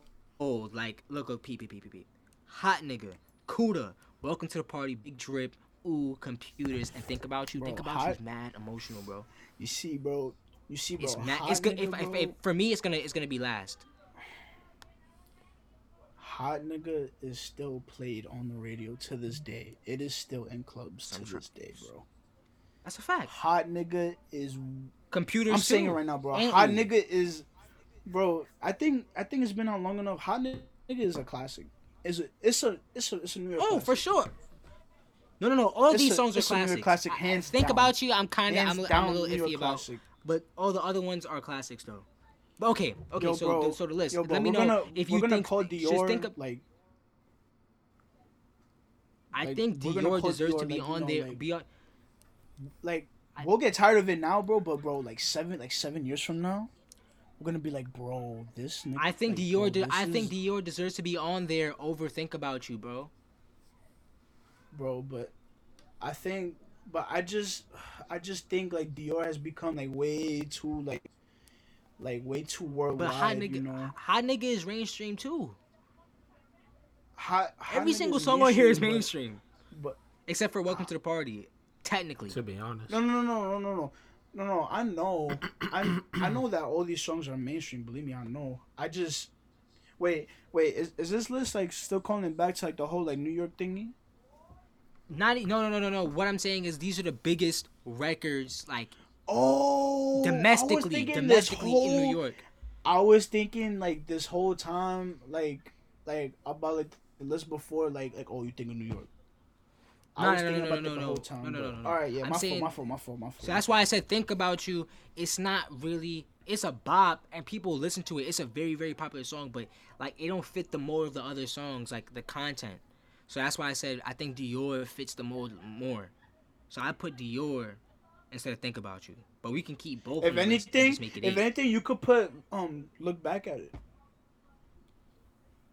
Like, look, look, peep, peep, peep, peep, peep. Hot nigga, Kooda, welcome to the party, big drip, ooh, computers, and think about you. Bro, think about hot- you is mad emotional, bro. you see bro you see bro It's mad. It's nigga, If, if, if, for me, it's gonna. It's gonna be last. Hot nigga is still played on the radio to this day. It is still in clubs to this day, bro. That's a fact. Hot nigga is. Computers. I'm saying it right now, bro. And Hot ooh. nigga is, bro. I think I think it's been on long enough. Hot nigga is a classic. It's a it's a it's a it's a New York. Oh, classic. for sure. No, no, no. All It's these a- songs are it's a New classics. classic, I- I think down. about you. I'm kind of. I'm, I'm a little iffy about. classic. But all the other ones are classics though. But okay, okay. Yo, so bro, the, so the list. Yo, bro, Let me know gonna, if you think. call just think of, like I like, think Dior deserves Dior, to be like, you on know, there. like- be on. like we'll get tired of it now, bro. But bro, like seven like seven years from now, we're gonna be like, bro, this. Nigga, I think Dior. bro, de- I think Dior deserves to be on there. Over think about you, bro bro. But I think, but I just, I just think like Dior has become like way too like, like way too worldwide. But hot nigga, you know? hot nigga is mainstream too. Hot, hot Every single song on here is mainstream, but, but except for "Welcome uh, to the Party." Technically, to be honest, no, no, no, no, no, no. No, no, I know, I I know that all these songs are mainstream. Believe me, I know. I just wait, wait. Is, is this list like still calling back to like the whole like New York thingy? Not no no no no no. What I'm saying is these are the biggest records like Oh, domestically, domestically in New York. I was thinking like this whole time, like like about like the list before, like like oh you think of New York. I No, was no, no, thinking no, about no, that the no, whole no. time. No, no, no, no, no. All right, yeah, I'm my saying- fault, my fault, my fault, my fault. So that's why I said think about you. It's not really it's a bop and people listen to it. It's a very very popular song, but like it don't fit the mold of the other songs, like the content. So that's why I said I think Dior fits the mold more. So I put Dior instead of Think About You. But we can keep both. If on the list and anything, just make it if eight. anything, you could put um look back at it.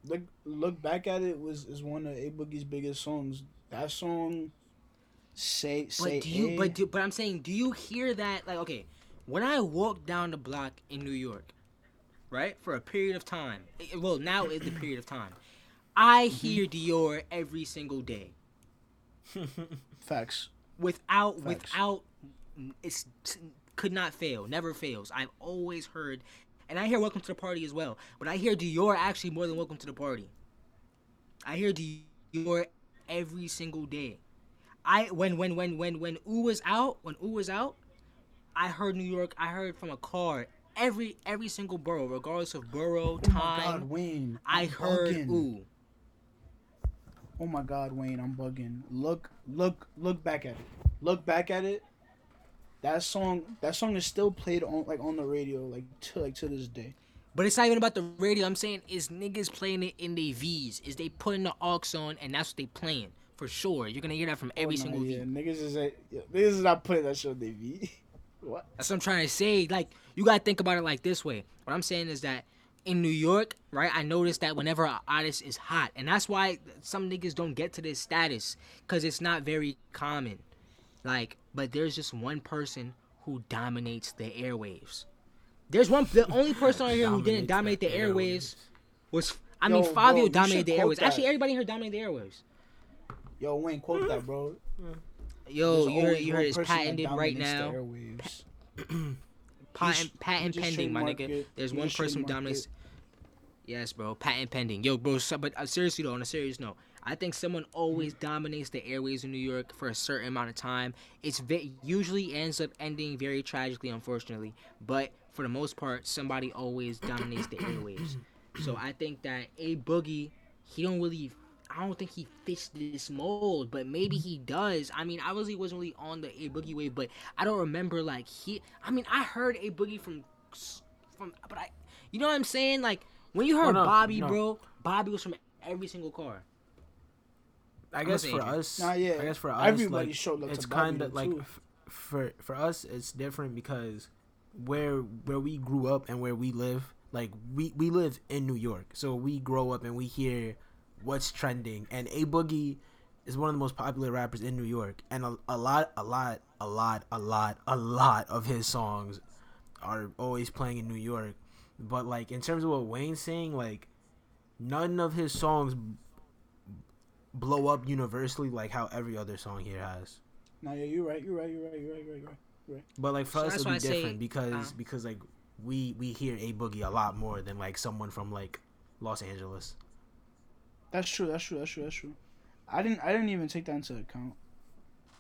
Look look back at it was is one of A Boogie's biggest songs. That song, say say But do you? A, But do, but I'm saying, do you hear that? Like, okay, when I walk down the block in New York, right, for a period of time. it- well, now is the period of time. I Mm-hmm. hear Dior every single day, facts. without Facts. without. It's could not fail. Never fails. I've always heard, and I hear "Welcome to the Party" as well. But I hear Dior actually more than "Welcome to the Party." I hear Dior every single day. I when when when when when U was out, when U was out, I heard New York. I heard from a car every every single borough, regardless of borough Oh my God, time. Wayne! I I'm heard bugging. Oh my God, Wayne! I'm bugging. Look, look, look back at it. Look back at it. That song, that song is still played on like on the radio, like to like to this day. But it's not even about the radio. I'm saying is niggas playing it in their V's. Is they putting the aux on and that's what they playing for sure. You're gonna hear that from every oh, nah, single yeah, V. niggas is like, yeah, niggas is not putting that shit on their V. what? That's what I'm trying to say. Like, you gotta think about it like this way. What I'm saying is that in New York, right, I noticed that whenever an artist is hot, and that's why some niggas don't get to this status, because it's not very common. Like, but there's just one person who dominates the airwaves. There's one, the only person on here who didn't dominate the airwaves was, I mean, Yo, bro, Fivio you dominated the airwaves. that. Actually, everybody here dominated the airwaves. Yo, Wayne, quote that, bro. Yo, you heard, you heard it's patented right now. airwaves. Patent, patent pending, my nigga. There's one person who dominates. Yes, bro. Patent pending. Yo, bro. So, but uh, seriously though, on a serious note, I think someone always Mm-hmm. dominates the airways in New York for a certain amount of time. It's ve- usually ends up ending very tragically, unfortunately. But for the most part, somebody always dominates the airwaves. So I think that a boogie, he don't really. I don't think he fits this mold, but maybe he does. I mean, I really wasn't really on the a boogie wave, but I don't remember like he. I mean, I heard a boogie from, from, but I, you know what I'm saying? Like when you heard Well, no, Bobby, no. bro, Bobby was from every single car. I guess for it. us, Nah, yeah. I guess for us, Everybody like, showed love it's kind of like too. f- for for us, it's different because where where we grew up and where we live, like we we live in New York, so we grow up and we hear what's trending. And A Boogie is one of the most popular rappers in New York, and a, a lot, a lot, a lot, a lot, a lot of his songs are always playing in New York. But like in terms of what Wayne's saying, like none of his songs blow up universally like how every other song here has. Nah, yeah, you're right. You're right. You're right. You're right. You're right. You're right. But like for So us, that's it'll be I say, different because uh, because like we we hear a boogie a lot more than like someone from like Los Angeles. That's true. That's true. That's true. That's true. I didn't. I didn't even take that into account.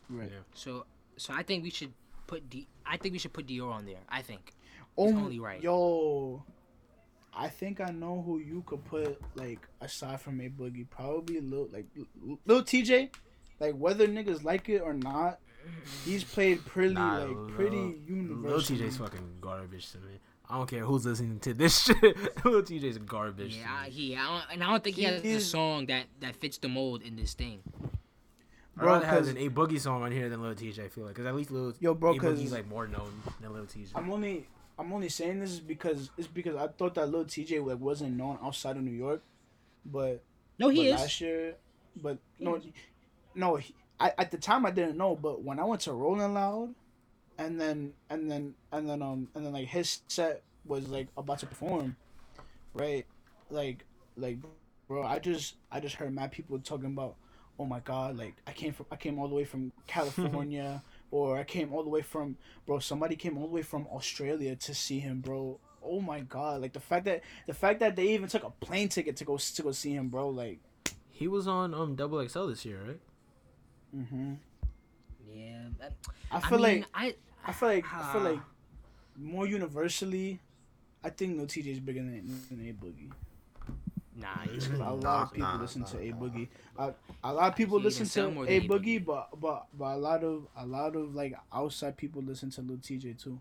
Right. Yeah. So, so I think we should put D. I think we should put Dior on there. I think. Oh, only right. Yo, I think I know who you could put like aside from a boogie. Probably Lil like Lil- Lil Tjay. Like whether niggas like it or not, he's played pretty Nah, like Lil- pretty Lil universal. Tjay's fucking garbage to me. I don't care who's listening to this shit. Lil Tjay's garbage. Yeah, I, he. I don't, and I don't think he, He has a song that that fits the mold in this thing. I'd Bro, rather have 'cause- an a boogie song on here than Lil Tjay. I feel like because at least Lil Yo, bro, A 'cause- Boogie's like more known than Lil Tjay. I'm only I'm only saying this is because it's because I thought that little Tjay like wasn't known outside of New York, but No, he but is. last year, but He no, is. no. He, I at the time I didn't know, but when I went to Rolling Loud, and then and then and then um and then like his set was like about to perform, right? Like like, bro, I just I just heard mad people talking about, oh my god, like I came from I came all the way from California. Or I came all the way from, bro. Somebody came all the way from Australia to see him, bro. Oh my god! Like the fact that the fact that they even took a plane ticket to go to go see him, bro. Like, He was on um Double XL this year, right? hmm Yeah. that- I I feel mean, like I. I feel like I feel Ah. like more universally, I think no Tjay is bigger than, than A Boogie. Nah, Because a lot of people nah, listen nah, to A nah. Boogie. A, a lot of people listen to A Boogie, Boogie. but but but a lot of a lot of like outside people listen to Lil Tjay too.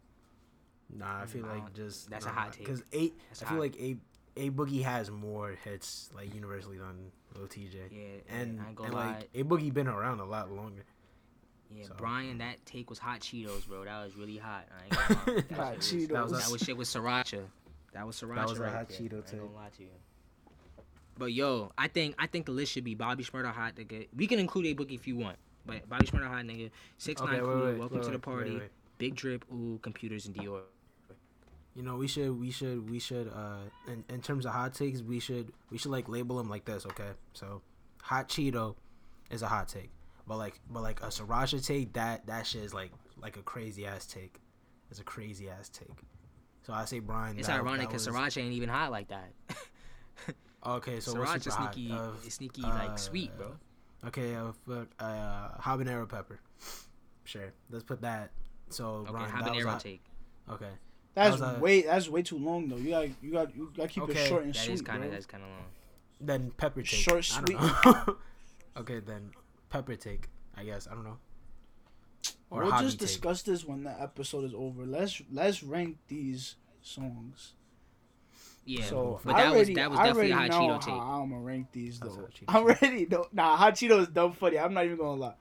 Nah, I feel Nah, like just that's a hot take. Because a That's I a feel hot- like a a boogie has more hits like universally than Lil Tjay. Yeah, And, I ain't and lie. like A Boogie been around a lot longer. yeah, so- Brian, that take was hot Cheetos, bro. That was really hot. I ain't gonna lie. That Hot shit was- Cheetos. That was That was shit with sriracha. That was sriracha. That was a right hot there. Cheeto I ain't gonna lie to you. But yo, I think I think the list should be Bobby Shmurda hot nigga. We can include a book if you want, but Bobby Shmurda hot nigga, six nine Okay, wait, cool, wait, welcome wait, to the party, wait, wait. big drip, ooh, computers and Dior. You know, we should, we should, we should. Uh, in, in terms of hot takes, we should, we should like label them like this. Okay, so hot Cheeto is a hot take, but like, but like a sriracha take, that that shit is like like a crazy ass take. It's a crazy ass take. So I say Brian. It's that- ironic because sriracha ain't even hot like that. Okay, so what's sriracha super hot? sneaky, Uh, it's sneaky uh, like sweet, bro. Okay, uh, uh, habanero pepper. Sure, let's put that. So Okay, Brian, that was habanero hot- take. Okay, That's That a- way that's way too long though. You got you got you got to keep Okay, it short and That sweet, is kind of that's kind of long. then pepper take. Short, sweet. okay, then pepper take. I guess I don't know. Or we'll just take. discuss this when the episode is over. Let's let's rank these songs. Yeah, so but I that already, was that was I definitely a already hot know Cheeto take. how I'm gonna rank these though. hot I'm take. ready. though. Nah, hot Cheeto is dumb funny. I'm not even gonna lie.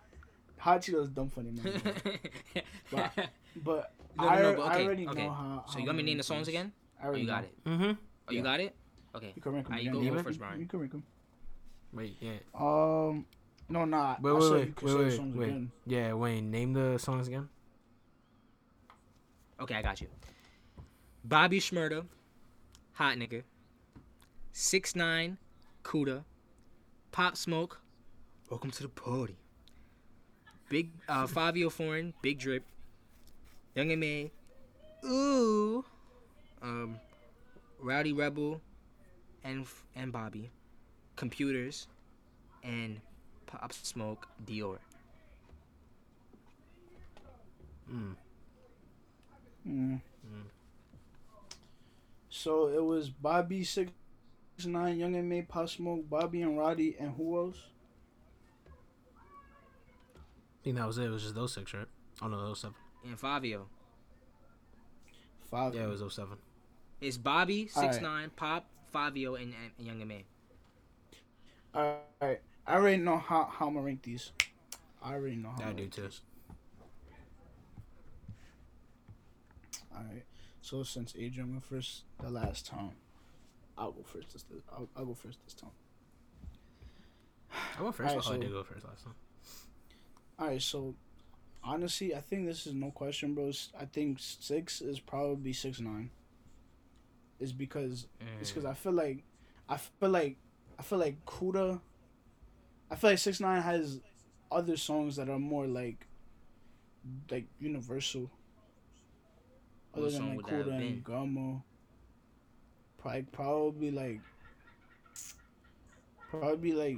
Hot Cheeto is dumb funny, man. But- But No, no, I, no, but I already okay. know how. so how you want me to name rank the songs again? I Oh, already you got know. it. Mm-hmm. Oh, you Yeah. got it. Okay. You can rank them. Alright, you go, go can- first, Brian. You can rank them. Wait, yeah. Um, no, nah. Wait, wait, wait, wait, wait, wait. again. Yeah, Wayne, name the songs again. Okay, I got you. Bobby Shmurda, Hot Nigga, Six Nine, Kooda, Pop Smoke, Welcome to the Party, Big uh, Fivio Foreign, Big Drip, Young M.A, Ooh, um, Rowdy Rebel, and and Bobby, Computers, and Pop Smoke, Dior. Mm. Mm. So it was Bobby six nine, Young M.A, Pop Smoke, Bobby and Roddy, and who else? I think that was it. It was just those six, right? Oh no, those seven. And Fivio. Five. Yeah, it was those seven. It's Bobby, Six right. Nine, Pop, Fivio, and, and Young M.A. All right. I already know how how I'm gonna rank these. I already know how. I I'm do too. All right. So since Adrian went first the last time, I'll go first this. I'll, I'll go first this time. I went first. Alright, oh, I did go first last time. All right. So honestly, I think this is no question, bros. I think six is probably six nine. Is because It's mm. because I feel like, I feel like, I feel like Kooda. I feel like Six Nine has other songs that are more like, like universal. What Other song than would like that have Kooda been? and Gamo. Probably, probably like. Probably like,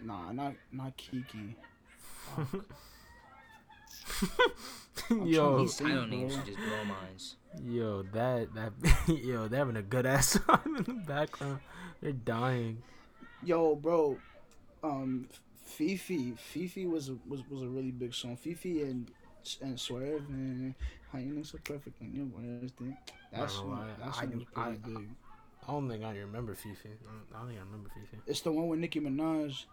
nah, not not Kiki. Fuck. I'm yo, trying These to title think, names should just blow minds. yo, that that yo, they're having a good ass song in the background. They're dying. Yo, bro, um, Fifi, Fifi was was was a really big song. Fifi and and Swerve and how you know so perfect and you know everything. That I don't song, know, I- that I- song I- big. I don't think I remember Fifi. I don't, I think I remember Fifi. It's the one with Nicki Minaj.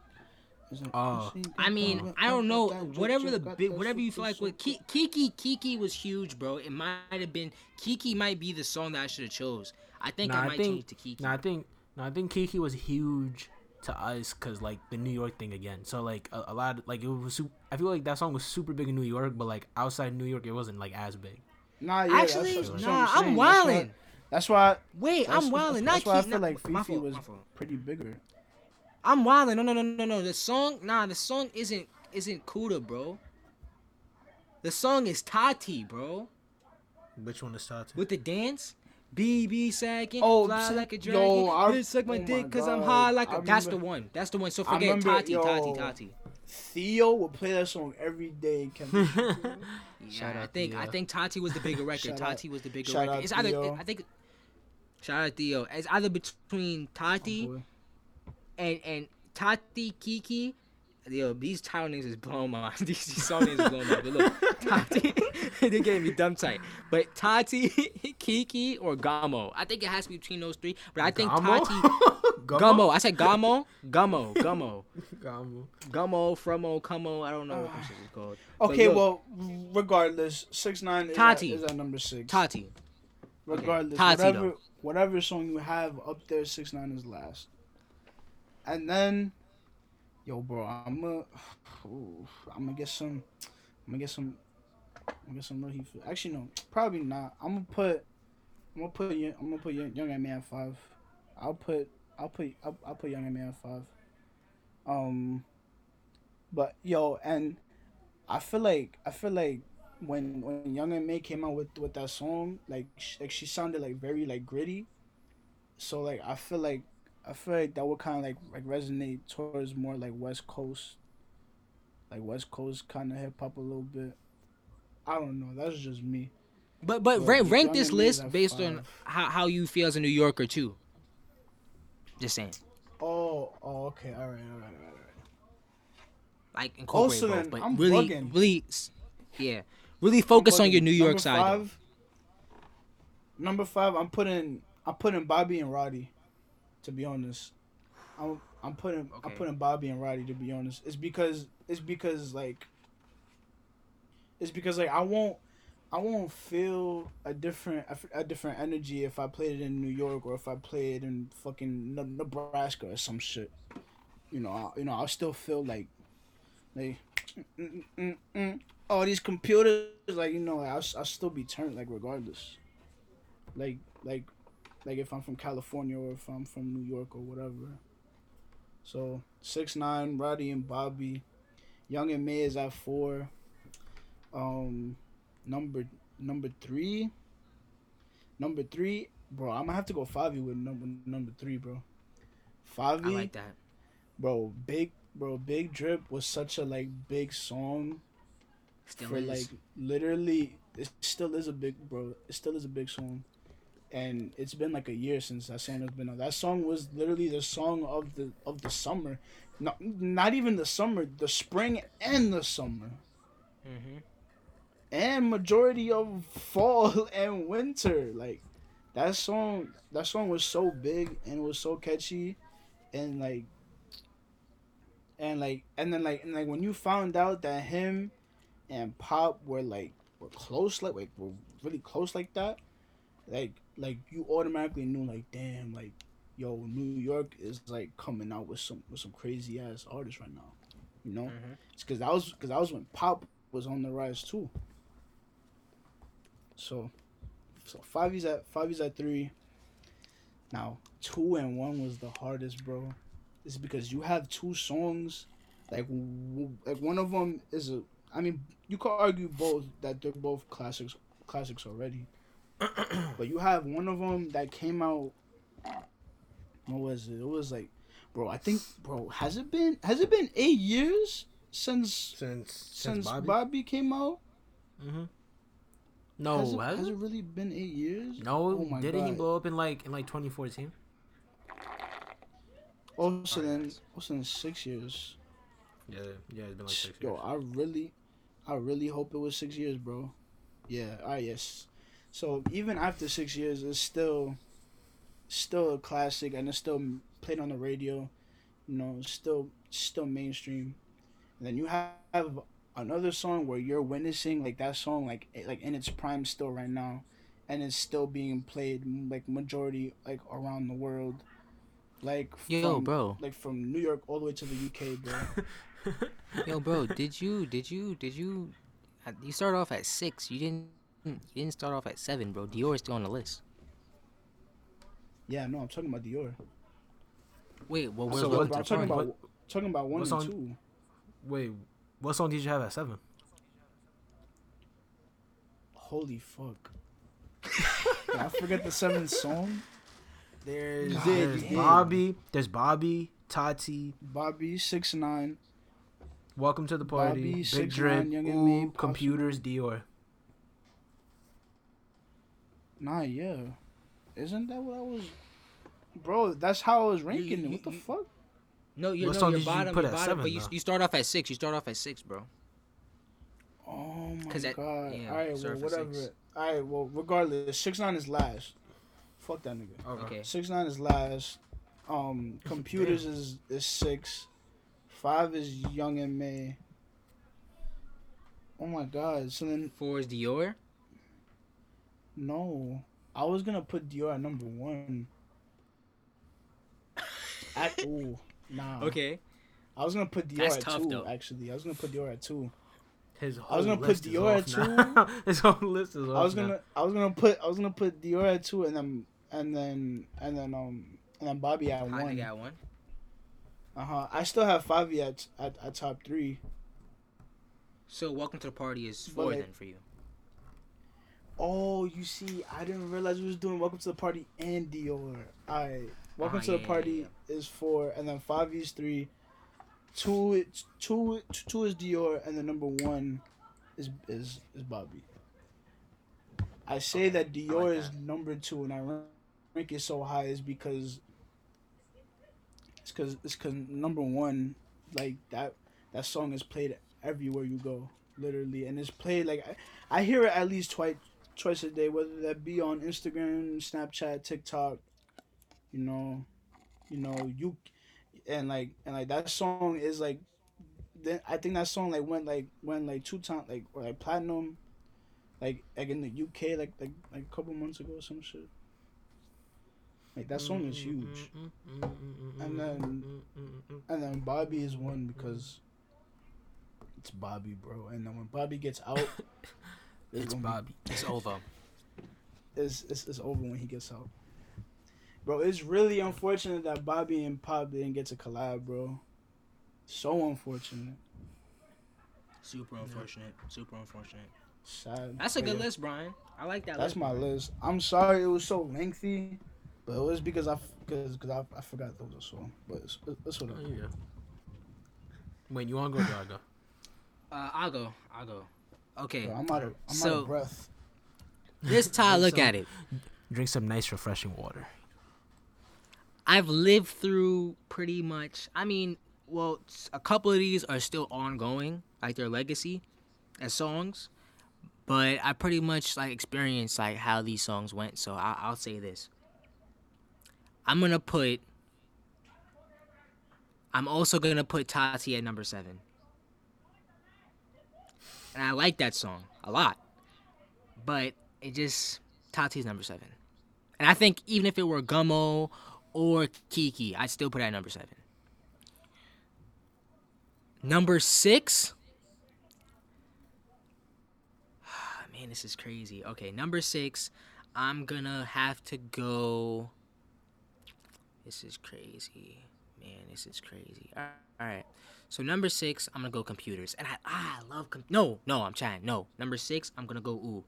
It's like, Oh. I mean, got I don't know. Whatever the got big, whatever you feel like with Ki- Kiki, Kiki was huge, bro. It might have been Kiki might be the song that I should have chose. I think Nah, I I might think- change to Kiki. No, I think no, I think Kiki was huge to us because like the New York thing again. So like a, a lot like it was. Su- I feel like that song was super big in New York, but like outside New York, it wasn't like as big. Nah, yeah, Actually, that's, that's nah, what I'm saying. wilding. That's why. Wait, That's, I'm wilding. That's, Not why I feel like my Fifi fault, was pretty bigger. I'm wilding. No, no, no, no, no. The song, nah, the song isn't isn't Kooda, bro. The song is Tati, bro. Which one is Tati? With the dance. BB second, Oh, fly sa- like a yo, dragon. I- Bitch, suck my oh dick cause I'm high like a. I That's the one. That's the one. So forget remember- Tati, Tati, yo. Tati. Theo would play that song every day. in Yeah, Shout I out think I think Tati was the bigger record. Shout out- Tati was the bigger shout record. out It's either Theo. I think. Shout out Theo. It's either between Tati Oh, and and Tati Kiki, yo, these title names is blowing my these, these song names is blowing my. But look, Tati, they gave me dumb tight. But Tati, Kiki, or Gamo. I think it has to be between those three. But I think Gamo? Tati, Gummo. I said Gamo, Gummo, Gummo, Gamo. Gummo, Frumo, Cummo. I don't know what this is called. Okay, look, well, regardless, six nine is Tati. At, is at number six. Tati. Regardless, Tati, whatever though. whatever song you have up there, six nine is last. And then, yo, bro, I'm gonna, I'm gonna get some, I'm gonna get some, I'm gonna get some real heat. for- Actually, no, probably not. I'm gonna put, I'm gonna put, I'm gonna put Young, Young Man five. I'll put, I'll put, I'll, I'll put Young Man five. Um, but yo, and I feel like, I feel like when when Young M.A came out with with that song, like like she sounded like very like gritty. So like I feel like I feel like that would kind of like like resonate towards more like West Coast, like West Coast kind of hip hop a little bit. I don't know. That's just me. But but Well, rank, rank this list based on how, how you feel as a New Yorker too. Just saying, Oh, oh, okay, all right, all right, all right. all right. like incorporate Also both, but I'm really, bugging. really, yeah, really focus on your New York number side. Five, number five, I'm putting I'm putting Bobby and Roddy. To be honest, I'm I'm putting I'm putting Bobby and Roddy. To be honest, it's because it's because like it's because like I won't I won't feel a different a different energy if I played it in New York or if I play it in fucking Nebraska or some shit. You know, I, you know, I'll still feel like like mm, mm, mm. all these computers like you know I'll, I'll still be turned like regardless. Like like like if I'm from California or if I'm from New York or whatever. So six nine, Roddy and Bobby, Young M.A is at four. Um, number number three. Number three, bro. I'm gonna have to go Favi with number number three, bro. Favi. I like that. bro. Big, bro. Big Drip was such a like big song Still for is. like literally. It still is a big, bro. It still is a big song, and it's been like a year since that song has been out. That song was literally the song of the of the summer, not not even the summer, the spring and the summer Mhm. and majority of fall and winter. Like that song, that song was so big and it was so catchy, and like, and like, and then like, and like when you found out that him and Pop were like were close, like like were really close like that, like like you automatically knew like damn like. Yo, New York is like coming out with some with some crazy ass artists right now, you know. Mm-hmm. It's because that was because that was when Pop was on the rise too. So, so five is at five is at three. Now two and one was the hardest, bro. It's because you have two songs, like w- like one of them is a. I mean, you could argue both that they're both classics, classics already. But you have one of them that came out. What was it? It was like, bro. I think, bro. Has it been? Has it been eight years since Since since, since Bobby? Bobby. came out? Mm-hmm. No, has it, has has it? it really been eight years? No, Oh my didn't he blow up in like in like 2014? Oh, so then, oh, so then six years. Yeah, yeah, it's been like six Yo, years. I really, I really hope it was six years, bro. Yeah, ah, yes. So even after six years, it's still, still a classic, and it's still played on the radio. You know, still, still mainstream. And then you have another song where you're witnessing like that song, like eh, like in its prime still right now, and it's still being played like majority like around the world. Like Yo, from, bro. like from New York all the way to the UK, bro. Yo, bro, did you did you did you you start off at six? You didn't Hmm, you didn't start off at seven, bro. Dior is still on the list. Yeah, no, I'm talking about Dior. Wait, well, where's So Lil what- I'm talking Party? about talking about one what and song- two. Wait, what song did you have at seven? Holy fuck! Did I forget the seventh song. There's, God there's. Bobby. There's Bobby, Tati. Bobby six nine. Welcome to the party. Bobby, Big Drip. Young and Ooh, Me, computers. Dior. Nah, yeah. Isn't that what I was? Bro, that's how I was ranking it. you- What the you- fuck? No, you're What no, song your did you put your at bottom, seven, but you, you start off at six. You start off at six, bro. Oh my 'Cause that- god. yeah, All right, well, whatever. All right, well, regardless, six nine is last. Fuck that nigga. Okay. Six nine is last. Um, computers is is six. Five is Young M.A. Oh my god. So then Four is Dior. No, I was gonna put Dior at number one. At ooh, nah. Okay. I was gonna put Dior That's at tough, two. though. Actually, I was gonna put Dior at two. His I was whole gonna put Dior at now. His whole list is. I was gonna I was gonna put I was gonna put Dior at two and then and then and then um and then Bobby at Hot one. at one. Uh huh. I still have Favi at, at at top three. So welcome to the party is four like- then for you. Oh, you see, I didn't realize we was doing Welcome to the Party and Dior. Alright. Welcome Ah, to yeah, the yeah, Party is four, and then five is three. Two, is- two, two is Dior, and the number one is is is Bobby. I say Okay, that Dior like is that. number two, and I rank it so high is because it's because it's because number one, like that that song is played everywhere you go, literally, and it's played like I, I hear it at least twice twice a day, whether that be on Instagram, Snapchat, TikTok, you know, you know you, and like and like that song is like, then I think that song like went like went like two times like or like platinum, like like in the UK like like like a couple months ago or some shit. Like that song is mm-hmm, huge, mm-hmm, mm-hmm, And then- and then Bobby is one because it's Bobby, bro. And then when Bobby gets out, it's gonna be- Bobby. It's over. it's, it's, it's over when he gets out. Bro, it's really unfortunate that Bobby and Pop didn't get to collab, bro. So unfortunate. Super unfortunate. Super unfortunate. Sad. That's a good Yeah, list, Brian. I like that That's list. my list. I'm sorry it was so lengthy, but it was because I because because I, I forgot that was a song. But it's, it's Oh, whatever. yeah. Wait, you want to go, or I go? Uh, I'll go. I'll go. Okay. Bro, I'm out of I'm out So- of breath. This time, look So- at it. Drink some nice, refreshing water. I've lived through pretty much. I mean, well, a couple of these are still ongoing, like their legacy as songs. But I pretty much like experienced like how these songs went. So I- I'll say this. I'm gonna put. I'm also gonna put Tati at number seven. And I like that song a lot. But it just Tati's number seven. And I think even if it were Gummo or Kiki, I'd still put it at number seven. Number six. Ah, man, this is crazy. Okay, number six, I'm gonna have to go. This is crazy. Man, this is crazy. All right. So number six, I'm gonna go computers, and I ah, I love com- no no I'm trying no number six I'm gonna go ooh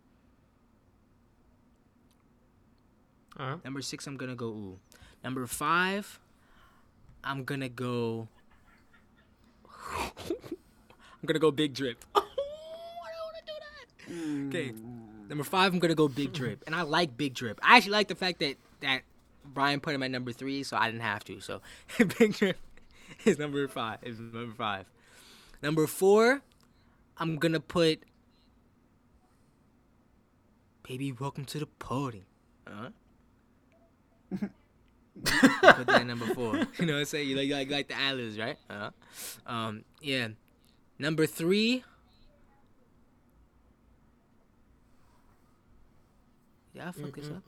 right. Number six, I'm gonna go ooh. Number five, I'm gonna go. I'm gonna go big drip. I don't wanna do that. Okay. Number five, I'm gonna go big drip, and I like big drip. I actually like the fact that that Brian put him at number three, so I didn't have to. So big drip is number five. Is number five. Number four, I'm gonna put. Baby, welcome to the party. Uh-huh. put that at number four. You know what I'm saying? You like you like, like the ad-libs, right? Uh-huh. Um, yeah. Number three. Yeah, I fuck this up.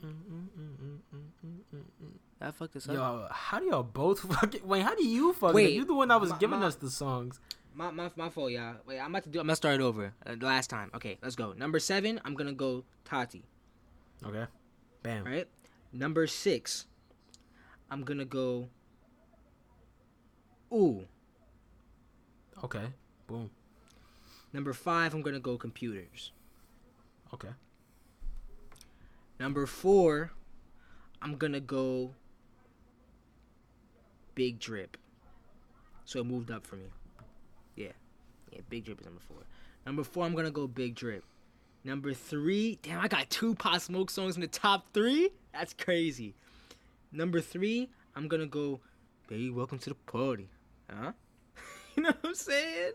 I fuck this up. Yo, how do y'all both fucking wait? How do you fucking? Wait, you're the one that was my- giving my- us the songs. My, my, my fault, y'all. Wait, I'm about to do. I'm gonna start it over. Uh, the last time. Okay, let's go. Number seven, I'm gonna go Tati. Okay, bam. Right. Number six, I'm gonna go. Ooh. Okay, boom. Number five, I'm gonna go computers. Okay, Number four, I'm gonna go Big Drip. So it moved up for me. Yeah. Yeah, Big Drip is number four. Number four, I'm gonna go Big Drip. Number three, damn, I got two Pop Smoke songs in the top three? That's crazy. Number three, I'm gonna go Baby Welcome to the Party. Huh? you know what I'm saying?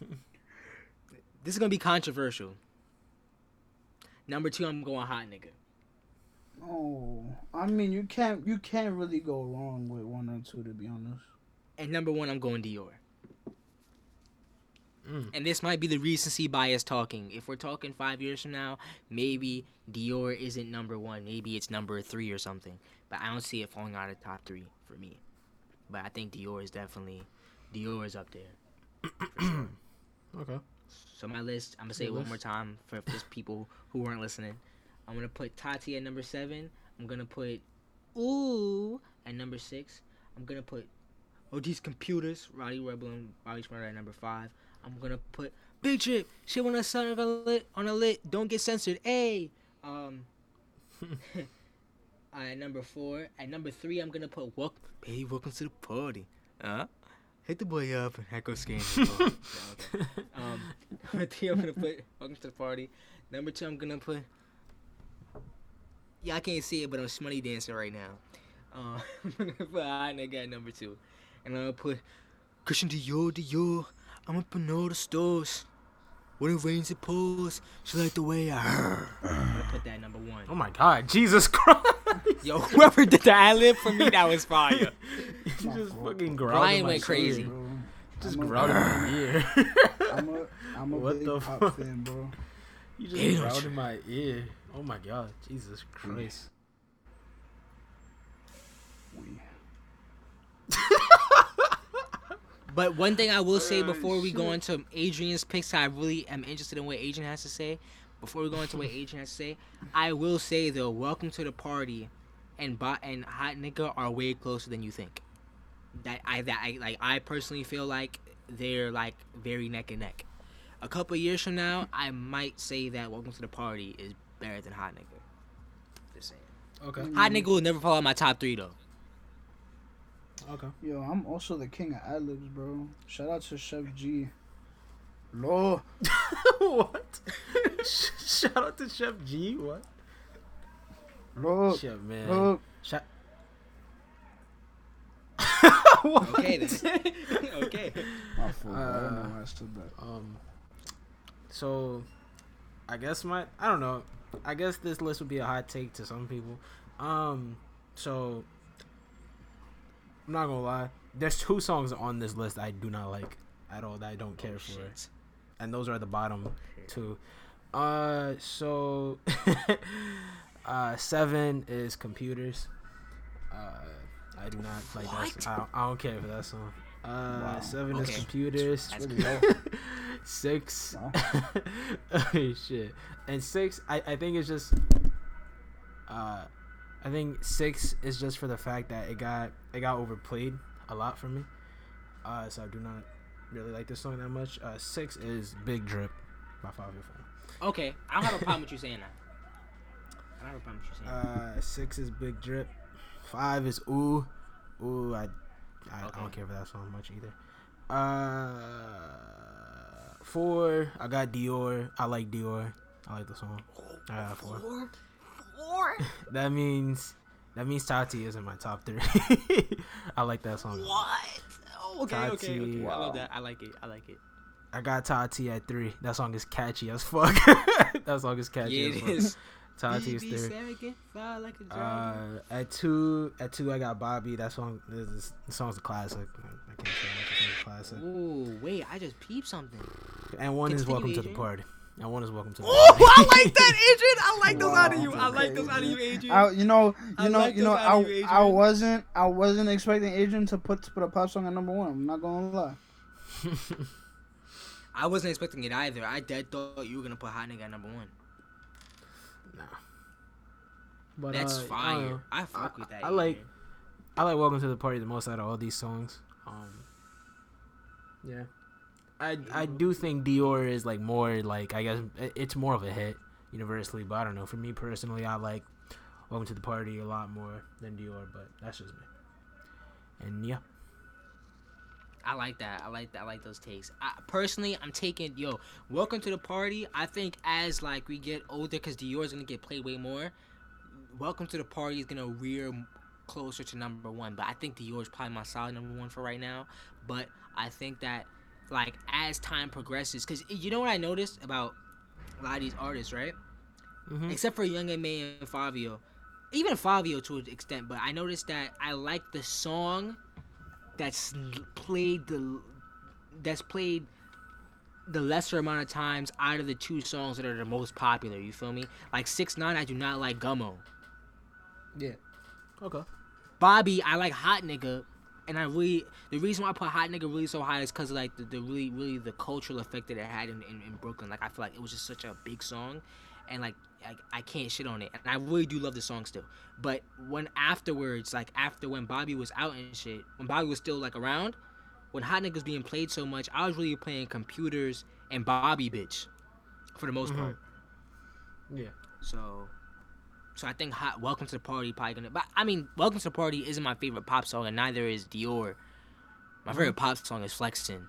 this is gonna be controversial. Number two, I'm going hot nigga. Oh, I mean, you can't you can't really go wrong with one or two, to be honest. And number one, I'm going Dior. Mm. And this might be the recency bias talking. If we're talking five years from now, maybe Dior isn't number one. Maybe it's number three or something. But I don't see it falling out of top three for me. But I think Dior is definitely Dior is up there. For sure. Okay. So my list, I'm gonna say it Your one more time for just people who weren't listening. I'm gonna put Tati at number seven. I'm gonna put Ooh at number six. I'm gonna put Oh these computers, Rowdy Rebel and Bobby Smart at number five. I'm gonna put Big Trip, shit when I son on a lit on a lit, don't get censored. Hey. Um at number four. At number three I'm gonna put Welcome Hey, welcome to the party. Huh? Hit the boy up and heck skin. Um, number three, I'm gonna put welcome to the party. Number two, I'm gonna put. Yeah, I can't see it, but I'm smutty dancing right now. Uh, I'm gonna put hot nigga at number two, and I'm gonna put Christian Dior, Dior. I'm up in all the stores. When it rains, it pours. She like the way I. Heard. I'm gonna put that number one. Oh my God, Jesus Christ! Yo, whoever did the ad lib for me, that was fire. you just fucking growled Brian in went crazy. ear. Bro. Just I'm a- in my ear. I'm a I'm a What big the pop fuck? fan, bro. You just Damn. growled in my ear. Oh my God, Jesus mm. Christ! We. But one thing I will say Oh, before we go into Adrian's picks, I really am interested in what Adrian has to say. Before we go into what Adrian has to say, I will say though, welcome to the party, and bot and hot nigga are way closer than you think. That I that I like I personally feel like they're like very neck and neck. A couple years from now, I might say that welcome to the party is better than hot nigga. Just saying. Okay, Hot nigga will never fall out my top three though. okay. Yo, I'm also the king of ad libs, bro. Shout out to Sheff G. Law. what? Shout out to Sheff G. What? Look, Chef man. look. Shout. Okay then. okay. My fault, bro. I don't know Uh, why I stood that. Um. So, I guess my I don't know. I guess this list would be a hot take to some people. Um. So, I'm not gonna lie. There's two songs on this list I do not like at all. That I don't care for, Shit. and those are at the bottom two. Uh. So, uh, seven is computers. Uh, I do not like that. What? I don't, I don't care for that song. Uh, Wow. seven is Okay. computers. That's Really low. six. Oh, shit. And six, I, I think it's just. Uh, I think six is just for the fact that it got it got overplayed a lot for me. Uh, so I do not really like this song that much. Uh, six is Big Drip by Fivio Foreign. Okay, I don't have a problem with you saying that. I don't have a problem with you saying that. Uh, six is Big Drip. Five is Ooh. Ooh, I, I, I don't care for that song much either. Uh, four, I got Dior. I like Dior. I like the song. I got four. Four? Four? That means that means Tati is in my top three. I like that song. What? Oh, okay, okay, Tati. okay. I Wow. love that. I like it. I like it. I got Tati at three. That song is catchy as fuck. that song is catchy Yeah, as fuck. is. Tati is Be three. second, fly like. Uh, at two, at two, I got Bobby. That song, this, this song's a classic. I can't say. It's a classic. Ooh, wait, I just peeped something. And one is Continue, welcome to the party. And one is welcome to the Oh, party. I like that, Adrian. I like those out of you. I like those out of you, Adrian. I, you know, you I know, like you know, those out of I, you, I wasn't, I wasn't expecting Adrian to put to put a pop song at number one. I'm not gonna lie. I wasn't expecting it either. I dead thought you were gonna put Hot Nigga at number one. Nah. But, That's uh, I fire. know. I, fuck I- with that. I like- I like Welcome to the Party the most out of all these songs. Um, yeah, I I do think Dior is like more like I guess it's more of a hit universally, but I don't know. For me personally, I like Welcome to the Party a lot more than Dior, but that's just me. And yeah, I like that. I like that. I like those takes. I, personally, I'm taking yo. Welcome to the party. I think as like we get older, because Dior's gonna get played way more. Welcome to the party is gonna rear closer to number one. But I think Dior is probably my solid number one for right now. But I think that like as time progresses, because you know what I noticed about a lot of these artists, right? Mhm. Except for Young M.A and Fivio, even Fivio to an extent. But I noticed that I like the song that's played the that's played the lesser amount of times out of the two songs that are the most popular. You feel me? Like six nine, I do not like Gummo. Yeah. Okay. Bobby, I like Hot Nigga, and I really the reason why I put Hot Nigga really so high is because like the, the really really the cultural effect that it had in, in, in Brooklyn. Like I feel like it was just such a big song, and like I, I can't shit on it, and I really do love the song still. But when afterwards, like after when Bobby was out and shit, when Bobby was still like around, when Hot Nigga was being played so much, I was really playing computers and Bobby bitch, for the most Mhm. part. Yeah. So, so I think Hot Welcome to the Party probably gonna. But I mean, Welcome to the Party isn't my favorite pop song, and neither is Dior. My favorite pop song is Flexin.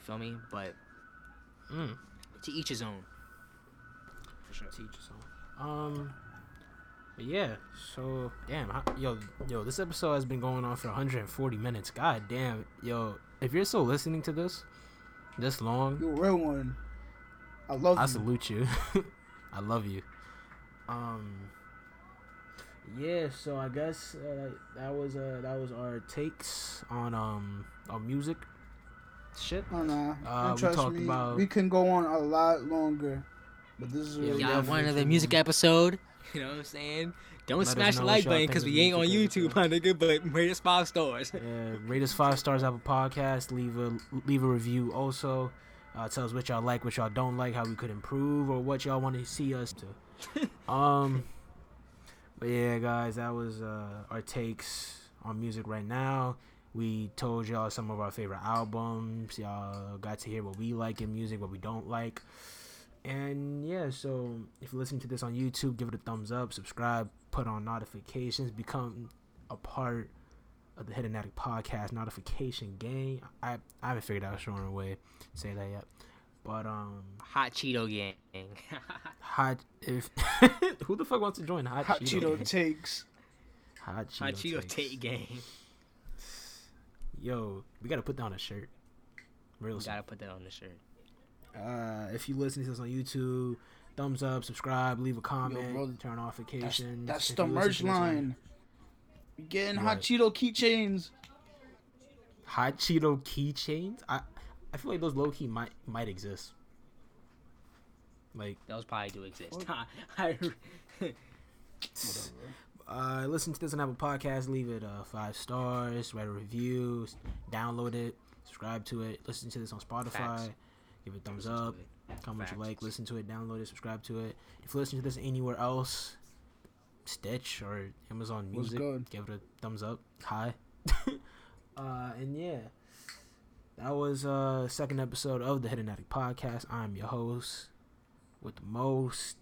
Feel me? But Mm. to each his own. For sure. Teach us all. Um. But yeah. So damn. How, yo, yo. This episode has been going on for 140 minutes. God damn. Yo, if you're still listening to this, this long, You're a real one. I love I you. salute you. I love you. Um. Yeah, so I guess uh, that was uh that was our takes on um on music shit. Oh, nah. Uh, and we trust talked me, about- we can go on a lot longer. But this is really Y'all definitely want another music episode? You know what I'm saying? Don't Let smash the like button because we ain't on YouTube, my nigga. But rate us five stars. Yeah, rate us five stars Apple Podcast. Leave a leave a review also. Uh, tell us what y'all like, what y'all don't like, how we could improve, or what y'all want to see us to. um, but yeah, guys, that was uh, our takes on music right now. We told y'all some of our favorite albums. Y'all got to hear what we like in music, what we don't like. And yeah, so if you're listening to this on YouTube, give it a thumbs up, subscribe, put on notifications, become a part of the Hidden Attic Podcast notification gang. I I haven't figured out a stronger way to say that yet. But um Hot Cheeto gang. hot if who the fuck wants to join hot, Hot Cheeto, Cheeto gang? takes. hot Cheeto, Hot Cheeto takes. Tate gang. Yo, we gotta put down a shirt. Real We soon. gotta put that on the shirt. Uh, if you listen to this on YouTube, thumbs up, subscribe, leave a comment, bro, turn on That's, notifications. that's If the you merch to this on- line. We getting Right. Hot Cheeto keychains. Hot Cheeto keychains. I I feel like those low key might might exist. Like Those probably do exist. What? I- uh, listen to this on Apple Podcast. Leave it uh, five stars. Write a review. Download it. Subscribe to it. Listen to this on Spotify. Facts. Give it a thumbs up. Comment what you like. Listen to it. Download it. Subscribe to it. If you listen to this anywhere else, Stitch or Amazon Music, give it a thumbs up. Hi. uh, and yeah, that was uh second episode of the Hidden Attic Podcast. I'm your host with the most.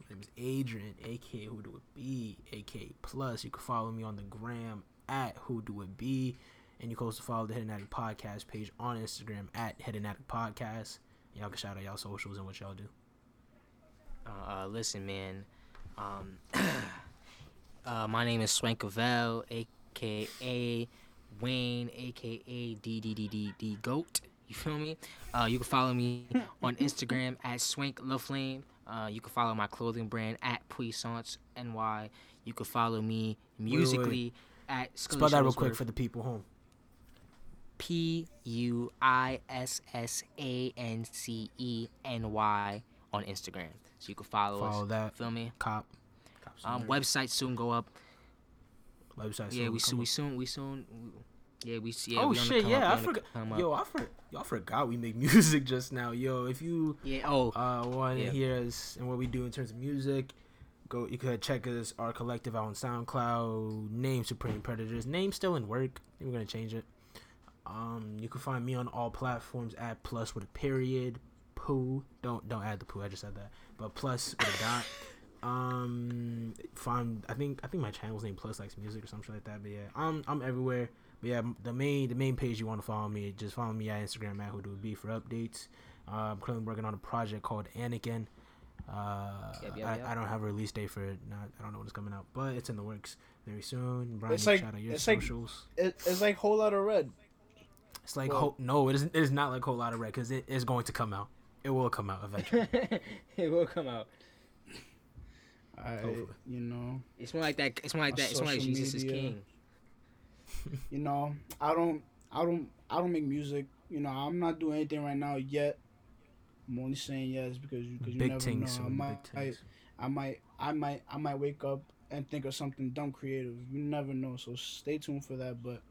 My name is Adrian, aka Who Do It Be, aka Plus. You can follow me on the gram at Who Do It Be, and you can also follow the Hidden Attic Podcast page on Instagram at Hidden Attic Podcast. Y'all can shout out y'all socials and what y'all do. Uh, uh, listen, man. Um, uh, my name is Swank Cavell, aka Wayne, aka DDDDD Goat. You feel me? Uh, you can follow me on Instagram at Swank LaFlame. Uh, you can follow my clothing brand at Puissance NY. You can follow me wait. musically at Scully Spell that real quick for the people home. P U I S S A N C E N Y on Instagram. So you can follow, Follow us. that. Feel me? Cop. Um, website soon go up. website. Yeah, soon we soon, we soon, we soon. Yeah, we yeah. oh we shit! come Yeah, up, I forgot. Yo, I for, y'all forgot we make music just now. Yo, if you Yeah. Oh. uh want to Yeah. hear us and what we do in terms of music, go. You could check us our collective out on SoundCloud. Name Supreme Predators. Name still in work. We're gonna change it. Um, you can find me on all platforms at plus with a period. Poo. Don't don't add the poo. I just said that. But plus with a dot. Um, find I think I think my channel's name Plus Likes Music or something like that. But yeah, I'm I'm everywhere. But yeah, the main the main page you want to follow me, just follow me at Instagram at Who Do Be for updates. Uh, I'm currently working on a project called Anakin. Uh, Yep, yep, I, yep. I don't have a release date for it. Not I don't know when it's coming out, but it's in the works. very soon. Brian, It's like- shout out your it's like- socials. It, it's like whole lot of red. It's like well- ho- no, it isn't. It is not like whole lot of red because it is going to come out. It will come out eventually. it will come out. I, Hopefully. you know, It's more like that. It's more like that. It's more like social Jesus is king. you know, I don't, I don't, I don't make music. You know, I'm not doing anything right now yet. I'm only saying yes because you, because you big never things, know. I might, big things. I might, I might, I might wake up and think of something dumb creative. You never know. So stay tuned for that. But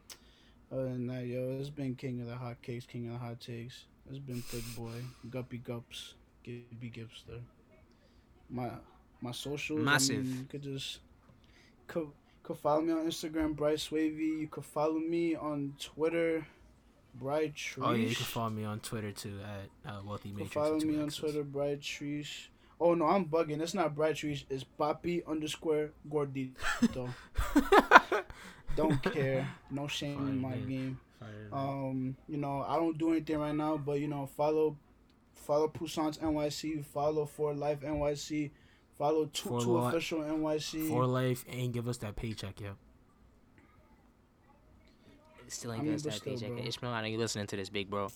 other than that, yo, it's been king of the hot cakes, king of the hot takes. It's been thick boy, guppy gups, Gibby Gipster. My my socials. I mean, you could just could could follow me on Instagram, Bryce Wavy. You could follow me on Twitter, Bright Trees. oh yeah, you can follow me on Twitter too at uh, Wealthy Matrix. follow me on Twitter, Bright Trees. Oh no, I'm bugging. It's not Bright Trees. It's Papi underscore Gordito. Don't care. No shame in my man. game. Fire. Um, you know, I don't do anything right now, but you know, follow, follow Puissance NYC, follow For Life NYC, follow Two, For two Li- Official NYC. For life and give us that paycheck yet. Still ain't I mean, gets but that still, paycheck. bro. Ishmael, I know you listening to this, big bro.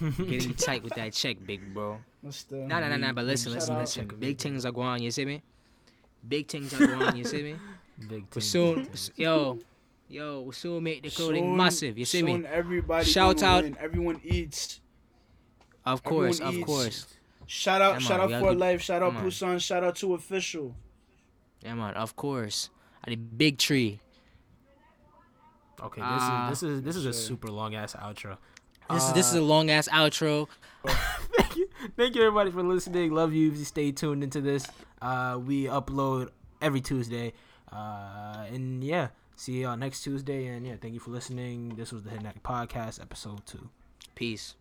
Getting tight with that check, big bro. What's the, Nah, nah, nah, nah. But listen, Shout listen, listen. Big big things are going. You see me? Big things are going. You see me? Big We things, soon, big yo, yo, we soon make the clothing Soon- massive. You see soon me? Everybody Shout out- win. Everyone eats. Of course, everyone of eats. course. Shout out, Come shout on, out For Life. Shout out come on. Shout out to Official. Yeah, man, of course. At the big tree. Okay, this Ah. is this is this is a super long ass outro. This is this is Uh, a long ass outro. thank you, thank you everybody for listening. Love you. If you stay tuned into this, uh, we upload every Tuesday, uh, and yeah, see y'all next Tuesday. And yeah, thank you for listening. This was the Act Podcast, episode two. Peace.